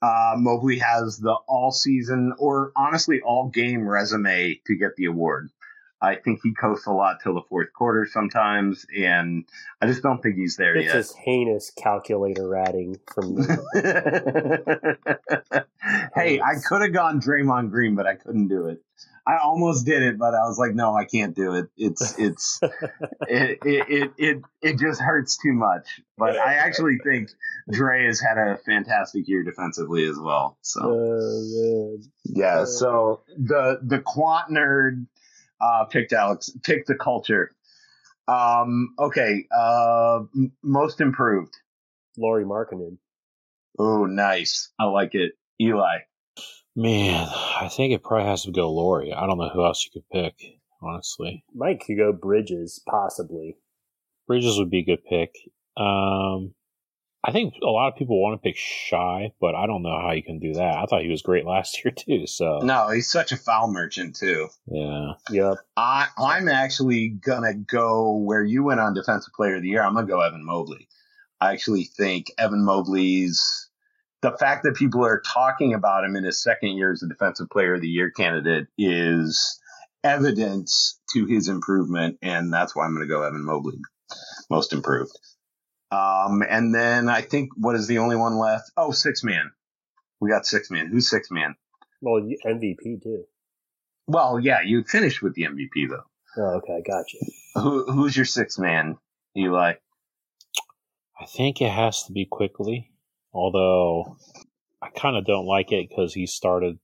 B: uh, Mobley has the all season or honestly all game resume to get the award. I think he coasts a lot till the fourth quarter sometimes, and I just don't think he's there
C: It's
B: yet.
C: It's just heinous calculator ratting from me.
B: hey, I could have gone Draymond Green, but I couldn't do it. I almost did it, but I was like, no, I can't do it. It's it's it, it it it it just hurts too much. But I actually think Dre has had a fantastic year defensively as well. So
C: Oh, man.
B: yeah, oh. so the the quant nerd uh, picked Alex, picked the culture. Um, okay, uh, m- most improved.
C: Lauri Markkanen.
B: Oh, nice. I like it. Eli.
D: Man, I think it probably has to go Lauri. I don't know who else you could pick, honestly.
C: Mike could go Bridges, possibly.
D: Bridges would be a good pick. Um, I think a lot of people want to pick Shai, but I don't know how you can do that. I thought he was great last year too. So
B: No, he's such a foul merchant too.
D: yeah,
C: Yep.
B: I I'm actually gonna go where you went on defensive player of the year. I'm gonna go Evan Mobley. I actually think Evan Mobley's the fact that people are talking about him in his second year as a defensive player of the year candidate is evidence to his improvement, and that's why I'm gonna go Evan Mobley, most improved. Um, and then I think what is the only one left? Oh, six man. We got six man. Who's six man?
C: Well, MVP too.
B: Well, yeah, you finished with the MVP though.
C: Oh, okay, I got you.
B: Who, who's your six man, Eli?
D: I think it has to be Quickley. Although I kind of don't like it because he started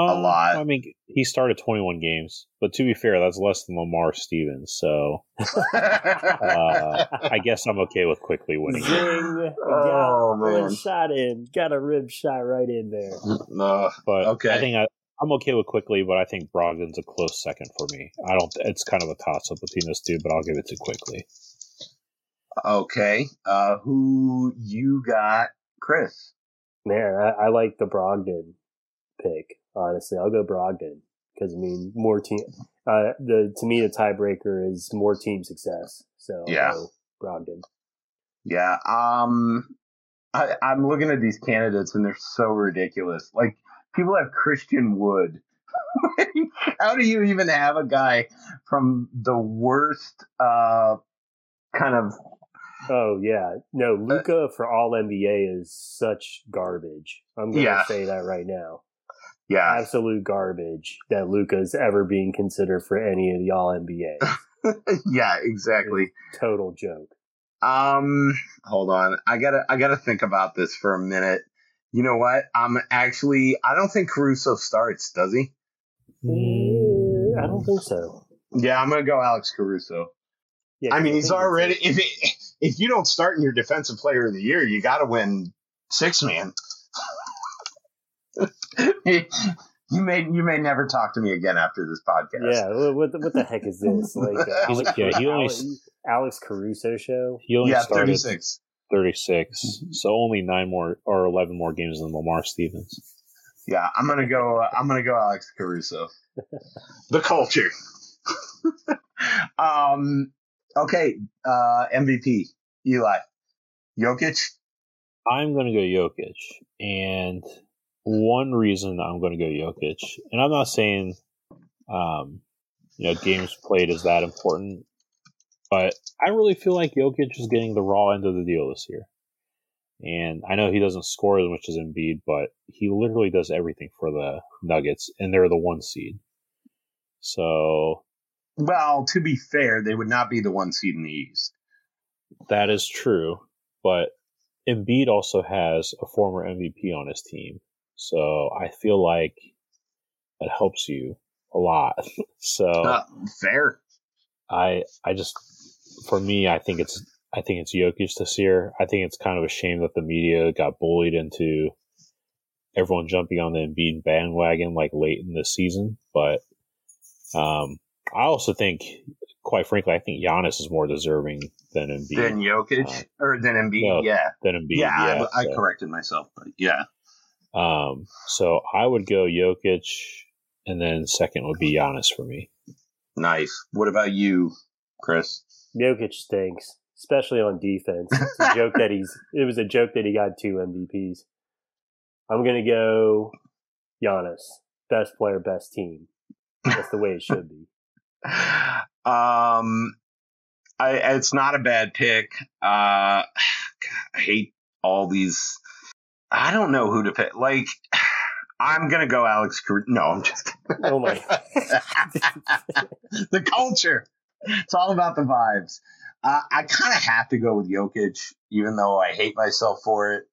D: um,
B: lot.
D: I mean, he started 21 games, but to be fair, that's less than Lamar Stevens. So uh, I guess I'm okay with Quickley winning. it.
C: Zing!
B: Oh,
C: got
B: man.
C: one shot in. Got a rib shot right in there.
B: no.
D: But
B: Okay.
D: I think I, I'm okay with Quickley, but I think Brogdon's a close second for me. I don't. It's kind of a toss up between those two, but I'll give it to Quickley.
B: Okay. Uh, who you got, Chris?
C: Man, I, I like the Brogdon pick. Honestly, I'll go Brogdon because I mean, more team. Uh, the to me, the tiebreaker is more team success. So I'll
B: Yeah.
C: go Brogdon.
B: Yeah. Um, I, I'm looking at these candidates and they're so ridiculous. Like people have Christian Wood. How do you even have a guy from the worst uh, kind of
C: Oh yeah, no, Luka for All NBA is such garbage. I'm gonna
B: Yeah.
C: say that right now.
B: Yeah
C: Absolute garbage that Luka's ever being considered for any of the All NBA.
B: yeah exactly.
C: Total joke.
B: Um, hold on. I gotta I gotta think about this for a minute. You know what? I'm actually I don't think Caruso starts, does he?
C: Eh, I don't think so.
B: Yeah, I'm gonna go Alex Caruso.
C: Yeah,
B: I mean, he's already if it, if you don't start in your defensive player of the year, you got to win six man. you may you may never talk to me again after this podcast.
C: Yeah, what the, what the heck is this? Like the
D: He's-
C: Alex,
D: yeah, he only-
C: Alex, Alex Caruso show?
D: He only
B: yeah,
D: started
B: thirty six.
D: 36, so only nine more or 11 more games than Lamar Stevens.
B: Yeah, I'm gonna go. Uh, I'm gonna go Alex Caruso. the culture. um. Okay. Uh. MVP. Eli. Jokic.
D: I'm going to go Jokic, and one reason I'm going to go Jokic, and I'm not saying, um, you know, games played is that important, but I really feel like Jokic is getting the raw end of the deal this year. And I know he doesn't score as much as Embiid, but he literally does everything for the Nuggets, and they're the one seed. So
B: Well, to be fair, they would not be the one seed in the East.
D: That is true, but Embiid also has a former MVP on his team, so I feel like it helps you a lot. so
B: Uh, fair.
D: I I just for me I think it's I think it's Jokic this year. I think it's kind of a shame that the media got bullied into everyone jumping on the Embiid bandwagon like late in the season, but um, I also think, quite frankly, I think Giannis is more deserving than Embiid.
B: Then Jokic or than Embiid.
D: No,
B: yeah.
D: than Embiid.
B: Yeah.
D: Yeah,
B: I, I corrected myself, but yeah.
D: Um, so I would go Jokic, and then second would be Giannis for me.
B: Nice. What about you, Chris?
C: Jokic stinks, especially on defense. It's a joke that he's. It was a joke that he got two MVPs. I'm gonna go Giannis, best player, best team. That's the way it should be.
B: Um, I, it's not a bad pick. Uh, God, I hate all these. I don't know who to pick. Like, I'm gonna go Alex. Car- no, I'm just.
C: Oh my!
B: the culture. It's all about the vibes. Uh, I kind of have to go with Jokic, even though I hate myself for it.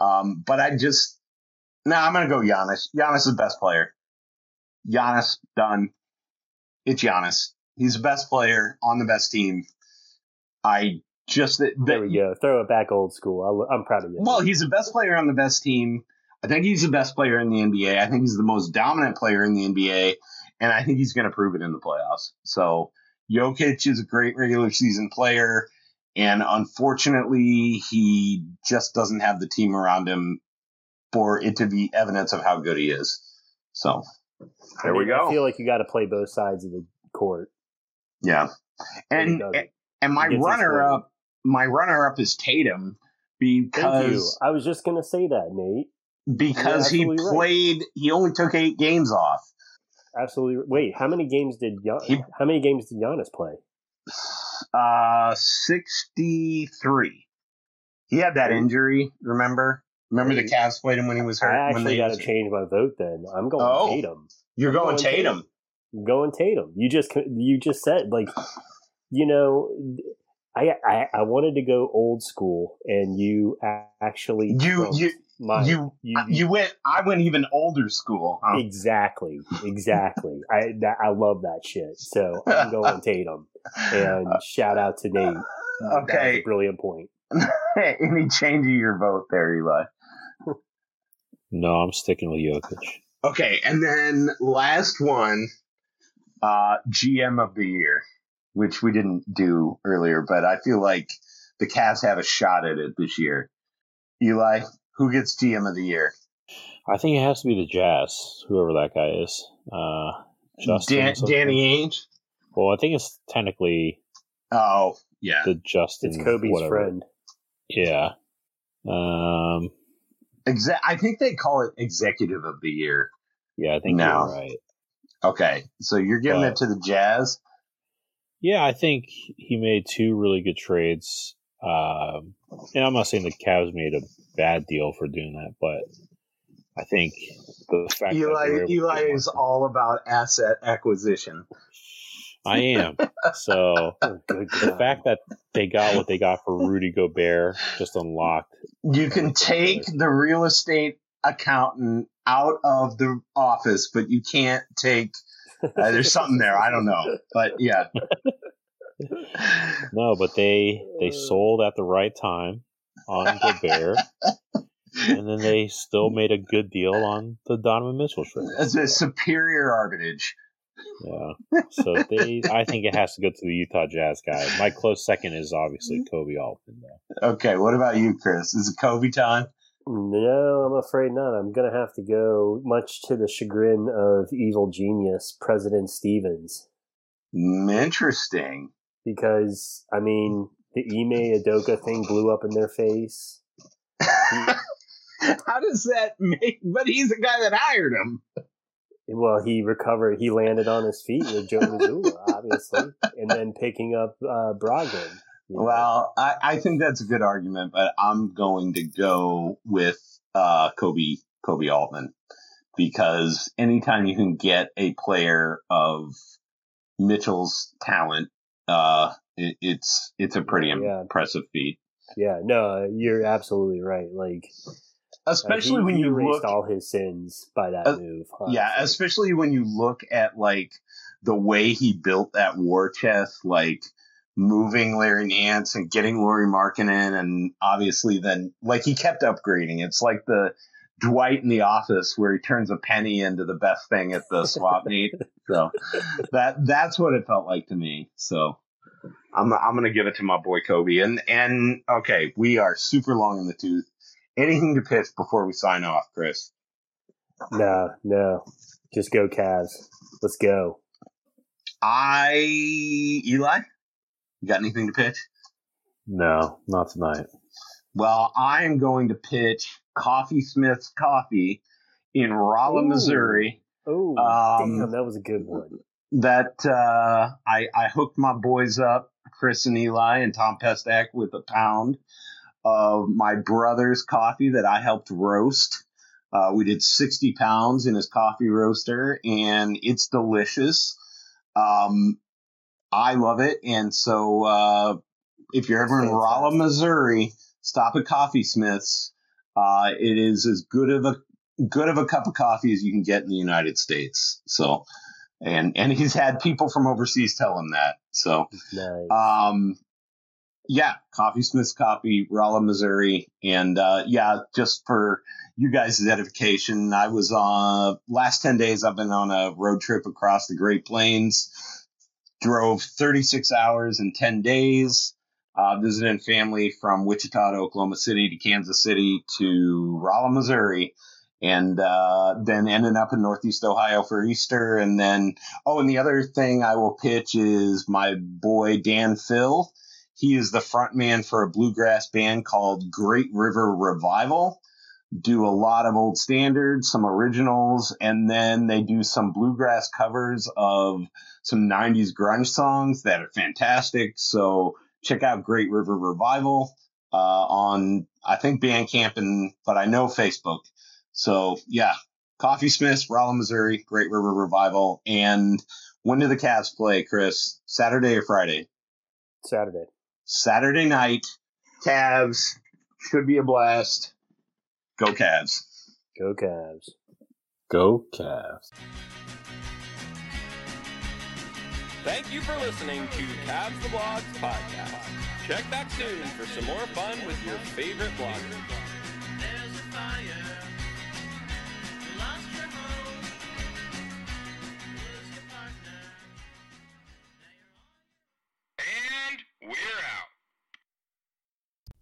B: Um, but I just no, I'm gonna go Giannis. Giannis is the best player. Giannis done. It's Giannis. He's the best player on the best team. I just the,
C: there we go. Throw it back old school. i am proud of you.
B: Well, he's the best player on the best team. I think he's the best player in the NBA. I think he's the most dominant player in the NBA, and I think he's going to prove it in the playoffs. So Jokic is a great regular season player, and unfortunately, he just doesn't have the team around him for it to be evidence of how good he is. So there
C: I mean,
B: we go.
C: I feel like you got to play both sides of the court.
B: Yeah, and and my runner up, my runner up is Tatum because
C: I was just gonna say that, Nate.
B: Because he played, right. he only took eight games off.
C: Absolutely. Wait, how many games did Gian- he, how many games did Giannis play?
B: Uh, sixty three. He had that injury. Remember? Remember the Cavs played him when he was hurt.
C: I actually got to change my vote. Then I'm going oh, Tatum.
B: You're going, going Tatum.
C: Tatum. Going Tatum. You just you just said like, you know, I, I I wanted to go old school, and you actually
B: you you. My, you, you you went I went even older school.
C: Huh? Exactly, exactly. I that, I love that shit. So I'm going Tatum, and shout out to Nate.
B: Okay,
C: brilliant point.
B: Any change of your vote there, Eli?
D: No, I'm sticking with Jokic.
B: Okay, and then last one, uh, GM of the year, which we didn't do earlier, but I feel like the Cavs have a shot at it this year. Eli, who gets GM of the year?
D: I think it has to be the Jazz, whoever that guy is. Uh,
B: Justin Dan- Danny Ainge.
D: Well, I think it's technically.
B: Oh yeah,
D: the Justin.
C: It's Kobe's whatever. friend.
D: Yeah. Um,
B: Exa- I think they call it executive of the year.
D: Yeah, I think now. you're right.
B: Okay, so you're giving but, it to the Jazz.
D: Yeah, I think he made two really good trades. Um, and I'm not saying the Cavs made a bad deal for doing that, but I think the fact
B: Eli Eli is all about asset acquisition.
D: I am. So oh, the fact that they got what they got for Rudy Gobert just unlocked.
B: You can take the real estate accountant out of the office, but you can't take. Uh, there's something there. I don't know, but yeah.
D: no, but they they sold at the right time on Gobert. and then they still made a good deal on the Donovan Mitchell trade.
B: It's a superior arbitrage.
D: Yeah. So they, I think it has to go to the Utah Jazz guy. My close second is obviously Koby Altman. Though.
B: Okay. What about you, Chris? Is it Kobe time?
C: No, I'm afraid not. I'm going to have to go, much to the chagrin of evil genius, President Stevens.
B: Interesting.
C: Because, I mean, the Ime Udoka thing blew up in their face.
B: How does that make? But he's the guy that hired him.
C: Well, he recovered. He landed on his feet with Joe Mazzulla, obviously, and then picking up uh, Brogdon.
B: Well, I, I think that's a good argument, but I'm going to go with uh, Kobe Koby Altman because anytime you can get a player of Mitchell's talent, uh, it, it's it's a pretty yeah. impressive feat.
C: Yeah, no, you're absolutely right. Like
B: especially uh, he, when you
C: erased
B: look
C: all his sins by that move.
B: Honestly. Yeah, especially when you look at like the way he built that war chest, like moving Larry Nance and getting Lauri Markkanen, and obviously then like he kept upgrading. It's like the Dwight in the office where he turns a penny into the best thing at the swap meet. So that that's what it felt like to me. So I'm I'm gonna give it to my boy Koby. And and okay, we are super long in the tooth. Anything to pitch before we sign off, Chris?
C: No, no. Just go Cavs. Let's go.
B: I Eli, you got anything to pitch?
D: No, not tonight.
B: Well, I am going to pitch Coffee Smith's Coffee in Rolla, Ooh. Missouri.
C: Oh, um, damn, that was a good one.
B: that uh, I, I hooked my boys up, Chris and Eli and Tom Pestak, with a pound of my brother's coffee that I helped roast. Uh, we did 60 pounds in his coffee roaster, and it's delicious. Um, I love it. And so uh, if you're ever in Rolla, Missouri, stop at Coffee Smith's. Uh, it is as good of a good of a cup of coffee as you can get in the United States. So, and and he's had people from overseas tell him that. So,
C: Nice.
B: um, yeah, Coffee Smith's Coffee, Rolla, Missouri, and uh, yeah, just for you guys' edification, I was on last ten days. I've been on a road trip across the Great Plains. Drove 36 hours in 10 days. Uh, visiting family from Wichita to Oklahoma City to Kansas City to Rolla, Missouri, and uh, then ending up in Northeast Ohio for Easter. And then, oh, and the other thing I will pitch is my boy Dan Phil. He is the front man for a bluegrass band called Great River Revival. Do a lot of old standards, some originals, and then they do some bluegrass covers of some 90s grunge songs that are fantastic. So check out Great River Revival uh, on, I think, Bandcamp, and but I know Facebook. So yeah, Coffee Smiths, Rolla, Missouri, Great River Revival. And when do the Cavs play, Chris? Saturday or Friday?
C: Saturday.
B: Saturday night, Cavs. Should be a blast. Go Cavs.
C: Go Cavs.
D: Go Cavs.
A: Thank you for listening to Cavs the Blogs podcast. Check back soon for some more fun with your favorite bloggers. And we're out.